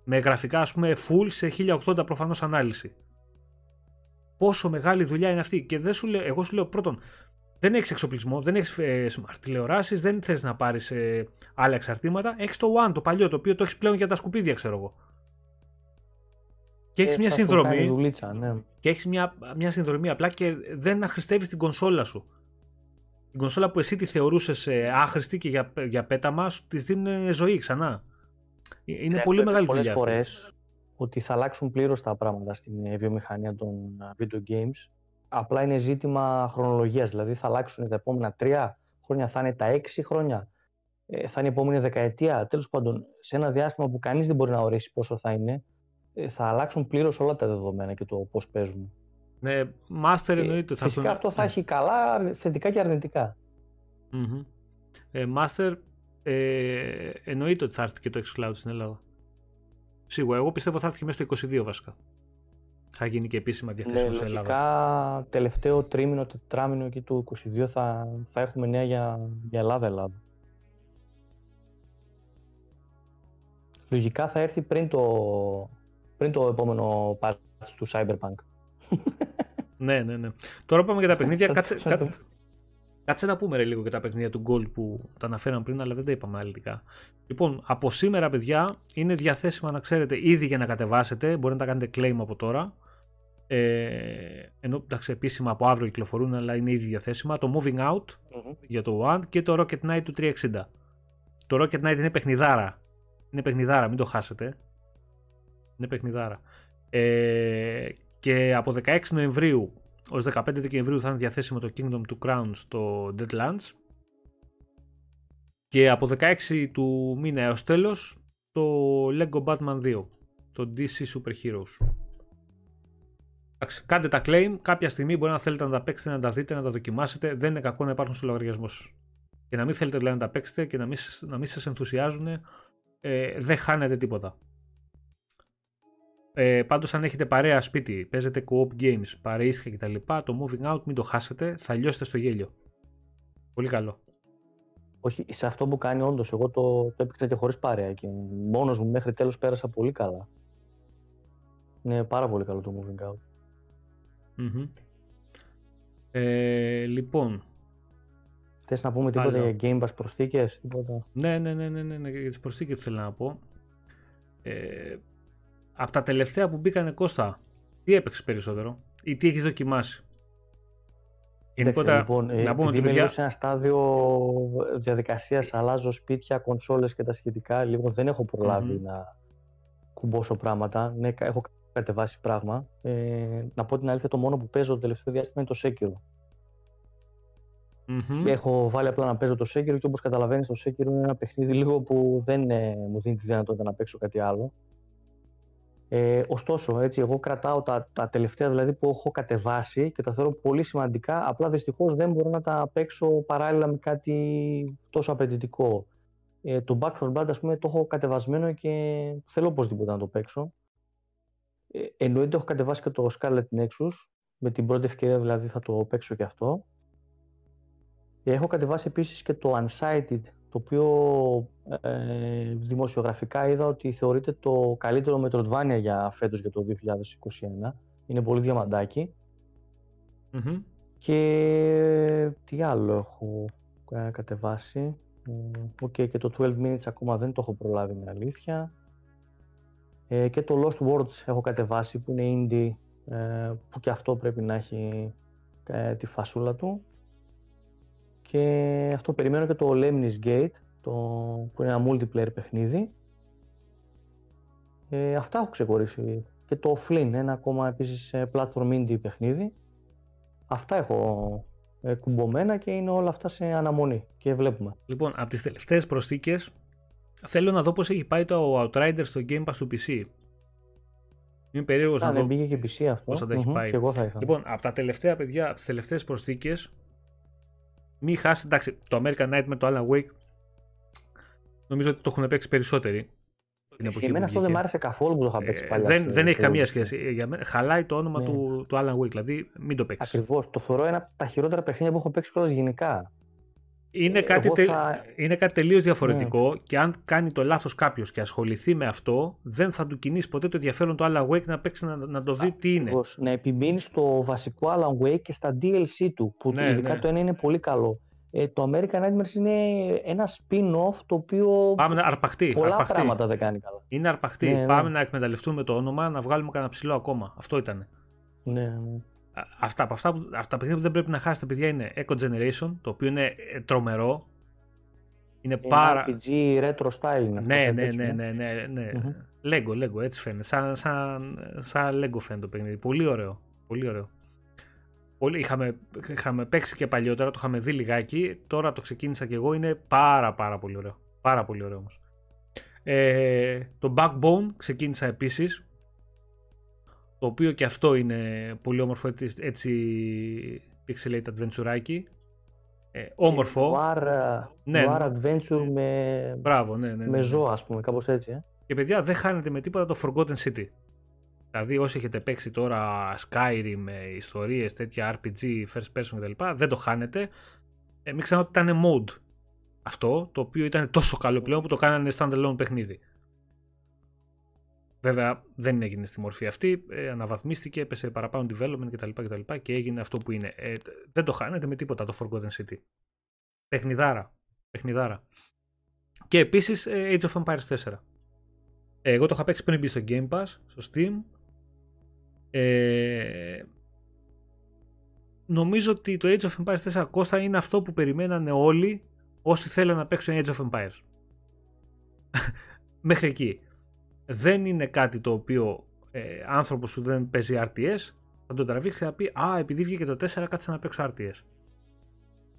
Με γραφικά ας πούμε full σε 1080 προφανώς ανάλυση. Πόσο μεγάλη δουλειά είναι αυτή. Και δεν σου λέω, εγώ σου λέω πρώτον, δεν έχεις εξοπλισμό, δεν έχεις ε, smart τηλεοράσεις, δεν θες να πάρεις ε, άλλα εξαρτήματα. Έχεις το One, το παλιό, το οποίο το έχεις πλέον για τα σκουπίδια, ξέρω εγώ. Και έχεις ε, μια συνδρομή. Δουλίτσα, ναι. Και έχεις μια, μια συνδρομή απλά και δεν αχρηστεύεις την κονσόλα σου. Την κονσόλα που εσύ τη θεωρούσες ε, άχρηστη και για, για πέταμα, σου της δίνει ζωή ξανά. Ε, είναι ναι, πολύ μεγάλη δουλειά. Πολλέ φορές ότι θα αλλάξουν πλήρως τα πράγματα στην βιομηχανία των video games απλά είναι ζήτημα χρονολογίας. Δηλαδή θα αλλάξουν τα επόμενα τρία χρόνια, θα είναι τα έξι χρόνια, ε, θα είναι η επόμενη δεκαετία. Τέλος πάντων, σε ένα διάστημα που κανείς δεν μπορεί να ορίσει πόσο θα είναι, ε, θα αλλάξουν πλήρως όλα τα δεδομένα και το πώς παίζουν. Ναι, master ε, εννοείται. Θα φυσικά αυτό θα ναι. έχει καλά θετικά και αρνητικά. Mm-hmm. Ε, master ε, εννοείται ότι θα έρθει και το xCloud στην Ελλάδα. Σίγουρα. Εγώ πιστεύω θα έρθει και μέσα στο 22 βασικά θα γίνει και επίσημα διαθέσιμο ναι, σε Ελλάδα. Λογικά τελευταίο τρίμηνο, τετράμινο εκεί του 22 θα, θα έχουμε νέα για, για Ελλάδα, Ελλάδα. Λογικά θα έρθει πριν το, πριν το επόμενο part του Cyberpunk. ναι, ναι, ναι. Τώρα πάμε για τα παιχνίδια. κάτσε, κάτσε, κάτσε να πούμε ρε, λίγο για τα παιχνίδια του Gold που τα αναφέραμε πριν, αλλά δεν τα είπαμε αναλυτικά. Λοιπόν, από σήμερα, παιδιά, είναι διαθέσιμα να ξέρετε ήδη για να κατεβάσετε. Μπορείτε να τα κάνετε claim από τώρα. Ε, ενώ εντάξει, επίσημα από αύριο κυκλοφορούν, αλλά είναι ήδη διαθέσιμα. Το Moving Out για το One και το Rocket Knight του 360. Το Rocket Knight είναι παιχνιδάρα. Είναι παιχνιδάρα, μην το χάσετε. Είναι παιχνιδάρα. Ε, και από 16 Νοεμβρίου ως 15 Δεκεμβρίου θα είναι διαθέσιμο το Kingdom to Crown στο Deadlands. Και από 16 του μήνα έως τέλος το Lego Batman 2. Το DC Super Heroes. Κάντε τα claim, κάποια στιγμή μπορεί να θέλετε να τα παίξετε, να τα δείτε, να τα δοκιμάσετε. Δεν είναι κακό να υπάρχουν στο λογαριασμός σα. Και να μην θέλετε δηλαδή, να τα παίξετε και να μην, να μην σας ενθουσιάζουν, ε, δεν χάνετε τίποτα. Ε, Πάντως, αν έχετε παρέα σπίτι, παίζετε co-op games, παρείστηκα κτλ., το moving out μην το χάσετε, θα λιώσετε στο γέλιο. Πολύ καλό. Όχι, σε αυτό που κάνει όντως, εγώ το, το έπαιξα και χωρίς παρέα και μόνος μου μέχρι τέλος πέρασα πολύ καλά. Είναι πάρα πολύ καλό το moving out. Ε, λοιπόν. Θες να πούμε τίποτα για Game Pass προσθήκες, τίποτα; Ναι, ναι, ναι, ναι, ναι, ναι για τις προσθήκες θέλω να πω. Ε, από τα τελευταία που μπήκανε Κώστα, τι έπαιξες περισσότερο ή τι έχεις δοκιμάσει; Γενικότερα, λοιπόν, ε, να πούμε ότι παιδιά... σε ένα στάδιο διαδικασίας αλλάζω σπίτια, κονσόλες και τα σχετικά, λίγο δεν έχω να κουμπώσω πράγματα. Ναι, έχω κατεβάσει πράγμα. Ε, να πω την αλήθεια, το μόνο που παίζω το τελευταίο διάστημα είναι το Sekiro. Mm-hmm. Έχω βάλει απλά να παίζω το Sekiro και όπως καταλαβαίνεις το Sekiro είναι ένα παιχνίδι λίγο που δεν ε, μου δίνει τη δυνατότητα να παίξω κάτι άλλο. Ε, ωστόσο, έτσι, εγώ κρατάω τα, τα τελευταία δηλαδή που έχω κατεβάσει και τα θεωρώ πολύ σημαντικά, απλά δυστυχώς δεν μπορώ να τα παίξω παράλληλα με κάτι τόσο απαιτητικό. Ε, το Back for Blood, ας πούμε, το έχω κατεβασμένο και θέλω οπωσδήποτε να το παίξω. Ε, εννοείται έχω κατεβάσει και το Scarlet Nexus. Με την πρώτη ευκαιρία δηλαδή θα το παίξω και αυτό. Ε, έχω κατεβάσει επίσης και το Unsighted, το οποίο ε, δημοσιογραφικά είδα ότι θεωρείται το καλύτερο Metroidvania για φέτος για το 2021. Είναι πολύ διαμαντάκι. Και τι άλλο έχω ε, κατεβάσει. Ok, okay, και το 12 Minutes ακόμα δεν το έχω προλάβει με αλήθεια. Ε, και το Lost Words έχω κατεβάσει που είναι indie ε, που και αυτό πρέπει να έχει ε, τη φασούλα του. Και αυτό περιμένω και το Lemnis Gate το, που είναι ένα multiplayer παιχνίδι. Ε, αυτά έχω ξεχωρίσει. Και το Flynn, ένα ακόμα επίσης platform indie παιχνίδι. Αυτά έχω ε, κουμπωμένα και είναι όλα αυτά σε αναμονή και βλέπουμε. Λοιπόν, από τις τελευταίες προσθήκες θέλω να δω πώς έχει πάει το Outrider στο Game Pass του PC. Είμαι περίεργος να δω. Δεν πήγε και PC αυτό. Πώς θα τα έχει πάει. Και εγώ θα ήθελα. Λοιπόν, από τα τελευταία παιδιά, από τις τελευταίες προσθήκες, μην χάσει. Εντάξει, το American Night με το Alan Wake νομίζω ότι το έχουν παίξει περισσότεροι την εποχή Εμένα αυτό δεν μ' άρεσε καθόλου που το είχα παίξει ε, παλιά. δεν, δεν έχει καμία σχέση. Για μένα, χαλάει το όνομα ναι. του, του Alan Wake, δηλαδή μην το παίξεις. Ακριβώς. Το θεωρώ ένα από τα χειρότερα παιχνίδια που έχω παίξει κιόλας γενικά. Είναι ε, κάτι, τε... είναι κάτι τελείως διαφορετικό ναι. και αν κάνει το λάθος κάποιος και ασχοληθεί με αυτό, δεν θα του κινήσει ποτέ το ενδιαφέρον του Alan Wake να παίξει να, να το δει τι είναι. Να επιμείνεις στο βασικό Alan Wake και στα DLC του, που ναι, ειδικά ναι. το ένα είναι πολύ καλό ε, το American Nightmares είναι ένα spin-off το οποίο Πάμε να αρπαχτεί, πολλά αρπαχτεί. πράγματα δεν κάνει καλά. Είναι αρπαχτή. Ναι, ναι. Πάμε να εκμεταλλευτούμε το όνομα, να βγάλουμε κανένα ψηλό ακόμα. Αυτό ήταν. Ναι, ναι. Αυτά, από αυτά, αυτά τα παιχνίδια που δεν πρέπει να χάσετε, παιδιά, είναι Echo Generation, το οποίο είναι ε, τρομερό. Είναι, είναι πάρα. RPG retro style. Είναι ναι, ναι, ναι, ναι, ναι, ναι. Mm-hmm. Lego, Lego, έτσι φαίνεται. Σαν, σαν, σαν Lego φαίνεται το παιχνίδι. Πολύ ωραίο. Πολύ ωραίο. Πολύ, είχαμε, είχαμε παίξει και παλιότερα, το είχαμε δει λιγάκι. Τώρα το ξεκίνησα και εγώ. Είναι πάρα πάρα πολύ ωραίο. Πάρα πολύ ωραίο όμως. Ε, το Backbone ξεκίνησα επίσης. Το οποίο και αυτό είναι πολύ όμορφο έτσι, έτσι pixelated adventure ε, όμορφο. Noir, ναι, noir adventure με, Μπράβο, ναι, ναι, με ναι, ζώα, ας πούμε, κάπως έτσι. Ε. Και παιδιά δεν χάνεται με τίποτα το Forgotten City. Δηλαδή όσοι έχετε παίξει τώρα Skyrim με ιστορίες, τέτοια RPG, first person κτλ. Δεν το χάνετε. Ε, μην ξανά ότι ήταν mode αυτό, το οποίο ήταν τόσο καλό πλέον που το κάνανε standalone παιχνίδι. Βέβαια δεν έγινε στη μορφή αυτή, ε, αναβαθμίστηκε, έπεσε παραπάνω development κτλ. κτλ και έγινε αυτό που είναι. Ε, δεν το χάνετε με τίποτα το Forgotten City. Παιχνιδάρα. Παιχνιδάρα. Και επίσης ε, Age of Empires 4. Εγώ το είχα παίξει πριν μπει στο Game Pass, στο Steam. Ε, νομίζω ότι το Age of Empires 4 Κώστα είναι αυτό που περιμένανε όλοι όσοι θέλουν να παίξουν Age of Empires. Μέχρι εκεί. Δεν είναι κάτι το οποίο ε, άνθρωπος που δεν παίζει RTS θα το τραβήξει να πει «Α, επειδή βγήκε το 4 κάτσε να παίξω RTS».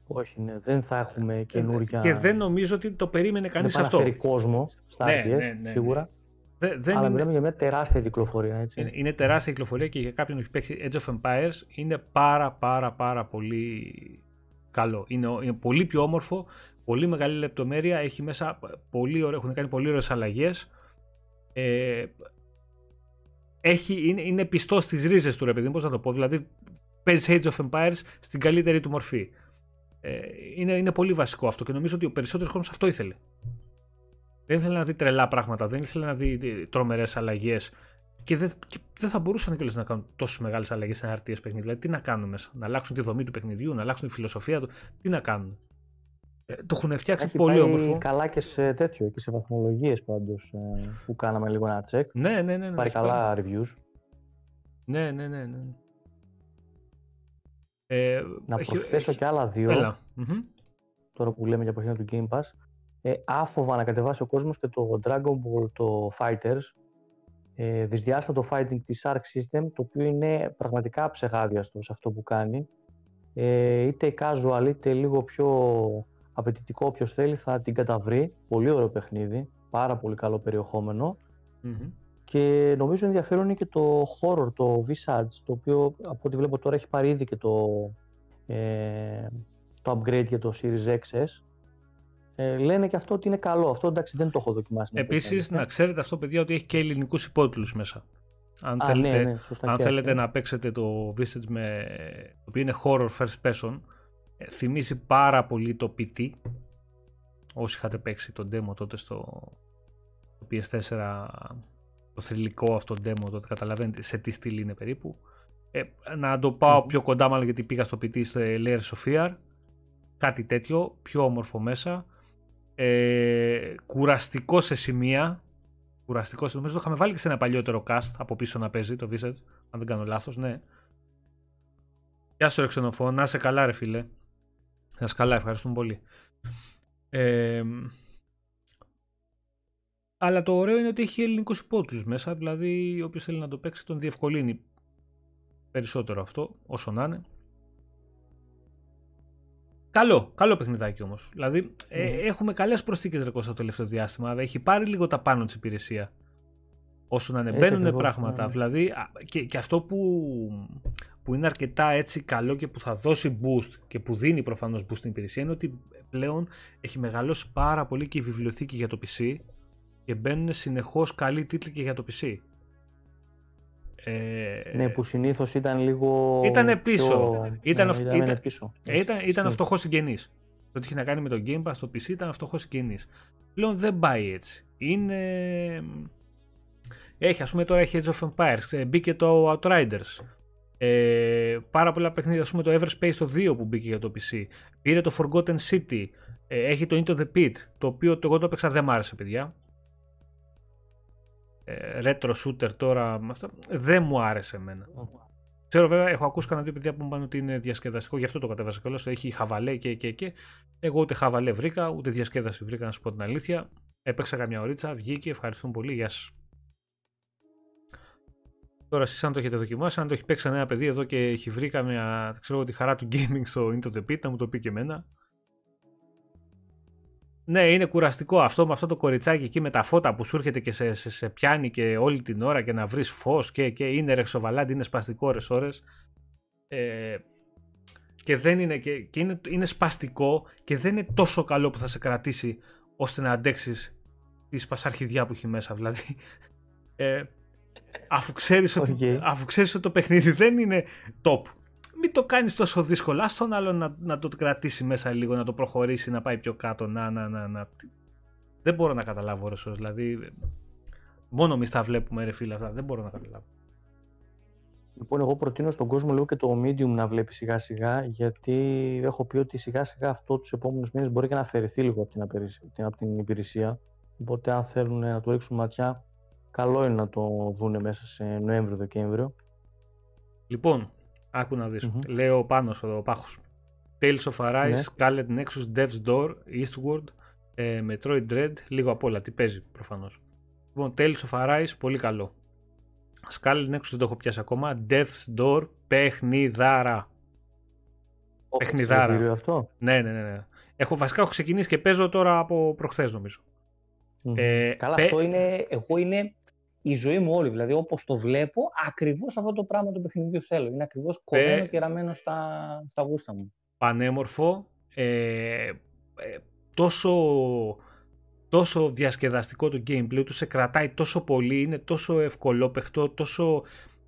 Όχι, ναι, δεν θα έχουμε ε, καινούργια... Και δεν νομίζω ότι το περίμενε κανείς αυτό. Δεν κόσμο στα ναι, RTS, ναι, ναι, ναι. σίγουρα. Δεν Αλλά είναι... μιλάμε για μια τεράστια κυκλοφορία. Έτσι. Είναι, είναι τεράστια κυκλοφορία και για κάποιον που έχει παίξει Edge of Empires είναι πάρα πάρα πάρα πολύ καλό. Είναι, είναι πολύ πιο όμορφο, πολύ μεγάλη λεπτομέρεια, έχει μέσα πολύ ωραίο, έχουν κάνει πολύ ωραίες αλλαγές. Ε, έχει, είναι, είναι πιστός στις ρίζες του ρε παιδί, πώς να το πω, δηλαδή παίζει Age of Empires στην καλύτερη του μορφή. Ε, είναι, είναι πολύ βασικό αυτό και νομίζω ότι ο περισσότερος κόσμος αυτό ήθελε. Δεν ήθελε να δει τρελά πράγματα, δεν ήθελε να δει τρομερές αλλαγές. Και δεν, δεν θα μπορούσαν κιόλας να κάνουν τόσο μεγάλες αλλαγές σε ένα RTS παιχνίδι. Δηλαδή, τι να κάνουν μέσα, να αλλάξουν τη δομή του παιχνιδιού, να αλλάξουν τη φιλοσοφία του. Τι να κάνουν. Ε, το έχουν φτιάξει Έχει πολύ πάει όμορφο. καλά και σε τέτοιο, και σε βαθμολογίες πάντως ε, που κάναμε λίγο ένα check. Ναι, ναι, ναι. ναι πάρει καλά reviews. Ναι, ναι, ναι. ναι. Ε, να έχει, προσθέσω έχει... και άλλα δύο. Τώρα που λέμε για παιχνίδια του Game Pass ε, άφοβα να κατεβάσει ο κόσμος και το Dragon Ball το Fighters ε, δυσδιάστατο fighting της Arc System το οποίο είναι πραγματικά ψεγάδιαστο σε αυτό που κάνει ε, είτε casual είτε λίγο πιο απαιτητικό όποιος θέλει θα την καταβρει πολύ ωραίο παιχνίδι πάρα πολύ καλό και νομίζω ενδιαφέρον είναι και το horror, το Visage το οποίο από ό,τι βλέπω τώρα έχει πάρει ήδη και το, ε, το upgrade για το Series XS ε, λένε και αυτό ότι είναι καλό. Αυτό εντάξει δεν το έχω δοκιμάσει. Επίσης, να ξέρετε αυτό, παιδιά, ότι έχει και ελληνικούς υπότιτλους μέσα. Αν θέλετε, ναι, ναι, αν θέλετε να παίξετε το Visage με, το οποίο είναι horror first person, ε, θυμίζει πάρα πολύ το PT. Όσοι είχατε παίξει το demo τότε στο, PS4, το θρηλυκό αυτό demo τότε, καταλαβαίνετε σε τι στυλ είναι περίπου. Ε, να το πάω πιο κοντά μάλλον γιατί πήγα στο PT στο Layers of Fear. Κάτι τέτοιο, πιο όμορφο μέσα. Ε, κουραστικό σε σημεία, κουραστικό. Νομίζω το είχαμε βάλει και σε ένα παλιότερο cast από πίσω να παίζει το Visage, αν δεν κάνω λάθος, ναι. Γεια σου, Ρεξενοφό. Να είσαι καλά, ρε φίλε. Να είσαι καλά, ευχαριστούμε πολύ. Ε, αλλά το ωραίο είναι ότι έχει ελληνικούς υπότιτλους μέσα. Δηλαδή, όποιος θέλει να το παίξει, τον διευκολύνει περισσότερο αυτό, όσο να είναι. Καλό, καλό παιχνιδάκι όμως. Δηλαδή, ε, ναι. έχουμε καλές προσθήκες ρεκό στο τελευταίο διάστημα. Έχει πάρει λίγο τα πάνω της υπηρεσία. Όσο να είναι, μπαίνουν πράγματα. Ναι. Δηλαδή, και, και αυτό που, που είναι αρκετά έτσι καλό και που θα δώσει boost και που δίνει προφανώς boost στην υπηρεσία είναι ότι πλέον έχει μεγαλώσει πάρα πολύ και η βιβλιοθήκη για το PC και μπαίνουν συνεχώς καλοί τίτλοι και για το PC. Ε, ναι, που συνήθως ήταν λίγο. Ήταν πίσω. Ήταν, ναι, ήταν, πίσω. Ε, ήταν, ήταν φτωχός συγγενής. Το ότι είχε να κάνει με το Game Pass στο PC ήταν φτωχός συγγενής. Πλέον δεν πάει έτσι. Είναι. Έχει, ας πούμε, τώρα έχει Age of Empires. Ε, μπήκε το Outriders. Ε, πάρα πολλά παιχνίδια, ας πούμε, το Everspace το 2 που μπήκε για το PC. Πήρε το Forgotten City. Ε, έχει το Into the Pit. Το οποίο το εγώ το έπαιξα δεν μ' άρεσε, παιδιά. Ε, retro shooter τώρα αυτό, δεν μου άρεσε εμένα. Ξέρω βέβαια, έχω ακούσει κανένα δύο παιδιά που μου πάνε ότι είναι διασκεδαστικό, γι' αυτό το κατέβασα κιόλας. Έχει χαβαλέ και, και, και. Εγώ ούτε χαβαλέ βρήκα, ούτε διασκέδαση βρήκα, να σου πω την αλήθεια. Έπαιξα καμιά ωρίτσα, βγήκε, ευχαριστούμε πολύ, γεια σας. Τώρα εσείς αν το έχετε δοκιμάσει, αν το έχει παίξει ένα παιδί εδώ και έχει βρει καμιά, ξέρω τη χαρά του gaming στο Into the Pit, να μου το πει και εμένα. Ναι, είναι κουραστικό αυτό με αυτό το κοριτσάκι εκεί με τα φώτα που σου έρχεται και σε, σε, σε πιάνει και όλη την ώρα και να βρεις φως και, και είναι ρεξοβαλάντι, είναι σπαστικό ώρες ώρες. Ε, και δεν είναι, και, και είναι, είναι σπαστικό και δεν είναι τόσο καλό που θα σε κρατήσει ώστε να αντέξεις τη σπασαρχιδιά που έχει μέσα. Δηλαδή, ε, αφού ξέρεις, ότι, αφού ξέρεις ότι το παιχνίδι δεν είναι top μην το κάνεις τόσο δύσκολο. Ας τον άλλο να, να το κρατήσει μέσα λίγο, να το προχωρήσει, να πάει πιο κάτω, να, να, να, να. Δεν μπορώ να καταλάβω ρε δηλαδή μόνο εμείς τα βλέπουμε ρε φίλε αυτά, δεν μπορώ να καταλάβω. Λοιπόν, εγώ προτείνω στον κόσμο λίγο και το medium να βλέπει σιγά σιγά, γιατί έχω πει ότι σιγά σιγά αυτό τους επόμενους μήνες μπορεί και να αφαιρεθεί λίγο από την, από την υπηρεσία. Οπότε, αν θέλουν να του ρίξουν ματιά, καλό είναι να το δούνε μέσα σε Νοέμβριο-Δεκέμβριο. Λοιπόν, Άκου να δεις. Mm-hmm. Λέω πάνω στο πάχος. Tales of Arise, ναι. Scarlet Nexus, Death's Door, Eastward, ε, Metroid Dread, λίγο απ' όλα. Τι παίζει προφανώς. Λοιπόν, Tales of Arise, πολύ καλό. Scarlet Nexus δεν το έχω πιάσει ακόμα. Death's Door, παιχνιδάρα. Oh, παιχνιδάρα. Αυτό; Ναι, ναι, ναι, ναι. Έχω, βασικά έχω ξεκινήσει και παίζω τώρα από προχθές νομίζω. Mm-hmm. Ε, Καλά, πε... αυτό είναι, εγώ είναι η ζωή μου όλη. Δηλαδή, όπως το βλέπω, ακριβώς αυτό το πράγμα του παιχνιδιού θέλω. Είναι ακριβώς κομμένο και ραμμένο στα, στα γούστα μου. Πανέμορφο. Ε, ε, τόσο, τόσο διασκεδαστικό το gameplay του, σε κρατάει τόσο πολύ, είναι τόσο ευκολόπαιχτο, τόσο,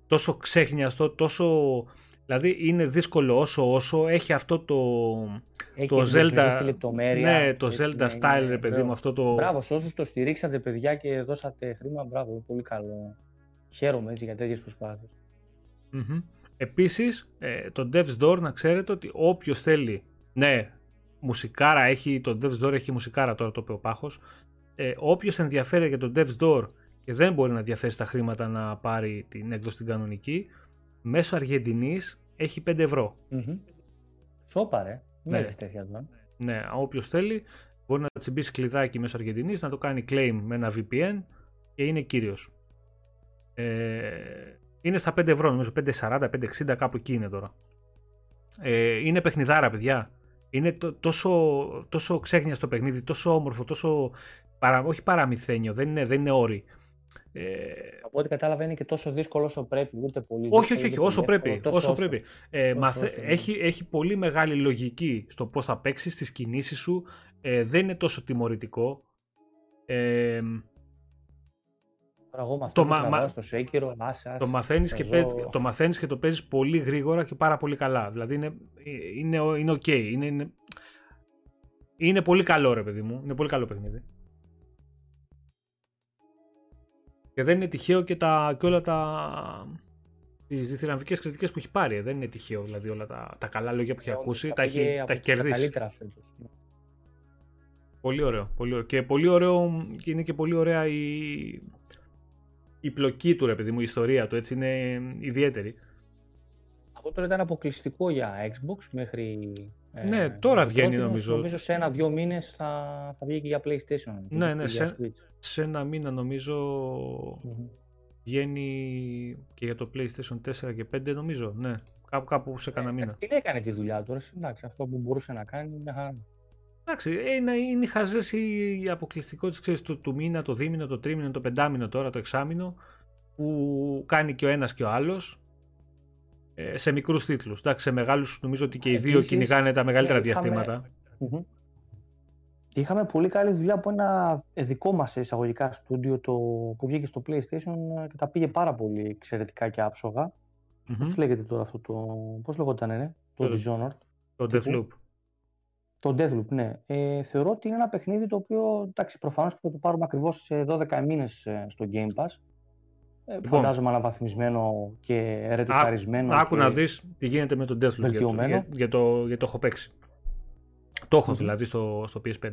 τόσο ξέχνιαστο, τόσο Δηλαδή είναι δύσκολο όσο όσο έχει αυτό το, έχει το Zelda. Λεπτομέρεια, ναι, το Zelda style, ρε παιδί μου. Αυτό το... Μπράβο, σε όσους το στηρίξατε, παιδιά, και δώσατε χρήμα, μπράβο, πολύ καλό. Χαίρομαι έτσι για τέτοιες προσπάθειες. Mm-hmm. Επίσης, ε, το Devs Door να ξέρετε ότι όποιος θέλει. Ναι, μουσικάρα έχει. Το Devs Door έχει μουσικάρα τώρα το οποίο πάχος. Ε, όποιος ενδιαφέρει για το Devs Door και δεν μπορεί να διαθέσει τα χρήματα να πάρει την έκδοση την κανονική, μέσω Αργεντινής έχει 5 ευρώ. Mm-hmm. Σόπα, ρε. Ναι, τέτοια ναι, όποιος θέλει μπορεί να τσιμπήσει κλειδάκι μέσω Αργεντινής, να το κάνει claim με ένα VPN και είναι κύριος. Ε, είναι στα 5 ευρώ, νομίζω 5,40, 5,60, κάπου εκεί είναι τώρα. Ε, είναι παιχνιδάρα, παιδιά. Είναι τόσο, τόσο ξέχνια στο παιχνίδι, τόσο όμορφο, τόσο. Παρα, όχι παραμυθένιο, δεν είναι, δεν είναι όρη. Ε... Από ό,τι κατάλαβα είναι και τόσο δύσκολο όσο πρέπει, ούτε πολύ Όχι, όχι, όχι, όσο πρέπει. Όσο, πρέπει. Ε, μαθε... έχει, έχει πολύ μεγάλη λογική στο πώς θα παίξεις, τι κινήσεις σου. ε, δεν είναι τόσο τιμωρητικό. Ε, Τώρα εγώ με αυτό Το το μα- μα- στο Sekiro, άσα, το μαθαίνεις και, παίζω- παί- το μαθαίνεις και το παίζεις πολύ γρήγορα και πάρα πολύ καλά. Δηλαδή είναι, είναι, είναι ok. Είναι, είναι, είναι πολύ καλό ρε παιδί μου. Είναι πολύ καλό παιχνίδι. Και δεν είναι τυχαίο και, τα, και όλα τα τις διθυραμβικές κριτικές που έχει πάρει. ε. Δεν είναι τυχαίο δηλαδή όλα τα, τα καλά λόγια που έχει Ε, ακούσει. τα Τα έχει, πήγε τα από έχει τα κερδίσει. καλύτερα φέτος. Πολύ ωραίο, πολύ ωραίο. Και πολύ ωραίο και είναι και πολύ ωραία η, η πλοκή του ρε παιδί μου, η ιστορία του έτσι είναι ιδιαίτερη. Αυτό τώρα ήταν αποκλειστικό για Xbox μέχρι. ε, Ναι, τώρα το βγαίνει, πρώτο, νομίζω. Νομίζω σε ένα-δύο μήνες θα, θα βγει και για PlayStation. Ναι, και ναι, για σε- Switch. Σε ένα μήνα νομίζω Μμμ. βγαίνει και για το PlayStation 4 και 5 νομίζω, ναι. Κάπου, κάπου σε κανένα Ε, μήνα. εντάξει, Την έκανε τη δουλειά του. ρε, Εντάξει, αυτό που μπορούσε να κάνει. Μια χαρά. Εντάξει, ε, είναι, είναι χαζές οι οι αποκλειστικότητες ξέρεις, του, του μήνα, το δίμηνο, το τρίμηνο, το πεντάμηνο τώρα, το εξάμηνο που κάνει και ο ένας και ο άλλος ε, σε μικρούς τίτλους. Εντάξει, σε μεγάλους νομίζω ότι και οι δύο Επίσης, κυνηγάνε τα μεγαλύτερα ναι, είχαμε- διαστήματα. Μμμ. Είχαμε πολύ καλή δουλειά από ένα δικό μας εισαγωγικά στούντιο το, που βγήκε στο PlayStation και τα πήγε πάρα πολύ εξαιρετικά και άψογα. Μμμ. Πώς λέγεται τώρα αυτό το... Πώς λεγόταν, ρε, το Το- Dishonored; Το τύπου. Deathloop. Το Deathloop, ναι. Ε, θεωρώ ότι είναι ένα παιχνίδι το οποίο, εντάξει, προφανώς και θα το πάρουμε ακριβώς σε 12 μήνες ε, στο Game Pass. Ε, Λοιπόν. φαντάζομαι αναβαθμισμένο και ρετουσαρισμένο. Άκου και... να δεις τι γίνεται με τον Deathloop για το, βελτιωμένο. για, για το, για το έχω παίξει. Το έχω Μμμ. δηλαδή στο, στο PS5.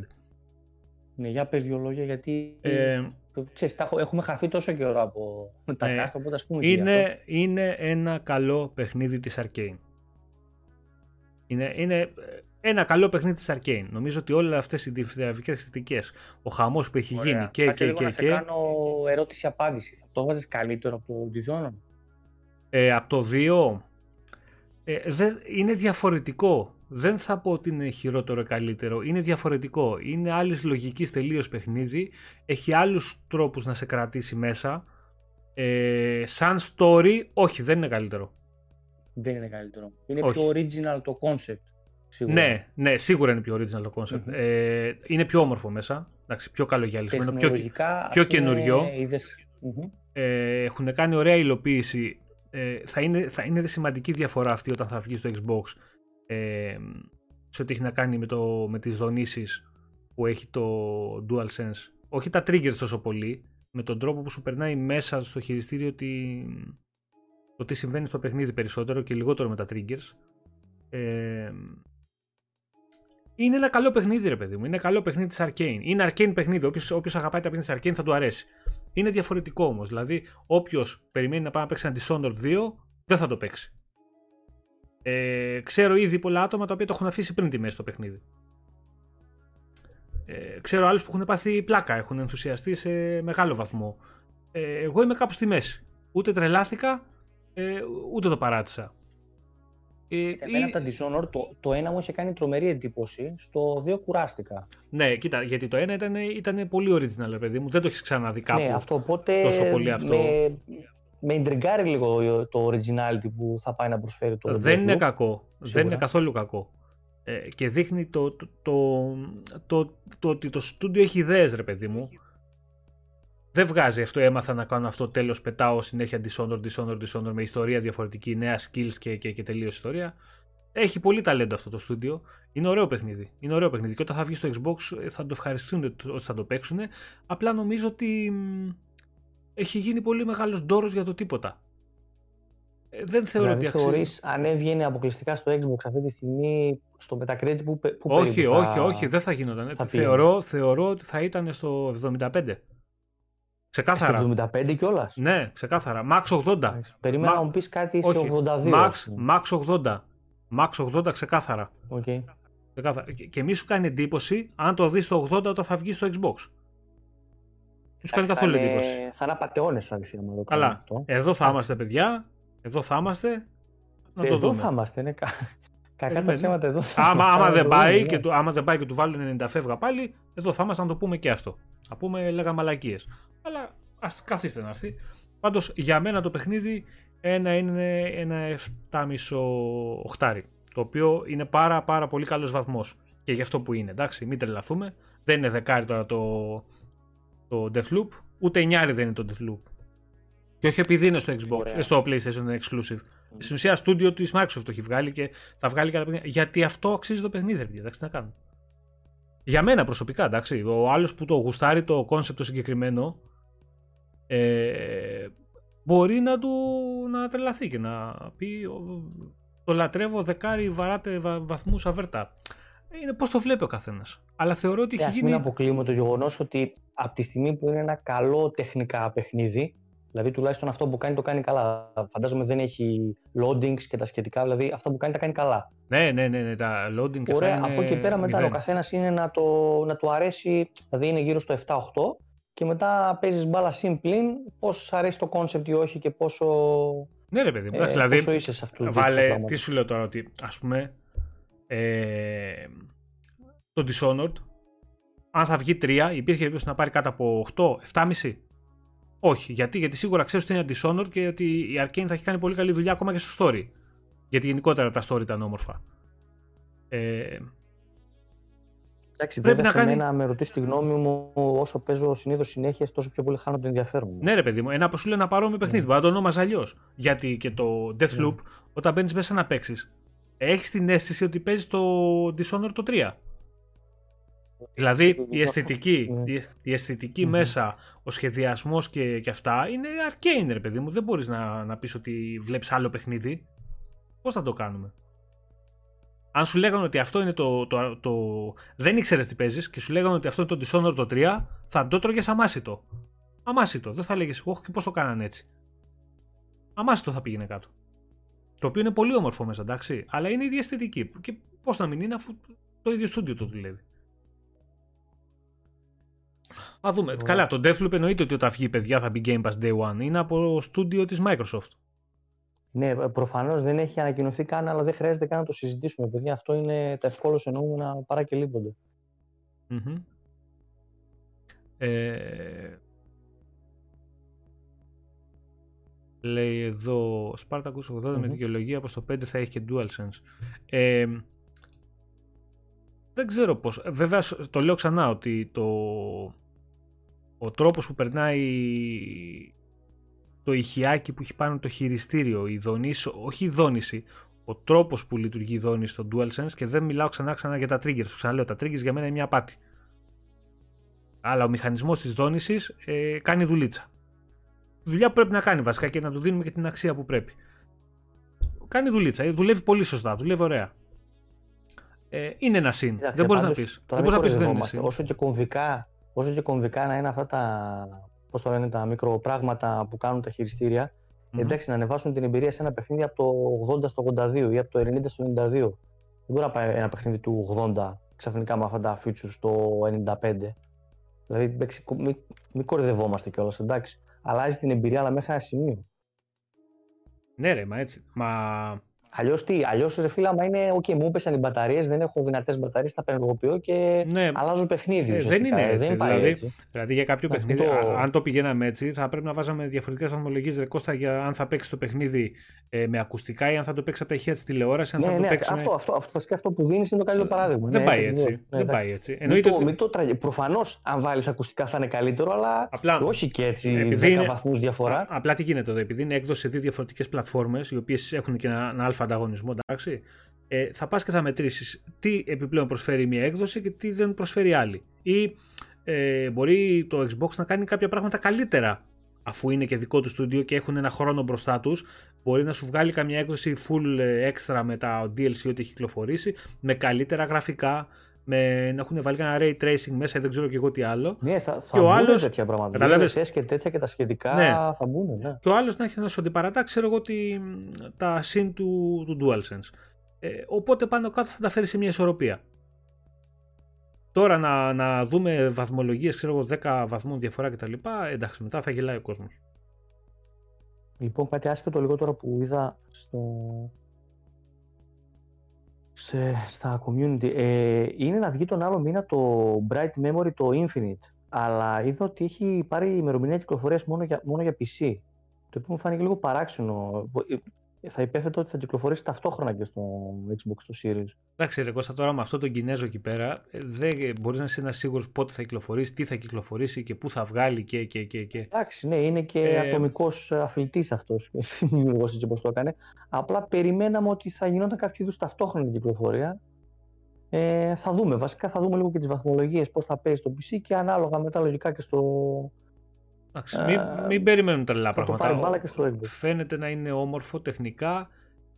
Ναι, για πες δύο λόγια γιατί Ε, το, ξέρεις, τα έχω- έχουμε χαθεί τόσο καιρό από τα Ναι. cast, οπότε ας πούμε και γι' αυτό. είναι, είναι ένα καλό παιχνίδι της Arcane. Είναι, είναι ε, ένα καλό παιχνίδι της Arcane. Νομίζω ότι όλες αυτές οι διαφορετικές θετικές, ο χαμός που έχει Ωραία. γίνει και Κάτσε και λίγο και να σε και, κάνω ερώτηση-απάντηση. Θα το βάζεις καλύτερο από το Dishonored. ε, από το 2 ε, δεν, είναι διαφορετικό. Δεν θα πω ότι είναι χειρότερο ή καλύτερο. Είναι διαφορετικό. Είναι άλλη λογική τελείως παιχνίδι. Έχει άλλους τρόπους να σε κρατήσει μέσα. Ε, σαν story, όχι, δεν είναι καλύτερο. Δεν είναι καλύτερο. Είναι Όχι. πιο original το concept. Σίγουρα. Ναι, ναι, σίγουρα είναι πιο original το concept. Μμμ. Ε, είναι πιο όμορφο μέσα. Εντάξει, πιο καλογιαλισμένο, πιο, Τεχνολογικά, ας πιο πούμε, καινούριο. είδες- Μμμ. ε, έχουν κάνει ωραία υλοποίηση. Ε, θα, είναι, θα είναι σημαντική διαφορά αυτή όταν θα βγει στο Xbox ε, σε ό,τι έχει να κάνει με, το, με τις δονήσεις που έχει το DualSense. Όχι τα triggers τόσο πολύ, με τον τρόπο που σου περνάει μέσα στο χειριστήριο τι, το τι συμβαίνει στο παιχνίδι περισσότερο και λιγότερο με τα triggers. Ε, είναι ένα καλό παιχνίδι, ρε παιδί μου. Είναι καλό παιχνίδι της Arcane. Είναι Arcane παιχνίδι. Όποιος αγαπάει τα παιχνίδια της Arcane θα του αρέσει. Είναι διαφορετικό όμως. Δηλαδή, όποιος περιμένει να πάει να παίξει ένα Dishonored 2, δεν θα το παίξει. Ε, ξέρω ήδη πολλά άτομα τα οποία το έχουν αφήσει πριν τη μέση στο παιχνίδι. Ε, ξέρω άλλους που έχουν πάθει πλάκα, έχουν ενθουσιαστεί σε μεγάλο βαθμό. Ε, εγώ είμαι κάπου στη μέση. Ούτε τρελάθηκα, ε, ούτε το παράτησα. Ε, Εμένα ή- από τα Dishonored το, το ένα μου είχε κάνει τρομερή εντύπωση. Στο 2 κουράστηκα. Ναι, κοίτα, γιατί το ένα ήταν, ήταν πολύ original, ρε παιδί μου. Δεν το έχεις ξαναδεί κάπου. Ναι, αυτό οπότε τόσο πολύ αυτό. με, με ιντριγκάρει λίγο το originality που θα πάει να προσφέρει το δεν είναι Deathloop. κακό. Δεν Σίγουρα. είναι καθόλου κακό. Ε, και δείχνει το, το, το, το, το ότι το στούντιο έχει ιδέες, ρε παιδί μου. Δεν βγάζει αυτό, έμαθα να κάνω αυτό, τέλος πετάω συνέχεια Dishonored, Dishonored, Dishonored με ιστορία διαφορετική, νέα skills και, και, και τελείως ιστορία. Έχει πολύ ταλέντο αυτό το στούντιο. Είναι ωραίο παιχνίδι. Είναι ωραίο παιχνίδι. Και όταν θα βγει στο Xbox ε, θα το ευχαριστούν ότι θα το παίξουν. Απλά νομίζω ότι μ, έχει γίνει πολύ μεγάλος ντόρος για το τίποτα. Ε, δεν θεωρώ Δηλαδή ότι αξίζει. θεωρείς αν έβγαινε αποκλειστικά στο Xbox αυτή τη στιγμή στο Metacritic που, που Όχι, περίπου όχι, θα- όχι, δεν θα γινόταν. θα θεωρώ, θεωρώ ότι θα ήταν στο 75. Ξεκάθαρα. Στο 75 κιόλας; Ναι, ξεκάθαρα. Max 80. Περίμενα Μα- να μου πεις κάτι Όχι. σε 82. Max, ας πούμε. Max 80. Max 80 ξεκάθαρα. Οκ. ξεκάθαρα. Και, και μη σου κάνει εντύπωση αν το δεις στο 80 όταν θα βγει στο Xbox. Μη σου κάνει Εντάξει, θα καθόλου είναι- εντύπωση. Θα είναι απαταιώνες αν το κάνουμε Καλά. αυτό. Εδώ θα είμαστε, παιδιά. Εδώ θα είμαστε. Να το Εδώ δούμε. θα είμαστε, ναι. κα- Κακά τα Περιμένει. ψέματα εδώ θα Άμα, είμαστε, άμα, θα δεν το πάει δούμε, και ναι. του, άμα δεν πάει και του βάλουν 90 φεύγα πάλι, εδώ θα είμαστε να το πούμε και αυτό. Να πούμε λέγα μαλακίες. Αλλά ας καθίστε να έρθει. Πάντως για μένα το παιχνίδι ένα είναι ένα 7,5 οχτάρι. Το οποίο είναι πάρα πάρα πολύ καλός βαθμός. και γι' αυτό που είναι, εντάξει, μην τρελαθούμε. Δεν είναι δεκάρι τώρα το, το Deathloop, ούτε εννιάρι δεν είναι το Deathloop. Και όχι επειδή είναι στο Xbox, Ωραία. στο PlayStation exclusive. Mm. Στην ουσία, studio της Microsoft το έχει βγάλει και θα βγάλει καλά παιχνίδια. Γιατί αυτό αξίζει το παιχνίδι, εντάξει, να κάνω. Για μένα προσωπικά, εντάξει. Ο άλλος που το γουστάρει το concept το συγκεκριμένο, ε, μπορεί να του να τρελαθεί και να πει το λατρεύω δεκάρι βαράτε βαθμούς αβέρτα. Είναι πώς το βλέπει ο καθένας. Αλλά θεωρώ ότι έχει γίνει... Μην αποκλείουμε το γεγονός ότι από τη στιγμή που είναι ένα καλό τεχνικά παιχνίδι, δηλαδή τουλάχιστον αυτό που κάνει το κάνει καλά. Φαντάζομαι δεν έχει loadings και τα σχετικά, δηλαδή αυτά που κάνει τα κάνει καλά. Ναι, ναι, ναι, ναι τα loading και Ωραία, είναι από εκεί πέρα μετά ο καθένας είναι να, το, να του αρέσει, δηλαδή είναι γύρω στο 7-8 και μετά παίζεις μπάλα συμπλήν, πόσο αρέσει το concept ή όχι και πόσο. Ναι, ρε παιδί μου. Ε, δηλαδή, πόσο είσαι σε αυτό Βάλε, τι σου λέω τώρα, ότι ας πούμε. Ε, το Dishonored, αν θα βγει 3, υπήρχε περίπτωση να πάρει κάτω από 8, 7,5. Όχι. Γιατί, γιατί σίγουρα ξέρεις ότι είναι Dishonored και ότι η Arkane θα έχει κάνει πολύ καλή δουλειά ακόμα και στο story. Γιατί γενικότερα τα story ήταν όμορφα. Ε, Εντάξει, πρέπει να κάνει. Να με ρωτήσεις τη γνώμη μου όσο παίζω συνήθως συνέχεια, τόσο πιο πολύ χάνω το ενδιαφέρον μου. Ναι, ρε παιδί μου, ένα που σου λέει ένα παρόμοιο παιχνίδι. Ναι. να το ονόμαζα αλλιώς. Γιατί και το Deathloop, ναι. όταν μπαίνεις μέσα να παίξεις, έχεις την αίσθηση ότι παίζεις το Dishonored το 3. Δηλαδή η αισθητική, ναι. η αισθητική μέσα, ο σχεδιασμός και, και αυτά είναι arcane, ρε παιδί μου. Δεν μπορείς να, να πεις ότι βλέπεις άλλο παιχνίδι. Πώς θα το κάνουμε; Αν σου λέγανε ότι αυτό είναι το. το, το, δεν ήξερες τι παίζεις και σου λέγανε ότι αυτό είναι το Dishonored το 3, θα το τρώγες αμάσιτο. Αμάσιτο. Δεν θα λέγες, Όχι, και πώς το κάνανε έτσι. Αμάσιτο θα πήγαινε κάτω. Το οποίο είναι πολύ όμορφο μέσα, εντάξει. Αλλά είναι η ίδια αισθητική. Και πώς να μην είναι, αφού το ίδιο στούντιο το δουλεύει. Α δούμε. Καλά, το Deathloop εννοείται ότι όταν βγει παιδιά θα μπει Game Pass Day One. Είναι από στούντιο της Microsoft. Ναι, προφανώς δεν έχει ανακοινωθεί καν, αλλά δεν χρειάζεται καν να το συζητήσουμε. Παιδιά, αυτό είναι τα ευκόλω εννοούμενα παρά και λείπονται. Mm-hmm. Ε... Λέει εδώ Spartacus 80 mm-hmm. με δικαιολογία πως το 5 θα έχει και DualSense. Ε, δεν ξέρω πώς. Βέβαια το λέω ξανά ότι το, ο τρόπος που περνάει το ηχιάκι που έχει πάνω το χειριστήριο, η δονήση, όχι η δόνηση, ο τρόπος που λειτουργεί η δόνηση στο DualSense και δεν μιλάω ξανά ξανά για τα triggers. Σου ξαναλέω, τα triggers για μένα είναι μια απάτη. Αλλά ο μηχανισμός της δόνησης ε, κάνει δουλίτσα. Δουλειά που πρέπει να κάνει βασικά και να του δίνουμε και την αξία που πρέπει. Κάνει δουλίτσα. Ε, δουλεύει πολύ σωστά. Δουλεύει ωραία. Ε, είναι ένα συν. δεν μπορείς να πεις. Δεν μπορείς να πεις δεν είναι συν. Όσο και κομβικά, όσο και κομβικά να είναι αυτά τα πώς το λένε, τα μικροπράγματα που κάνουν τα χειριστήρια. Mm-hmm. Εντάξει, να ανεβάσουν την εμπειρία σε ένα παιχνίδι από το 80 στο 82 ή από το 90 στο 92. Δεν μπορεί να πάει ένα παιχνίδι του 80 ξαφνικά με αυτά τα features στο 95. Δηλαδή, μην, μην κορυδευόμαστε κιόλας, εντάξει. Αλλάζει την εμπειρία, αλλά μέχρι ένα σημείο. Ναι, ρε, μα έτσι. Μα Αλλιώς τι, αλλιώς ρε φίλα, άμα είναι, OK, μου έπεσαν οι μπαταρίες, δεν έχω δυνατές μπαταρίες, τα απενεργοποιώ και ναι. αλλάζω παιχνίδι. Ε, δεν είναι έτσι. Δεν δηλαδή, έτσι. δηλαδή για κάποιο παιχνίδι, το... αν το πηγαίναμε έτσι, θα πρέπει να βάζαμε διαφορετικές βαθμολογίε ρε Κώστα για αν θα παίξει το παιχνίδι ε, με ακουστικά ή αν θα το παίξει από τα ηχεία της τηλεόρασης. Αν ναι, θα ναι, το παίξει αυτό, αυτό, αυτό, αυτό, αυτό που δίνεις είναι το καλύτερο παράδειγμα. Δεν ναι, πάει έτσι. έτσι. Ναι, δεν πάει έτσι. Μην το, το Προφανώς, αν βάλεις ακουστικά θα είναι καλύτερο, αλλά Απλά, όχι και έτσι 10 βαθμούς διαφορά. Απλά τι γίνεται εδώ, επειδή είναι έκδοση σε δύο διαφορετικές πλατφόρμες, οι οποίες έχουν και ένα αλφα ανταγωνισμό, ε, θα πας και θα μετρήσεις τι επιπλέον προσφέρει μια έκδοση και τι δεν προσφέρει άλλη. Ή ε, μπορεί το Xbox να κάνει κάποια πράγματα καλύτερα αφού είναι και δικό του στούντιο και έχουν ένα χρόνο μπροστά τους μπορεί να σου βγάλει καμιά έκδοση full ε, extra με τα DLC ό,τι έχει κυκλοφορήσει με καλύτερα γραφικά με, να έχουν βάλει ένα ray tracing μέσα ή δεν ξέρω και εγώ τι άλλο. Ναι, θα, θα και ο άλλος, τέτοια πράγματα. Καταλάβες, και τέτοια και τα σχετικά ναι. θα μπουν. Ναι. Και ο άλλος να έχει να σου αντιπαρατάξει, ξέρω εγώ, τη, τα συν του, του DualSense. Ε, οπότε πάνω κάτω θα τα φέρει σε μια ισορροπία. Τώρα να, να δούμε βαθμολογίες, ξέρω εγώ, 10 βαθμών διαφορά κτλ. Εντάξει, μετά θα γελάει ο κόσμος. Λοιπόν, κάτι άσχετο λίγο τώρα που είδα στο, σε, στα community. Ε, είναι να βγει τον άλλο μήνα το Bright Memory το Infinite. Αλλά είδα ότι έχει πάρει ημερομηνία κυκλοφορίας μόνο για, μόνο για PC. Το οποίο μου φάνηκε λίγο παράξενο. Θα υπέθετε ότι θα κυκλοφορήσει ταυτόχρονα και στο Xbox το Series. Εντάξει, ρε Κώστα, τώρα με αυτό τον Κινέζο εκεί πέρα, ε, δεν μπορείς να είσαι σίγουρος πότε θα κυκλοφορήσει, τι θα κυκλοφορήσει και πού θα βγάλει και. και, και, και. Εντάξει, ναι, είναι και ε... ατομικός αθλητής αυτός. Δημιουργός έτσι όπως το έκανε. Απλά περιμέναμε ότι θα γινόταν κάποιο είδους ταυτόχρονη κυκλοφορία. Ε, θα δούμε. Βασικά θα δούμε λίγο και τις βαθμολογίες, πώς θα παίζει το PC και ανάλογα μετά λογικά και στο, Εντάξει, μην, μην περιμένουν τρελά πράγματα. Το και στο Φαίνεται να είναι όμορφο τεχνικά.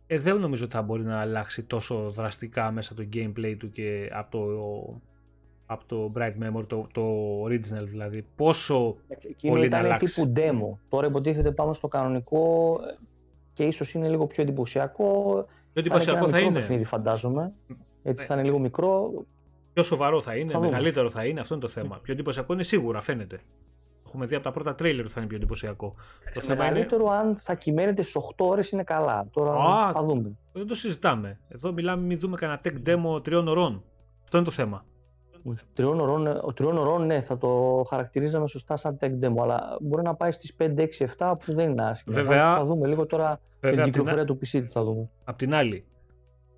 Ε, δεν νομίζω ότι θα μπορεί να αλλάξει τόσο δραστικά μέσα το gameplay του και από το, από το Bright Memory, το, το original δηλαδή. Πόσο Εκείνο πολύ ήταν να αλλάξει. τύπου demo. Τώρα υποτίθεται πάμε στο κανονικό και ίσως είναι λίγο πιο εντυπωσιακό. Πιο εντυπωσιακό θα, θα είναι. Παιχνίδι, φαντάζομαι. Έτσι ναι. θα είναι λίγο μικρό. Πιο σοβαρό θα είναι, θα μεγαλύτερο θα είναι, αυτό είναι το θέμα. Πιο εντυπωσιακό είναι σίγουρα, φαίνεται έχουμε δει από τα πρώτα τρέιλερ που θα είναι πιο εντυπωσιακό. Το θέμα είναι... αν θα κυμαίνεται στις 8 ώρες είναι καλά. Τώρα Α, θα δούμε. Δεν το συζητάμε. Εδώ μιλάμε, μην δούμε κανένα tech demo τριών ωρών. Αυτό είναι το θέμα. Τριών ωρών, ο τριών ωρών, ναι, θα το χαρακτηρίζαμε σωστά σαν tech demo, αλλά μπορεί να πάει στις 5, 6, 7 που δεν είναι άσχημα. Βέβαια, θα δούμε λίγο τώρα την κυκλοφορία του PC τι θα δούμε. Απ' την άλλη,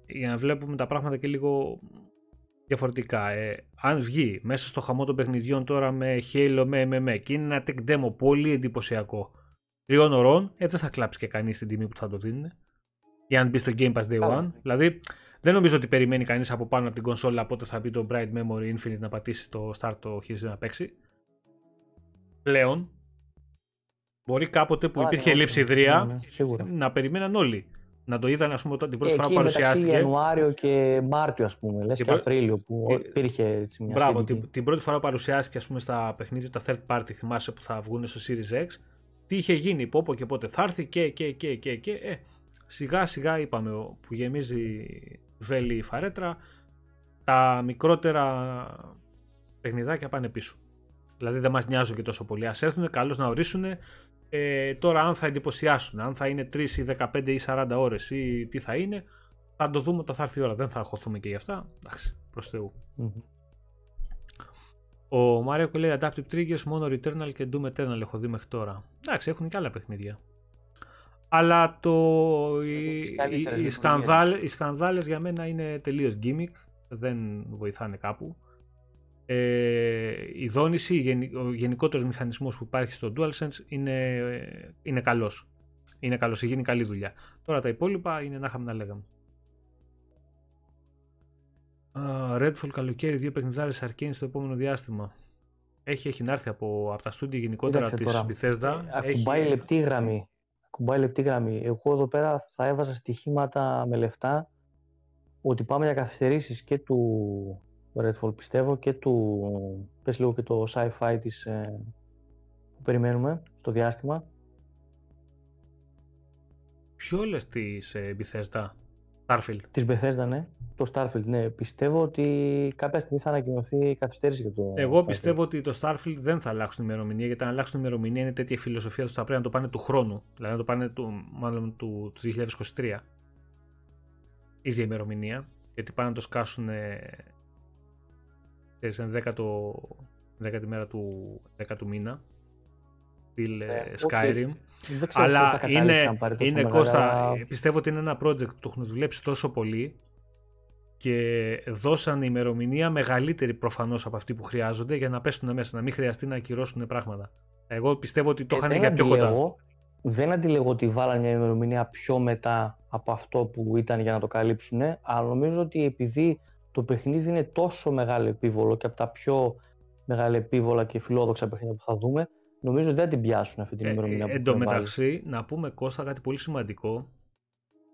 για να βλέπουμε τα πράγματα και λίγο διαφορετικά. Ε, αν βγει μέσα στο χαμό των παιχνιδιών τώρα με Halo, με MMA και είναι ένα tech demo πολύ εντυπωσιακό τριών ωρών, ε, δεν θα κλάψει και κανείς την τιμή που θα το δίνουν. Για να μπει στο Game Pass Day One. Δηλαδή, δεν νομίζω ότι περιμένει κανείς από πάνω από την κονσόλα πότε θα μπει το Bright Memory Infinite να πατήσει το start το χειριστή να παίξει. Πλέον, μπορεί κάποτε που υπήρχε λειψιδρία ναι, ναι, να περιμέναν όλοι να το είδαν ας πούμε, την πρώτη φορά που παρουσιάστηκε. Ιανουάριο και Μάρτιο, ας πούμε, λες, και, και Απρίλιο που ε, υπήρχε έτσι μια Μπράβο, την, την, πρώτη φορά που παρουσιάστηκε ας πούμε, στα παιχνίδια τα third party, θυμάσαι που θα βγουν στο Series X, τι είχε γίνει, πόπο και πότε θα έρθει και, και, και, και, και ε, σιγά σιγά είπαμε που γεμίζει βέλη η φαρέτρα, τα μικρότερα παιχνιδάκια πάνε πίσω. Δηλαδή δεν μας νοιάζουν και τόσο πολύ. Ας έρθουν, καλώς να ορίσουν ε, τώρα αν θα εντυπωσιάσουν, αν θα είναι 3 ή 15 ή 40 ώρες ή τι θα είναι, θα το δούμε όταν θα έρθει η ώρα. Δεν θα αγχωθούμε και γι' αυτά. Εντάξει, προς Θεού. Mm-hmm. Ο Μάριο λέει Adaptive Triggers μόνο Returnal και Doom Eternal έχω δει μέχρι τώρα. Εντάξει, έχουν και άλλα παιχνίδια. Αλλά το... οι, οι, οι, σκανδάλες, οι σκανδάλες για μένα είναι τελείως gimmick. Δεν βοηθάνε κάπου ε, η δόνηση, ο γενικότερος μηχανισμός που υπάρχει στο DualSense είναι, είναι καλός. Είναι καλός, γίνει καλή δουλειά. Τώρα τα υπόλοιπα είναι να είχαμε να λέγαμε. Uh, Redfall καλοκαίρι, δύο παιχνιδάρες Arcane στο επόμενο διάστημα. Έχει, έχει να έρθει από, από τα στούντια γενικότερα της Bethesda. Ε, ακουμπάει έχει... λεπτή γραμμή. Ακουμπάει λεπτή γραμμή. Εγώ εδώ πέρα θα έβαζα στοιχήματα με λεφτά ότι πάμε για καθυστερήσεις και του Redfall πιστεύω και του, πες λίγο και το sci-fi της ε, που περιμένουμε στο διάστημα. Ποιο λες της ε, Bethesda, Starfield. Της Bethesda, ναι. Το Starfield, ναι. Πιστεύω ότι κάποια στιγμή θα ανακοινωθεί καθυστέρηση για το Εγώ πιστεύω ότι το Starfield δεν θα αλλάξουν ημερομηνία, γιατί αν αλλάξουν ημερομηνία είναι τέτοια φιλοσοφία ότι θα πρέπει να το πάνε του χρόνου. Δηλαδή να το πάνε του, μάλλον του, του 2023. Ίδια ημερομηνία. Γιατί πάνε να το σκάσουν ξέρεις, είναι δέκατο, δέκατη μέρα του δέκατου μήνα, Bill ε, ε, Skyrim. Αλλά είναι, είναι Κώστα, πιστεύω ότι είναι ένα project που το έχουν δουλέψει τόσο πολύ και δώσαν ημερομηνία μεγαλύτερη προφανώς από αυτή που χρειάζονται για να πέσουν μέσα, να μην χρειαστεί να ακυρώσουν πράγματα. Εγώ πιστεύω ότι το ε, είχαν για πιο κοντά. Δεν αντιλέγω ότι βάλανε μια ημερομηνία πιο μετά από αυτό που ήταν για να το καλύψουν, αλλά νομίζω ότι επειδή το παιχνίδι είναι τόσο μεγάλο επίβολο και από τα πιο μεγάλα επίβολα και φιλόδοξα παιχνίδια που θα δούμε, νομίζω δεν την πιάσουν αυτή την ε, ημερομηνία. Ε, εν τω μεταξύ, να πούμε Κώστα κάτι πολύ σημαντικό,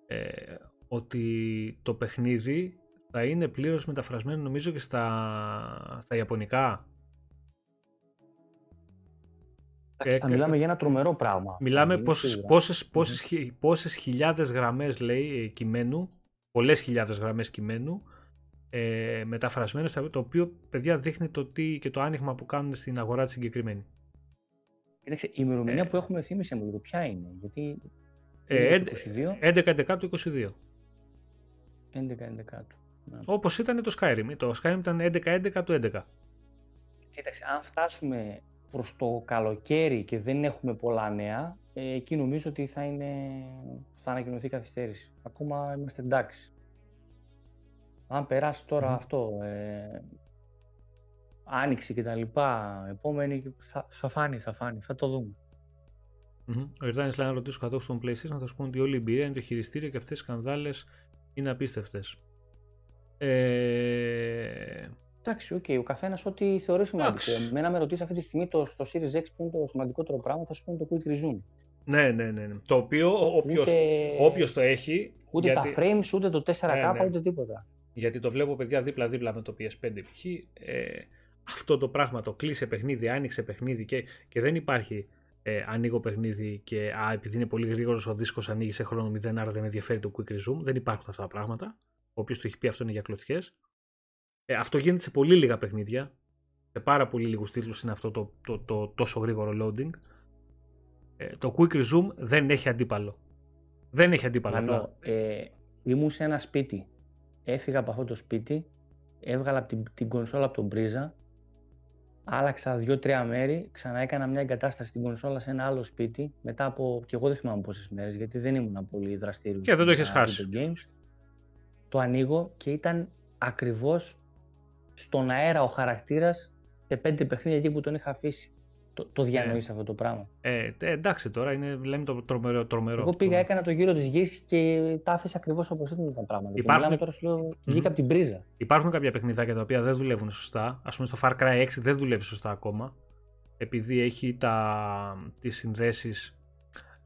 ε, ότι το παιχνίδι θα είναι πλήρως μεταφρασμένο νομίζω και στα, στα Ιαπωνικά. Εντάξει, θα μιλάμε για ένα τρομερό πράγμα. Μιλάμε πόσες, πόσες, πόσες, πόσες χιλιάδες γραμμές λέει κειμένου, πολλές χιλιάδες γραμμές κειμένου ε, μεταφρασμένο, το οποίο παιδιά δείχνει το τι και το άνοιγμα που κάνουν στην αγορά τη συγκεκριμένη. Κοίταξε, η ημερομηνία ε, που έχουμε θύμισε μου λίγο, ποια είναι, γιατί. Ε, 11-11 του 22. 11-11 ναι. Όπως ήταν το Skyrim. Το Skyrim ήταν 11-11 του 11. Κοίταξε, αν φτάσουμε προς το καλοκαίρι και δεν έχουμε πολλά νέα, ε, εκεί νομίζω ότι θα, είναι, θα ανακοινωθεί καθυστέρηση. Ακόμα είμαστε εντάξει. Αν περάσει αυτό, ε, άνοιξη και τα λοιπά, επόμενη, θα, θα φανεί, θα φανεί, θα το δούμε. Mm-hmm. Ο Ιορδάνης λέει να ρωτήσω καθόλου στον PlayStation να θα σου πούνε ότι όλη η εμπειρία είναι το χειριστήριο και αυτές οι σκανδάλες είναι απίστευτες. Ε... Εντάξει, ok, okay. ο καθένας ό,τι θεωρεί σημαντικό. Εμένα με ρωτήσεις αυτή τη στιγμή το, στο Series X που είναι το σημαντικότερο πράγμα, θα σου πω το Quick Resume. Ναι, ναι, ναι, ναι. Το οποίο όποιος το έχει. Ούτε γιατί... τα frames, ούτε το 4K, ναι, ναι. ούτε τίποτα. Γιατί το βλέπω παιδιά δίπλα-δίπλα με το PS5 π.χ. Ε, αυτό το πράγμα το κλείσε παιχνίδι, άνοιξε παιχνίδι και, και δεν υπάρχει ε, ανοίγω παιχνίδι και α, επειδή είναι πολύ γρήγορος ο δίσκος ανοίγει σε χρόνο 0, άρα δεν με ενδιαφέρει το quick resume. Δεν υπάρχουν αυτά τα πράγματα. Ο οποίο το έχει πει αυτό είναι για κλωτσιές. Ε, αυτό γίνεται σε πολύ λίγα παιχνίδια. Σε πάρα πολύ λίγους τίτλους είναι αυτό το, το, το, τόσο γρήγορο loading. Ε, το quick resume δεν έχει αντίπαλο. Δεν έχει αντίπαλο. Ανώ, ε, ήμουν σε ένα σπίτι. Έφυγα από αυτό το σπίτι, έβγαλα την, την κονσόλα από τον πρίζα άλλαξα δύο-τρία μέρη, ξανά έκανα μια εγκατάσταση στην κονσόλα σε ένα άλλο σπίτι, μετά από, και εγώ δεν θυμάμαι πόσες μέρες, γιατί δεν ήμουν πολύ δραστήριο. Και δεν το έχεις χάσει. Games. Το ανοίγω και ήταν ακριβώς στον αέρα ο χαρακτήρας σε πέντε παιχνίδια εκεί που τον είχα αφήσει το, το διανοείς ε, αυτό το πράγμα. Ε, ε, εντάξει τώρα, είναι, λέμε το τρομερό. τρομερό Εγώ πήγα, έκανα το γύρο της γης και τα άφησα ακριβώς όπως ήταν τα πράγματα. Υπάρχουν... Και τώρα σου λέω, βγήκα από την πρίζα. Υπάρχουν κάποια παιχνιδάκια τα οποία δεν δουλεύουν σωστά. Α πούμε στο Far Cry 6 δεν δουλεύει σωστά ακόμα. Επειδή έχει τα, τις συνδέσεις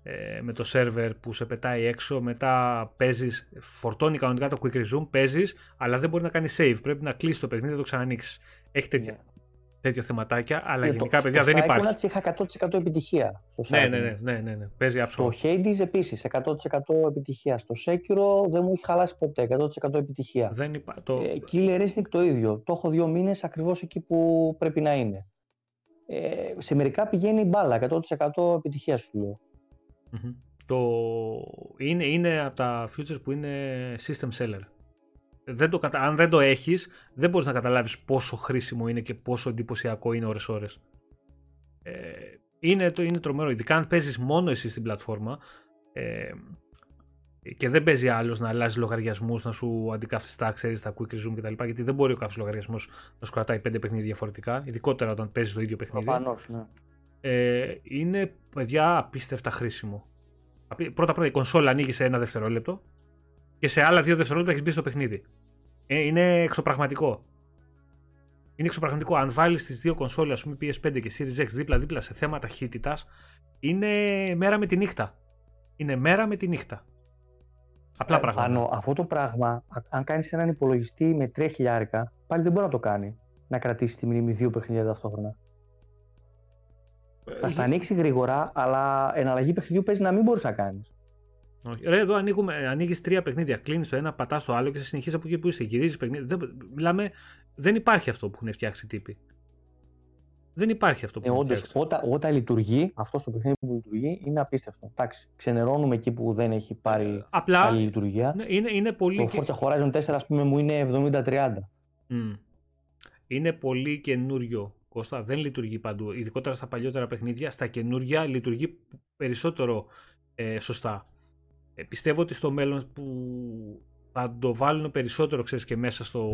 ε, με το σερβερ που σε πετάει έξω, μετά παίζεις, φορτώνει κανονικά το quick resume, παίζεις, αλλά δεν μπορεί να κάνει save. Πρέπει να κλείσεις το παιχνίδι και το ξανανοίξεις. Έχει τέτοια. Yeah. Ναι τέτοια θεματάκια, αλλά και γενικά, το, παιδιά, δεν υπάρχει. Στο είχα 100% επιτυχία. Στο ναι, ναι, ναι, ναι, ναι, ναι, παίζει άψογο. Στο Hades επίσης, 100% επιτυχία. Στο Sekiro δεν μου έχει χαλάσει ποτέ, 100% επιτυχία. Δεν υπά... το... ε, Killer Instinct το ίδιο. Το έχω δύο μήνες ακριβώς εκεί που πρέπει να είναι. Ε, σε μερικά πηγαίνει μπάλα, 100% επιτυχία σου λέω. Mm-hmm. Το... Είναι, είναι από τα futures που είναι system seller δεν το, αν δεν το έχεις, δεν μπορείς να καταλάβεις πόσο χρήσιμο είναι και πόσο εντυπωσιακό είναι ώρες-ώρες. Ε, είναι, το, είναι τρομερό, ειδικά αν παίζεις μόνο εσύ στην πλατφόρμα ε, και δεν παίζει άλλος να αλλάζει λογαριασμούς, να σου αντικαθιστά, ξέρεις τα quick resume κτλ. Γιατί δεν μπορεί ο κάποιος λογαριασμός να σου κρατάει πέντε παιχνίδια διαφορετικά, ειδικότερα όταν παίζεις το ίδιο παιχνίδι. Προφανώς, ναι. Ε, είναι παιδιά απίστευτα χρήσιμο. Πρώτα πρώτα η κονσόλα ανοίγει σε ένα δευτερόλεπτο και σε άλλα δύο δευτερόλεπτα έχεις μπει στο παιχνίδι. Ε, είναι εξωπραγματικό. Είναι εξωπραγματικό. Αν βάλεις τις δύο κονσόλε, ας πούμε PS5 και Series X δίπλα-δίπλα σε θέμα ταχύτητα, είναι μέρα με τη νύχτα. Είναι μέρα με τη νύχτα. Απλά ε, πράγματα. Πάνω, αυτό το πράγμα, αν κάνεις έναν υπολογιστή με 3 χιλιάρικα, πάλι δεν μπορεί να το κάνει. Να κρατήσει τη μνήμη δύο παιχνίδια ταυτόχρονα. Ε, θα στα ανοίξει γρήγορα, αλλά εναλλαγή παιχνιδιού παίζει να μην μπορείς να κάνεις. Όχι. Ρε, εδώ ανοίγουμε, ανοίγεις τρία παιχνίδια. Κλείνεις το ένα, πατάς το άλλο και σε συνεχίζεις από εκεί που είσαι. Γυρίζεις παιχνίδια. Δεν, μιλάμε, δεν υπάρχει αυτό που έχουν φτιάξει οι τύποι. Δεν υπάρχει αυτό που ε, όντως, όταν, όταν λειτουργεί, αυτός το παιχνίδι που λειτουργεί είναι απίστευτο. Εντάξει, ξενερώνουμε εκεί που δεν έχει πάρει Απλά, καλή λειτουργία. Ναι, είναι, είναι πολύ... Το Forza Horizon 4 ας πούμε μου είναι 70-30. Mm. Είναι πολύ καινούριο. Κώστα, δεν λειτουργεί παντού. Ειδικότερα στα παλιότερα παιχνίδια, στα καινούργια λειτουργεί περισσότερο ε, σωστά. Ε, πιστεύω ότι στο μέλλον που θα το βάλουν περισσότερο ξέρεις, και μέσα στο,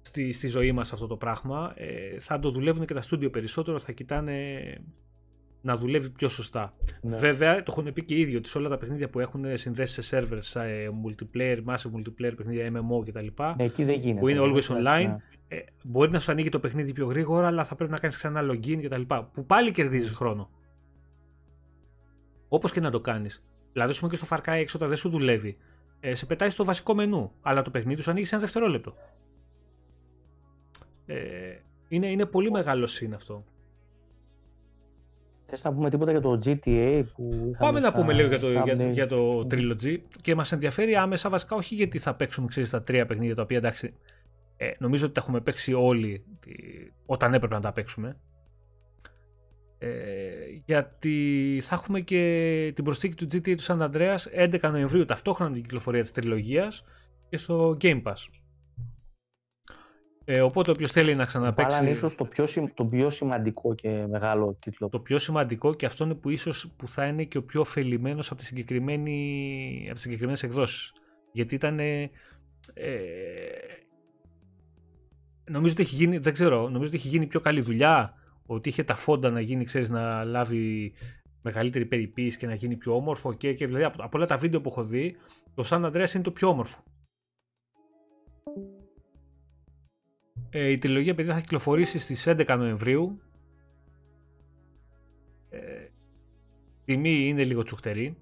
στη, στη ζωή μας αυτό το πράγμα ε, θα το δουλεύουν και τα στούντιο περισσότερο θα κοιτάνε να δουλεύει πιο σωστά. Ναι. Βέβαια, το έχουν πει και οι ίδιοι ότι σε όλα τα παιχνίδια που έχουν συνδέσεις σε servers, σε multiplayer, massive multiplayer, παιχνίδια MMO κτλ. Ναι, εκεί δεν γίνεται. Που είναι always online. Ναι. Ε, μπορεί να σου ανοίγει το παιχνίδι πιο γρήγορα, αλλά θα πρέπει να κάνεις ξανά login κτλ. Που πάλι κερδίζεις ναι. χρόνο. Όπως και να το κάνεις. Δηλαδή, ας πούμε και στο Far Cry 6 όταν δεν σου δουλεύει, ε, σε πετάει στο βασικό μενού, αλλά το παιχνίδι σου ανοίγει σε ένα δευτερόλεπτο. Ε, είναι, είναι πολύ μεγάλο συν αυτό. Θες να πούμε τίποτα για το GTA που Πάμε να πούμε λίγο για το, για, για, το Trilogy και μας ενδιαφέρει άμεσα βασικά όχι γιατί θα παίξουμε ξέρεις, τα τρία παιχνίδια τα οποία εντάξει ε, νομίζω ότι τα έχουμε παίξει όλοι όταν έπρεπε να τα παίξουμε ε, γιατί θα έχουμε και την προσθήκη του GTA του San Andreas 11 Νοεμβρίου ταυτόχρονα την κυκλοφορία της τριλογίας και στο Game Pass. Ε, οπότε όποιος θέλει να ξαναπέξει. Βάλανε ίσως το, πιο, το πιο σημαντικό και μεγάλο τίτλο. Το πιο σημαντικό και αυτό είναι που ίσως που θα είναι και ο πιο ωφελημένος από, τη συγκεκριμένη, από τις συγκεκριμένες εκδόσεις. Γιατί ήταν... Ε, νομίζω ότι έχει γίνει, δεν ξέρω, νομίζω ότι έχει γίνει πιο καλή δουλειά, ότι είχε τα φόντα να γίνει, ξέρεις, να λάβει μεγαλύτερη περιποίηση και να γίνει πιο όμορφο και, και δηλαδή από, από όλα τα βίντεο που έχω δει, το San Andreas είναι το πιο όμορφο. Ε, η τριλογία παιδιά θα κυκλοφορήσει στις 11 Νοεμβρίου. Ε, τιμή είναι λίγο τσουχτερή.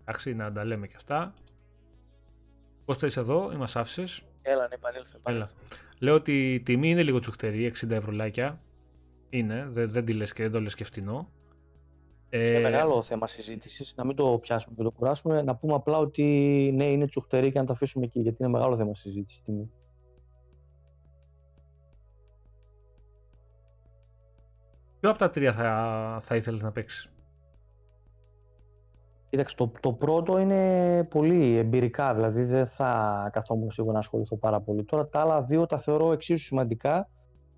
Εντάξει, να τα λέμε και αυτά. Πώς είσαι εδώ, είμαστε άφησες; Έλα, ναι, επανήλθε. Έλα. Λέω ότι η τιμή είναι λίγο τσουχτερή, 60 ευρωλάκια. Είναι, δεν, δεν τη λες και δεν το λες και φτηνό. Είναι ε, μεγάλο θέμα συζήτησης. Να μην το πιάσουμε και το κουράσουμε. Να πούμε απλά ότι ναι, είναι τσουχτερή και να το αφήσουμε εκεί, γιατί είναι μεγάλο θέμα συζήτησης τιμή. Ποιο από τα τρία θα, θα ήθελες να παίξεις; Κοίταξε, το, το πρώτο είναι πολύ εμπειρικά, δηλαδή δεν θα καθόμουν σίγουρα να ασχοληθώ πάρα πολύ. Τώρα τα άλλα δύο τα θεωρώ εξίσου σημαντικά,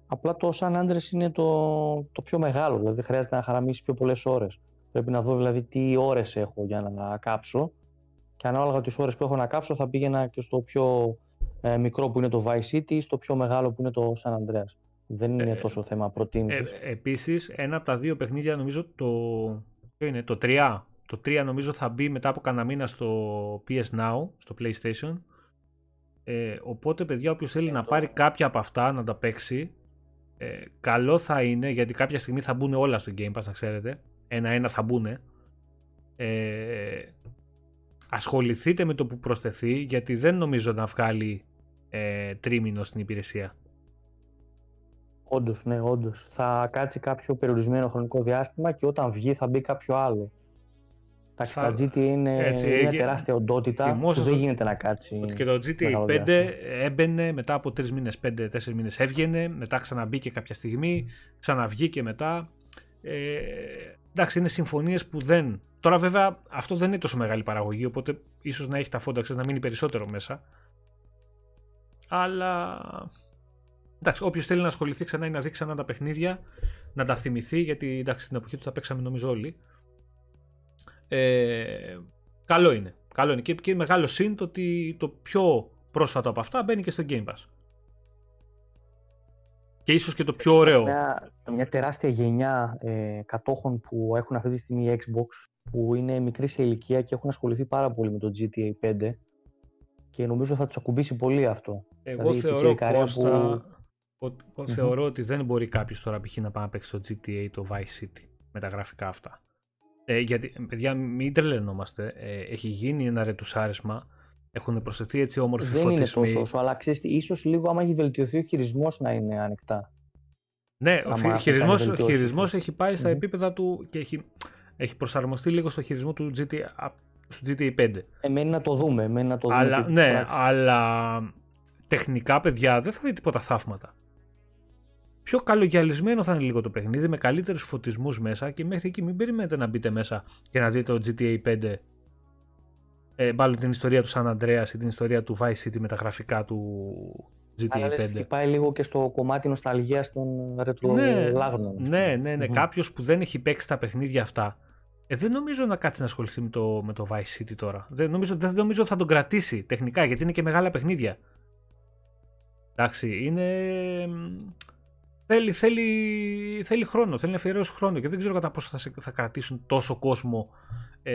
απλά το σαν άντρες είναι το, το πιο μεγάλο, δηλαδή χρειάζεται να χαραμίσει πιο πολλές ώρες. Πρέπει να δω δηλαδή τι ώρες έχω για να κάψω και ανάλογα τις ώρες που έχω να κάψω θα πήγαινα και στο πιο ε, μικρό που είναι το Vice City, στο πιο μεγάλο που είναι το San Andreas. Δεν είναι ε, τόσο θέμα προτίμησης. Ε, Επίσης, ένα από τα δύο παιχνίδια, νομίζω το. Ποιο είναι, το 3. Το 3 νομίζω θα μπει μετά από κανένα μήνα στο PS Now, στο PlayStation. Ε, οπότε, παιδιά, όποιος θέλει να πάρει κάποια από αυτά να τα παίξει, ε, καλό θα είναι γιατί κάποια στιγμή θα μπουν όλα στο Game Pass, να ξέρετε. Ένα-ένα θα μπουν. Ε, ασχοληθείτε με το που προσθεθεί γιατί δεν νομίζω να βγάλει ε, τρίμηνο στην υπηρεσία. Όντως, ναι, όντως. Θα κάτσει κάποιο περιορισμένο χρονικό διάστημα και όταν βγει θα μπει κάποιο άλλο. Εντάξει, τα GTA είναι Έτσι, μια τεράστια οντότητα που δεν γίνεται να κάτσει. και το GTA 5 έμπαινε μετά από τρεις μήνες, 5-4 μήνες έβγαινε, μετά ξαναμπήκε κάποια στιγμή, ξαναβγήκε μετά. Ε, εντάξει, είναι συμφωνίες που δεν. Τώρα, βέβαια, αυτό δεν είναι τόσο μεγάλη παραγωγή, οπότε ίσως να έχει τα φόντα να μείνει περισσότερο μέσα. Αλλά Εντάξει, όποιος θέλει να ασχοληθεί ξανά ή να δει ξανά τα παιχνίδια, να τα θυμηθεί, γιατί εντάξει, στην εποχή του τα παίξαμε νομίζω όλοι. Ε, καλό είναι. Καλό είναι. Και, και μεγάλο συν το ότι το πιο πρόσφατο από αυτά μπαίνει και στο Game Pass. Και ίσως και το πιο ωραίο. Μια, μια τεράστια γενιά ε, κατόχων που έχουν αυτή τη στιγμή Xbox, που είναι μικρή σε ηλικία και έχουν ασχοληθεί πάρα πολύ με το GTA 5 και νομίζω θα τους ακουμπήσει πολύ αυτό. Εγώ δηλαδή, θεωρώ πως που... Θεωρώ ότι δεν μπορεί κάποιος τώρα π.χ. να πάει να παίξει το GTA το Vice City με τα γραφικά αυτά. Ε, γιατί, παιδιά, μην τρελαινόμαστε. Ε, έχει γίνει ένα ρετουσάρισμα. Έχουν προσθεθεί έτσι όμορφοι δεν φωτισμοί. Δεν είναι τόσο όσο, αλλά ξέρεις, ίσως λίγο άμα έχει βελτιωθεί ο χειρισμός να είναι ανοιχτά. Ναι, άμα ο χειρισμός, χειρισμός έχει πάει στα επίπεδα του και έχει, έχει προσαρμοστεί λίγο στο χειρισμό του GTA, στο GTA 5. Εμένει να το δούμε. Εμένει να το δούμε αλλά, ναι, αλλά τεχνικά, παιδιά, δεν θα δει τίποτα θαύματα πιο καλογιαλισμένο θα είναι λίγο το παιχνίδι με καλύτερους φωτισμούς μέσα και μέχρι εκεί μην περιμένετε να μπείτε μέσα και να δείτε το GTA 5 ε, μάλλον την ιστορία του San Andreas ή την ιστορία του Vice City με τα γραφικά του GTA 5. πάει λίγο και στο κομμάτι νοσταλγίας των ρετρολάγνων. Ναι, ναι, ναι. ναι. Mm-hmm. Κάποιος που δεν έχει παίξει τα παιχνίδια αυτά ε, δεν νομίζω να κάτσει να ασχοληθεί με το, με το Vice City τώρα. Δεν νομίζω, δεν νομίζω θα τον κρατήσει τεχνικά γιατί είναι και μεγάλα παιχνίδια. Εντάξει, είναι θέλει, θέλει, θέλει χρόνο, θέλει να αφιερώσει χρόνο και δεν ξέρω κατά πόσο θα, θα κρατήσουν τόσο κόσμο ε,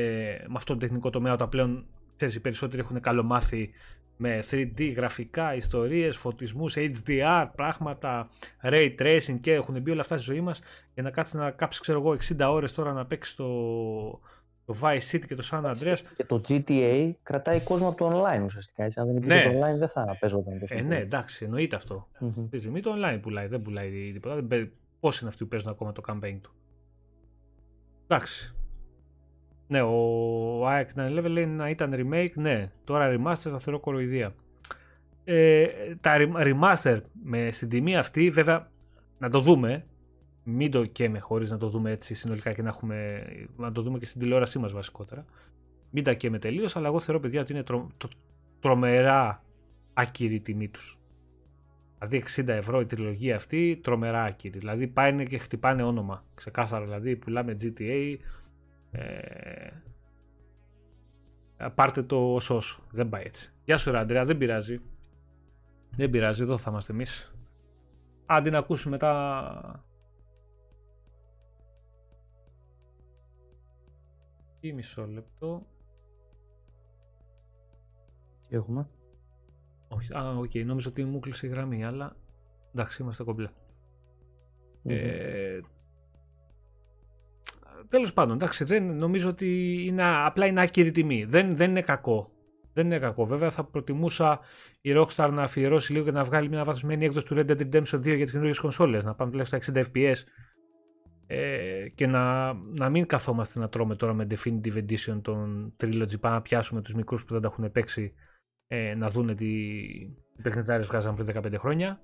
με αυτό το τεχνικό τομέα όταν πλέον ξέρεις, οι περισσότεροι έχουν καλομάθει με 3D γραφικά, ιστορίες, φωτισμούς, HDR, πράγματα, ray tracing και έχουν μπει όλα αυτά στη ζωή μας. Για να κάτσεις να κάψεις ξέρω εγώ 60 ώρες τώρα να παίξεις το, το Vice City και το San Andreas. Και το GTA κρατάει κόσμο από το online ουσιαστικά. Έτσι. Αν δεν υπήρχε ναι. το online δεν θα παίζονταν τόσο. Ε, ναι, εντάξει, εννοείται αυτό. Mm-hmm. Τη στιγμή το online πουλάει, δεν πουλάει τίποτα. Δεν... Πώς είναι αυτοί που παίζουν ακόμα το campaign του; Εντάξει. Ναι, ο ΑΕΚ 911 λέει να ήταν remake, ναι. Τώρα remaster θα θεωρώ κοροϊδία. Ε, τα remaster με στην τιμή αυτή, βέβαια, να το δούμε, μην το καίμε χωρίς να το δούμε έτσι συνολικά και να, έχουμε, να το δούμε και στην τηλεόρασή μας βασικότερα. Μην τα καίμε τελείως, αλλά εγώ θεωρώ παιδιά ότι είναι τρο, τρομερά άκυρη η τιμή τους. Δηλαδή 60 ευρώ η τριλογία αυτή, τρομερά άκυρη. Δηλαδή πάνε και χτυπάνε όνομα. Ξεκάθαρα δηλαδή, πουλάμε GTA. Ε, πάρτε το όσο Δεν πάει έτσι. Γεια σου ρ' Αντρέα, δεν πειράζει. Δεν πειράζει, εδώ θα είμαστε εμείς. Άντε να ακούσουμε μετά... Τι μισό λεπτό. Τι έχουμε; Όχι, α, ok, okay, νόμιζα ότι μου κλείσε η γραμμή, αλλά εντάξει, είμαστε κομπλέ. Mm-hmm. Ε, τέλος πάντων, εντάξει, δεν, νομίζω ότι είναι, απλά είναι άκυρη τιμή. Δεν, δεν είναι κακό. Δεν είναι κακό. Βέβαια, θα προτιμούσα η Rockstar να αφιερώσει λίγο και να βγάλει μια βαθμισμένη έκδοση του Red Dead Redemption 2 για τις καινούργιες κονσόλες. Να πάμε τουλάχιστον στα 60 FPS ε, και να, να μην καθόμαστε να τρώμε τώρα με Definitive Edition τον Trilogy. Πάμε να πιάσουμε τους μικρούς που δεν τα έχουν παίξει ε, να δούνε τι παιχνιδάρες βγάζαν πριν 15 χρόνια.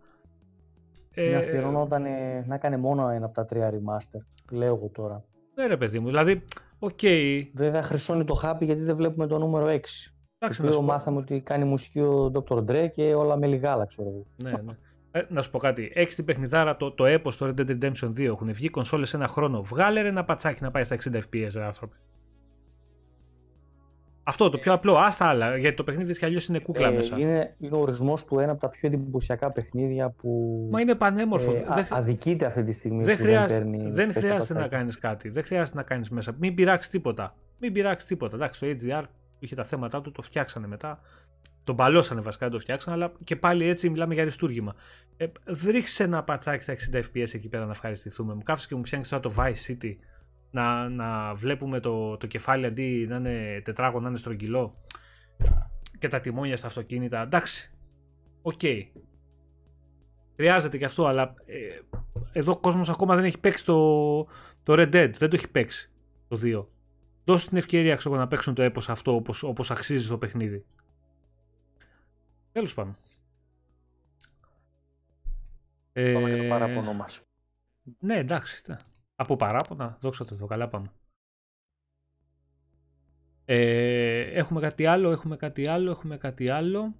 Ε, αφιερωνόταν να κάνει μόνο ένα από τα τρία remaster, λέω εγώ τώρα. Ναι ρε παιδί μου, δηλαδή, ok. Okay. Βέβαια χρυσώνει το χάπι γιατί δεν βλέπουμε το νούμερο 6. Εντάξει, το μάθαμε ότι κάνει μουσική ο Dr. Dre και όλα μέλι γάλα, ξέρω εγώ. Ναι, ναι. Ε, να σου πω κάτι. Έχεις την παιχνιδάρα το, το έπος, το Red Dead Redemption 2. Έχουν βγει κονσόλες ένα χρόνο. Βγάλε ένα πατσάκι να πάει στα 60 FPS, ρε άνθρωποι. Αυτό το πιο απλό. Άστα άλλα. Γιατί το παιχνίδι κι αλλιώς είναι κούκλα ε, μέσα. Είναι, είναι ο ορισμός του ένα από τα πιο εντυπωσιακά παιχνίδια που. Μα είναι πανέμορφος. Ε, δεν... Αδικείται αυτή τη στιγμή. Δεν, χρειάζεται, δεν, δεν χρειάζεται να κάνεις κάτι. Δεν χρειάζεται να κάνεις μέσα. Μην πειράξεις τίποτα. Μην πειράξεις τίποτα. Εντάξει, το HDR είχε τα θέματα του, το φτιάξανε μετά. Τον παλώσανε βασικά, δεν το φτιάξανε, αλλά και πάλι έτσι μιλάμε για αριστούργημα. Ε, βρίξε ένα πατσάκι στα 60 FPS εκεί πέρα να ευχαριστηθούμε. Μου κάφησε και μου πιάνει τώρα το Vice City να, να βλέπουμε το, το κεφάλι αντί να είναι τετράγωνο, να είναι στρογγυλό και τα τιμόνια στα αυτοκίνητα. Εντάξει, ok. Okay. Χρειάζεται και αυτό, αλλά ε, εδώ ο κόσμος ακόμα δεν έχει παίξει το, το Red Dead, δεν το έχει παίξει το 2. Δώσε την ευκαιρία ξέρω, να παίξουν το έπος αυτό όπως, όπως αξίζει το παιχνίδι. Τέλος πάντων. Πάμε ε, και το παράπονο μας. Ναι, εντάξει. Από παράπονα, δόξα τω καλά πάμε. Ε, έχουμε κάτι άλλο, έχουμε κάτι άλλο, έχουμε κάτι άλλο.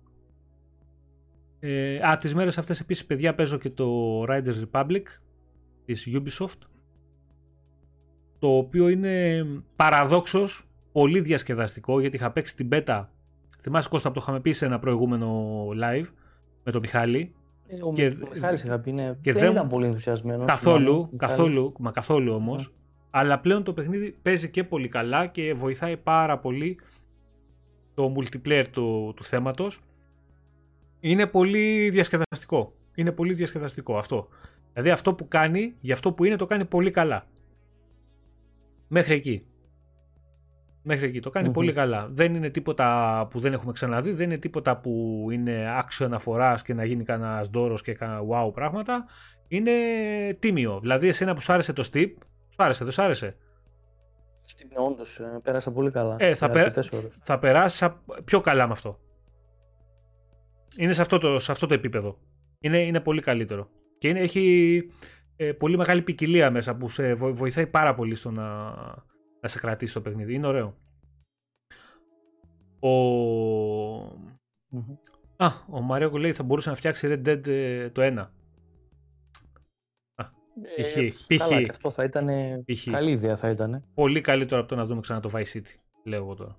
Ε, α, τις μέρες αυτές επίσης παιδιά παίζω και το Riders Republic της Ubisoft το οποίο είναι παραδόξως πολύ διασκεδαστικό γιατί είχα παίξει την beta θυμάσαι Κώστα που το είχαμε πει σε ένα προηγούμενο live με τον Μιχάλη ε, ο, και, Μιχάλης είχα πει, ναι, και δεν, ήταν πολύ ενθουσιασμένος. Καθόλου, καθόλου, μα καθόλου όμως. Αλλά πλέον το παιχνίδι παίζει και πολύ καλά και βοηθάει πάρα πολύ το multiplayer του, του θέματος. Είναι πολύ διασκεδαστικό. Είναι πολύ διασκεδαστικό αυτό. Δηλαδή αυτό που κάνει, για αυτό που είναι, το κάνει πολύ καλά. Μέχρι εκεί. Μέχρι εκεί. Το κανει πολύ καλά. Δεν είναι τίποτα που δεν έχουμε ξαναδεί. Δεν είναι τίποτα που είναι άξιο αναφοράς και να γίνει κανένας δώρος και κανένα wow πράγματα. Είναι τίμιο. Δηλαδή, εσένα που σου άρεσε το Steep, σου άρεσε, δεν σου άρεσε; Steep, όντως, ε, πέρασα πολύ καλά. Ε, θα, πε... θα περάσεις πιο καλά με αυτό. Είναι σε αυτό το, σε αυτό το επίπεδο. Είναι, είναι πολύ καλύτερο. Και είναι, έχει ε, πολύ μεγάλη ποικιλία μέσα που σε βοηθάει πάρα πολύ στο να, να σε κρατήσει το παιχνίδι. Είναι ωραίο. Ο... Α, ο Μαρέκο λέει θα μπορούσε να φτιάξει Red Dead ε, το 1. π.χ. Ε, αυτό θα ήταν καλή ιδέα θα ήταν. Πολύ καλύτερο από το να δούμε ξανά το Vice City, λέω εγώ τώρα.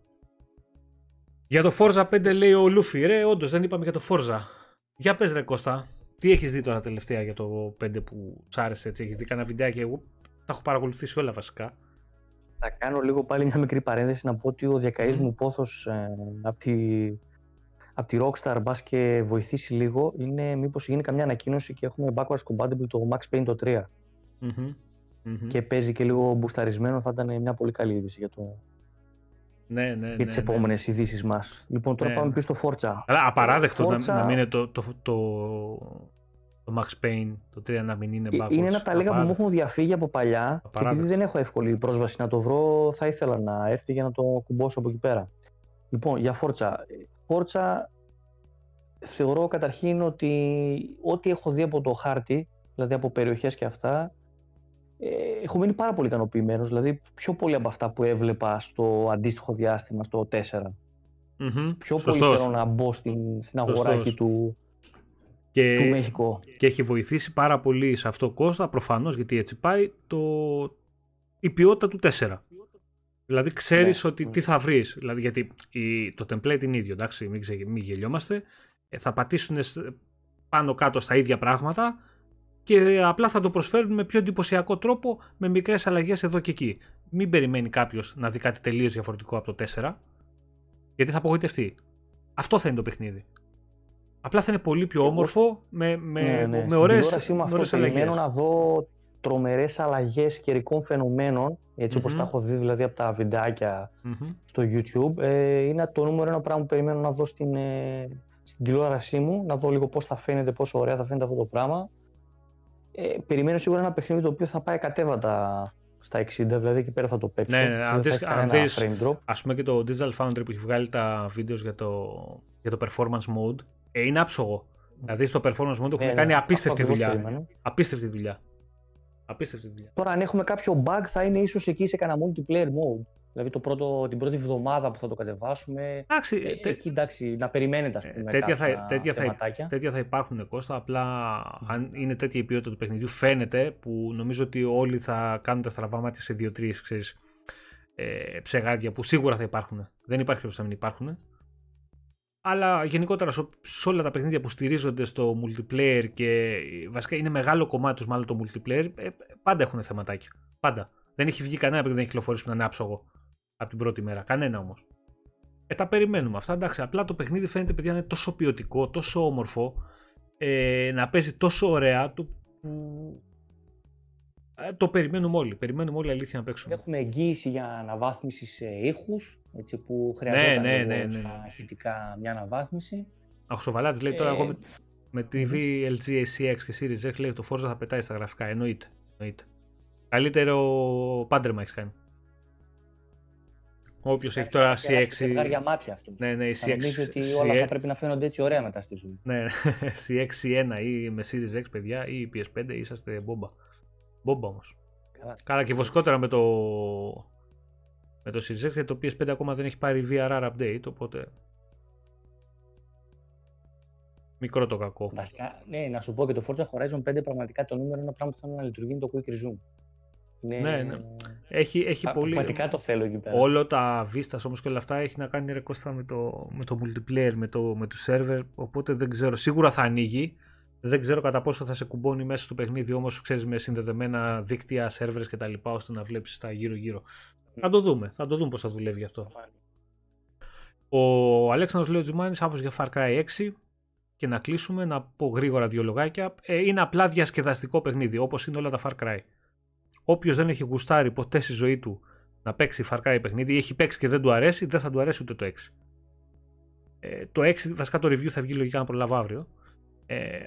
Για το Forza 5 λέει ο Λούφι. Ρε, όντως δεν είπαμε για το Forza. Για πες ρε Κώστα, τι έχεις δει τώρα τελευταία για το 5 που σ' άρεσε έτσι, έχεις δει κανένα βιντεάκι, εγώ τα έχω παρακολουθήσει όλα βασικά. Θα κάνω λίγο πάλι μια μικρή παρένθεση να πω ότι ο διακαής μου πόθος ε, από τη, απ τη Rockstar μπας και βοηθήσει λίγο είναι μήπως γίνει καμιά ανακοίνωση και έχουμε backwards compatible το Max Payne το 3. mm Και παίζει και λίγο μπουσταρισμένο θα ήταν μια πολύ καλή είδηση για, το... ναι, ναι, για τις ναι, ναι. επόμενες ειδήσεις μας. Λοιπόν τώρα ναι. πάμε πίσω στο Forza. Αλλά απαράδεκτο Forza... να, να μην είναι το, το, το, το Max Payne, το 3 να μην είναι backwards. Είναι ένα από τα λίγα που μου έχουν διαφύγει από παλιά και επειδή δεν έχω εύκολη πρόσβαση να το βρω, θα ήθελα να έρθει για να το κουμπώσω από εκεί πέρα. Λοιπόν, για Forza. Forza θεωρώ καταρχήν ότι ό,τι έχω δει από το χάρτη, δηλαδή από περιοχές και αυτά, ε, έχω μείνει πάρα πολύ ικανοποιημένος. Δηλαδή, πιο πολύ από αυτά που έβλεπα στο αντίστοιχο διάστημα, στο 4. Mm-hmm. Πιο πολύ θέλω να μπω στην, στην αγορά του, Και, του Μέχικο. και έχει βοηθήσει πάρα πολύ σε αυτό Κώστα, προφανώς γιατί έτσι πάει, το, η ποιότητα του 4. Δηλαδή ξέρεις Ναι. ότι τι θα βρεις. Δηλαδή γιατί η, το template είναι ίδιο, εντάξει, μην, ξε, μην γελιόμαστε. Ε, θα πατήσουν σ- πάνω κάτω στα ίδια πράγματα και απλά θα το προσφέρουν με πιο εντυπωσιακό τρόπο με μικρές αλλαγές εδώ και εκεί. Μην περιμένει κάποιος να δει κάτι τελείως διαφορετικό από το 4 γιατί θα απογοητευτεί. Αυτό θα είναι το παιχνίδι. Απλά θα είναι πολύ πιο Εγώ- όμορφο με, με, ναι, ναι. με Στην ωραίες, τηλεόρασή μου με αυτό ωραίες περιμένω αλλαγές. να δω τρομερές αλλαγές καιρικών φαινομένων, έτσι όπως Μμμ. τα έχω δει δηλαδή από τα βιντεάκια Μμμ. στο YouTube. Ε, είναι το νούμερο ένα πράγμα που περιμένω να δω στην, ε, στην τηλεόρασή μου, να δω λίγο πώς θα φαίνεται, πόσο ωραία θα φαίνεται αυτό το πράγμα. Ε, περιμένω σίγουρα ένα παιχνίδι το οποίο θα πάει κατέβατα στα 60, δηλαδή εκεί πέρα θα το παίξω. Ναι, ναι, δεν αν θα δεις- έχει αν κανένα δεις- frame drop. Ας πούμε και το Digital Foundry που έχει βγάλει τα βίντεος για το, για το performance mode ε, είναι άψογο. Δηλαδή στο performance mode έχουν Ναι, ναι, κάνει αυτό απίστευτη ακριβώς δουλειά. περιμένω. Απίστευτη δουλειά. Απίστευτη δουλειά. Τώρα, αν έχουμε κάποιο bug, θα είναι ίσως εκεί σε κανένα multiplayer mode. Δηλαδή το πρώτο, την πρώτη εβδομάδα που θα το κατεβάσουμε. Εντάξει, Ε, ε, τε- εκεί εντάξει, να περιμένετε, ας ε, πούμε. τέτοια, θα, κάποια τέτοια, θα, θεματάκια. τέτοια θα υπάρχουν Κώστα, απλά αν είναι τέτοια η ποιότητα του παιχνιδιού φαίνεται που νομίζω ότι όλοι θα κάνουν τα στραβά μάτια σε 2-3 ξέρεις, ε, ψεγάδια που σίγουρα θα υπάρχουν. Δεν υπάρχει περίπτωση να μην υπάρχουν. Αλλά γενικότερα σε, σε όλα τα παιχνίδια που στηρίζονται στο multiplayer και ε, βασικά είναι μεγάλο κομμάτι τους μάλλον το multiplayer, ε, πάντα έχουν θεματάκια. Πάντα. Δεν έχει βγει κανένα παιχνίδι, δεν έχει κυκλοφορήσει που να είναι άψογο από την πρώτη μέρα. Κανένα όμως. Ε, τα περιμένουμε αυτά. Εντάξει, απλά το παιχνίδι φαίνεται παιδιά να είναι τόσο ποιοτικό, τόσο όμορφο, ε, να παίζει τόσο ωραία το, που ε, το περιμένουμε όλοι. Περιμένουμε όλοι αλήθεια να παίξουμε. Έχουμε εγγύηση για αναβάθμιση σε ήχους, έτσι, που χρειαζόταν ναι, λίγο ναι, ναι. στα ηχητικά μια αναβάθμιση. Ο Χρυσοβαλάτης λέει τώρα Ε, εγώ με, με TV LG CX και Series X λέει το Forza θα πετάει στα γραφικά. Εννοείται. Εννοείται. Καλύτερο πάντρεμα έχεις κάνει. Όποιος έχει τώρα Θα κεράσει CX. ζευγάρια μάτια αυτό. Ναι, ναι, η Θα CX. νομίζεις ότι όλα CX αυτά πρέπει να φαίνονται έτσι ωραία μετά στη ζωή. Ναι, CX1 ή με Series X, παιδιά, ή PS5 είσαστε μπόμπα. Μπόμπα όμως. Καλά. Καλά και βασικότερα με το, με το Series X, γιατί το PS5 ακόμα δεν έχει πάρει VRR update, οπότε μικρό το κακό. Βασικά, ναι, να σου πω και το Forza Horizon 5 πραγματικά το νούμερο ένα πράγμα που θέλω να λειτουργεί είναι το Quick Resume. Είναι... Ναι, ναι. Έχει, έχει Α, πολύ... Πραγματικά το θέλω εκεί πέρα. Όλο τα Vistas όμως και όλα αυτά έχει να κάνει ρε Κώστα με το, με το multiplayer, με το, με το server, οπότε δεν ξέρω, σίγουρα θα ανοίγει. Δεν ξέρω κατά πόσο θα σε κουμπώνει μέσα στο παιχνίδι όμως, ξέρεις, με συνδεδεμένα δίκτυα, servers και τα λοιπά, ώστε να βλέπεις τα γύρω-γύρω. Θα το δούμε, θα το δούμε πώς θα δουλεύει αυτό. Ο Αλέξανδρος λέει ο Τζουμάνης, άποψη για Far Cry 6 και να κλείσουμε, να πω γρήγορα δύο λογάκια. Ε, είναι απλά διασκεδαστικό παιχνίδι, όπως είναι όλα τα Far Cry. Όποιος δεν έχει γουστάρει ποτέ στη ζωή του να παίξει Far Cry παιχνίδι ή έχει παίξει και δεν του αρέσει, δεν θα του αρέσει ούτε το 6. Ε, το 6, βασικά το review θα βγει λογικά να προλάβω αύριο. Ε,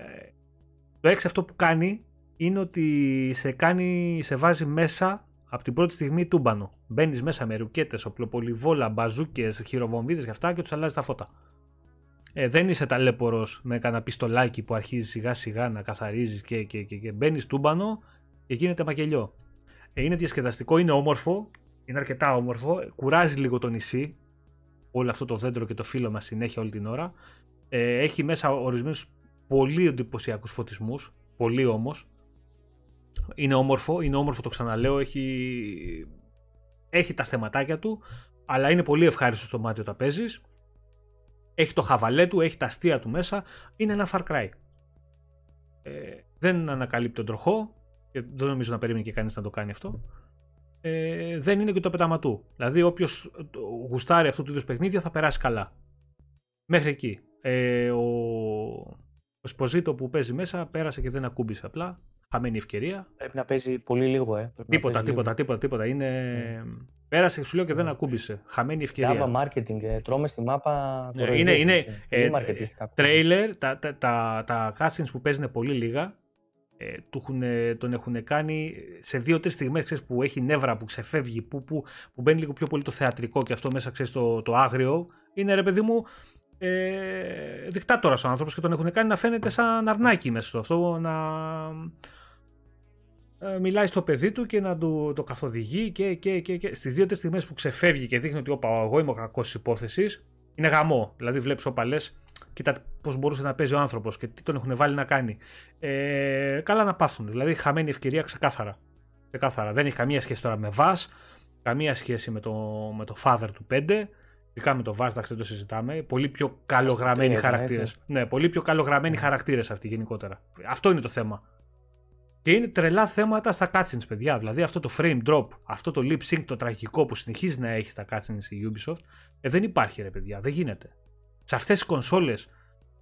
το 6 αυτό που κάνει είναι ότι σε, κάνει, σε βάζει μέσα από την πρώτη στιγμή τούμπανο. Μπαίνεις μέσα με ρουκέτες, οπλοπολιβόλα, μπαζούκες, χειροβομβίδες και αυτά και τους αλλάζεις τα φώτα. Ε, δεν είσαι ταλέπορο με κανένα πιστολάκι που αρχίζει σιγά σιγά να καθαρίζεις και, και, και, και μπαίνεις τούμπανο και γίνεται μακελιό. Ε, είναι διασκεδαστικό, είναι όμορφο, είναι αρκετά όμορφο, ε, κουράζει λίγο το νησί, όλο αυτό το δέντρο και το φύλλο μας συνέχεια όλη την ώρα. Ε, έχει μέσα ορισμένους πολύ εντυπωσιακούς φωτισμούς, πολύ όμως. Είναι όμορφο, είναι όμορφο το ξαναλέω, έχει, έχει τα θεματάκια του, αλλά είναι πολύ ευχάριστο στο μάτι όταν παίζεις. Έχει το χαβαλέ του, έχει τα αστεία του μέσα, είναι ένα Far Cry. Ε, δεν ανακαλύπτει τον τροχό, και δεν νομίζω να περίμενε και κανείς να το κάνει αυτό. Ε, δεν είναι και το πεταματού. Δηλαδή, όποιος γουστάρει αυτού του είδου παιχνίδια θα περάσει καλά. Μέχρι εκεί. Ε, ο, ο Σποζίτο που παίζει μέσα πέρασε και δεν ακούμπησε απλά. Χαμένη ευκαιρία. Πρέπει να παίζει πολύ λίγο, ε. Πρέπει να Τίποτα, παίζει τίποτα, λίγο. τίποτα, τίποτα. Είναι... Πέρασε, σου λέω και δεν Ναι. ακούμπησε. Χαμένη ευκαιρία. Java marketing, ε, τρώμε στη μάπα. Ναι, το είναι- ρολόι, είναι, έτσι. ε, Πολύ μαρκετιστικά. Τρέιλερ, τα, τα, τα, τα cutscenes που παίζουν πολύ λίγα. Ε, του έχουνε- τον έχουν κάνει σε δύο-τρεις στιγμές που έχει νεύρα, που ξεφεύγει, που, που, που μπαίνει λίγο πιο πολύ το θεατρικό και αυτό μέσα ξέρεις, το, το άγριο. Είναι ρε παιδί μου ε, δικτάτορα ο άνθρωπος και τον έχουν κάνει να φαίνεται σαν αρνάκι μέσα στο αυτό. Να ε, μιλάει στο παιδί του και να του το καθοδηγεί και, και, και, και. στις δύο-τρεις στιγμές που ξεφεύγει και δείχνει ότι όπα, εγώ είμαι ο κακός της υπόθεσης, είναι γαμό. Δηλαδή, βλέπεις όπα λες, κοίτα πώς μπορούσε να παίζει ο άνθρωπος και τι τον έχουν βάλει να κάνει. Ε, καλά να πάθουν. Δηλαδή, χαμένη ευκαιρία ξεκάθαρα. ξεκάθαρα. Δεν έχει καμία σχέση τώρα με Βα, καμία σχέση με το, με το father του 5. Ειδικά με το Βάζ, δεν το συζητάμε. Πολύ πιο καλογραμμένοι χαρακτήρες. Ναι, πολύ πιο καλογραμμένοι ναι. χαρακτήρες αυτοί γενικότερα. Αυτό είναι το θέμα. Και είναι τρελά θέματα στα cutscenes, παιδιά. Δηλαδή αυτό το frame drop, αυτό το lip sync το τραγικό που συνεχίζει να έχει στα cutscenes η Ubisoft, ε, δεν υπάρχει ρε παιδιά, δεν γίνεται. Σε αυτές τις κονσόλες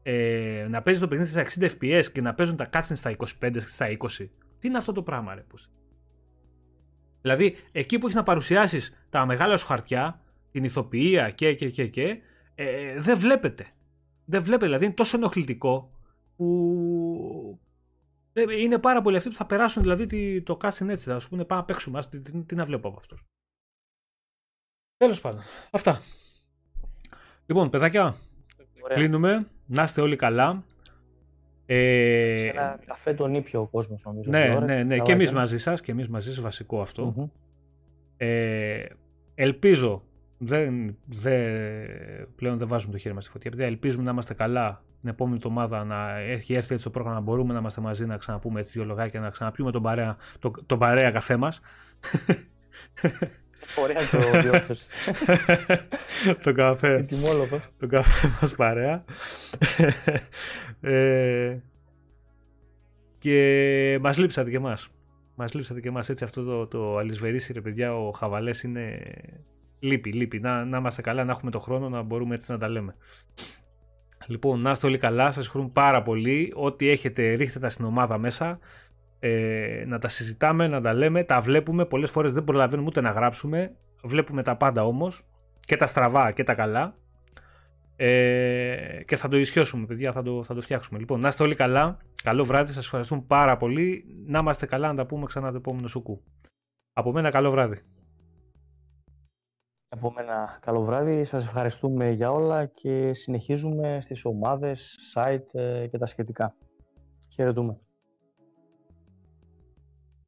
ε, να παίζεις το παιχνίδι στα 60 FPS και να παίζουν τα cutscenes στα 25 και στα 20. Τι είναι αυτό το πράγμα, ρε. Πώς. Δηλαδή, εκεί που έχεις να παρουσιάσεις τα μεγάλα σου χαρτιά, την ηθοποιία και και και και, ε, δεν βλέπετε. Δεν βλέπετε, δηλαδή είναι τόσο ενοχλητικό που ε, είναι πάρα πολλοί αυτοί που θα περάσουν δηλαδή το casting έτσι, θα σου πούνε πάμε να παίξουμε, τι, τι, τι να βλέπω από αυτούς. Τέλος πάντων, αυτά. Λοιπόν, παιδάκια, Ωραία. κλείνουμε. Να είστε όλοι καλά. Ε... ένα καφέ τον ήπιο ο κόσμος, νομίζω. Ναι, ναι, ναι. Και εμείς μαζί σας και εμείς μαζί σας, βασικό Ε, ελπίζω. Δεν, δεν, πλέον δεν βάζουμε το χέρι μας στη φωτιά. Επειδή ελπίζουμε να είμαστε καλά την επόμενη εβδομάδα να έχει έρθει έτσι το πρόγραμμα. Μπορούμε να είμαστε μαζί να ξαναπούμε έτσι δύο λογάκια, να ξαναπιούμε τον παρέα, το, τον παρέα καφέ μας. Ωραία το διόρθωση. το καφέ. Το καφέ μας παρέα. ε, και μας λείψατε και εμάς. Μας λείψατε και εμάς έτσι αυτό το, το αλυσβερίσι ρε παιδιά, ο χαβαλές είναι... Λείπει, λείπει. Να, να είμαστε καλά, να έχουμε το χρόνο να μπορούμε έτσι να τα λέμε. Λοιπόν, να είστε όλοι καλά, σας ευχαριστούμε πάρα πολύ. Ό,τι έχετε ρίχτε τα στην ομάδα μέσα ε, να τα συζητάμε, να τα λέμε, τα βλέπουμε. Πολλές φορές δεν προλαβαίνουμε ούτε να γράψουμε. Βλέπουμε τα πάντα όμως. Και τα στραβά και τα καλά. Ε, και θα το ισιώσουμε, παιδιά. Θα το, θα το φτιάξουμε. Λοιπόν, να είστε όλοι καλά. Καλό βράδυ. Σας ευχαριστούμε πάρα πολύ. Να είμαστε καλά. Να τα πούμε ξανά το επόμενο σουκού. Από μένα, καλό βράδυ. Από μένα, καλό βράδυ. Σας ευχαριστούμε για όλα και συνεχίζουμε στις ομάδες, site ε, και τα σχετικά. Χαιρετούμε.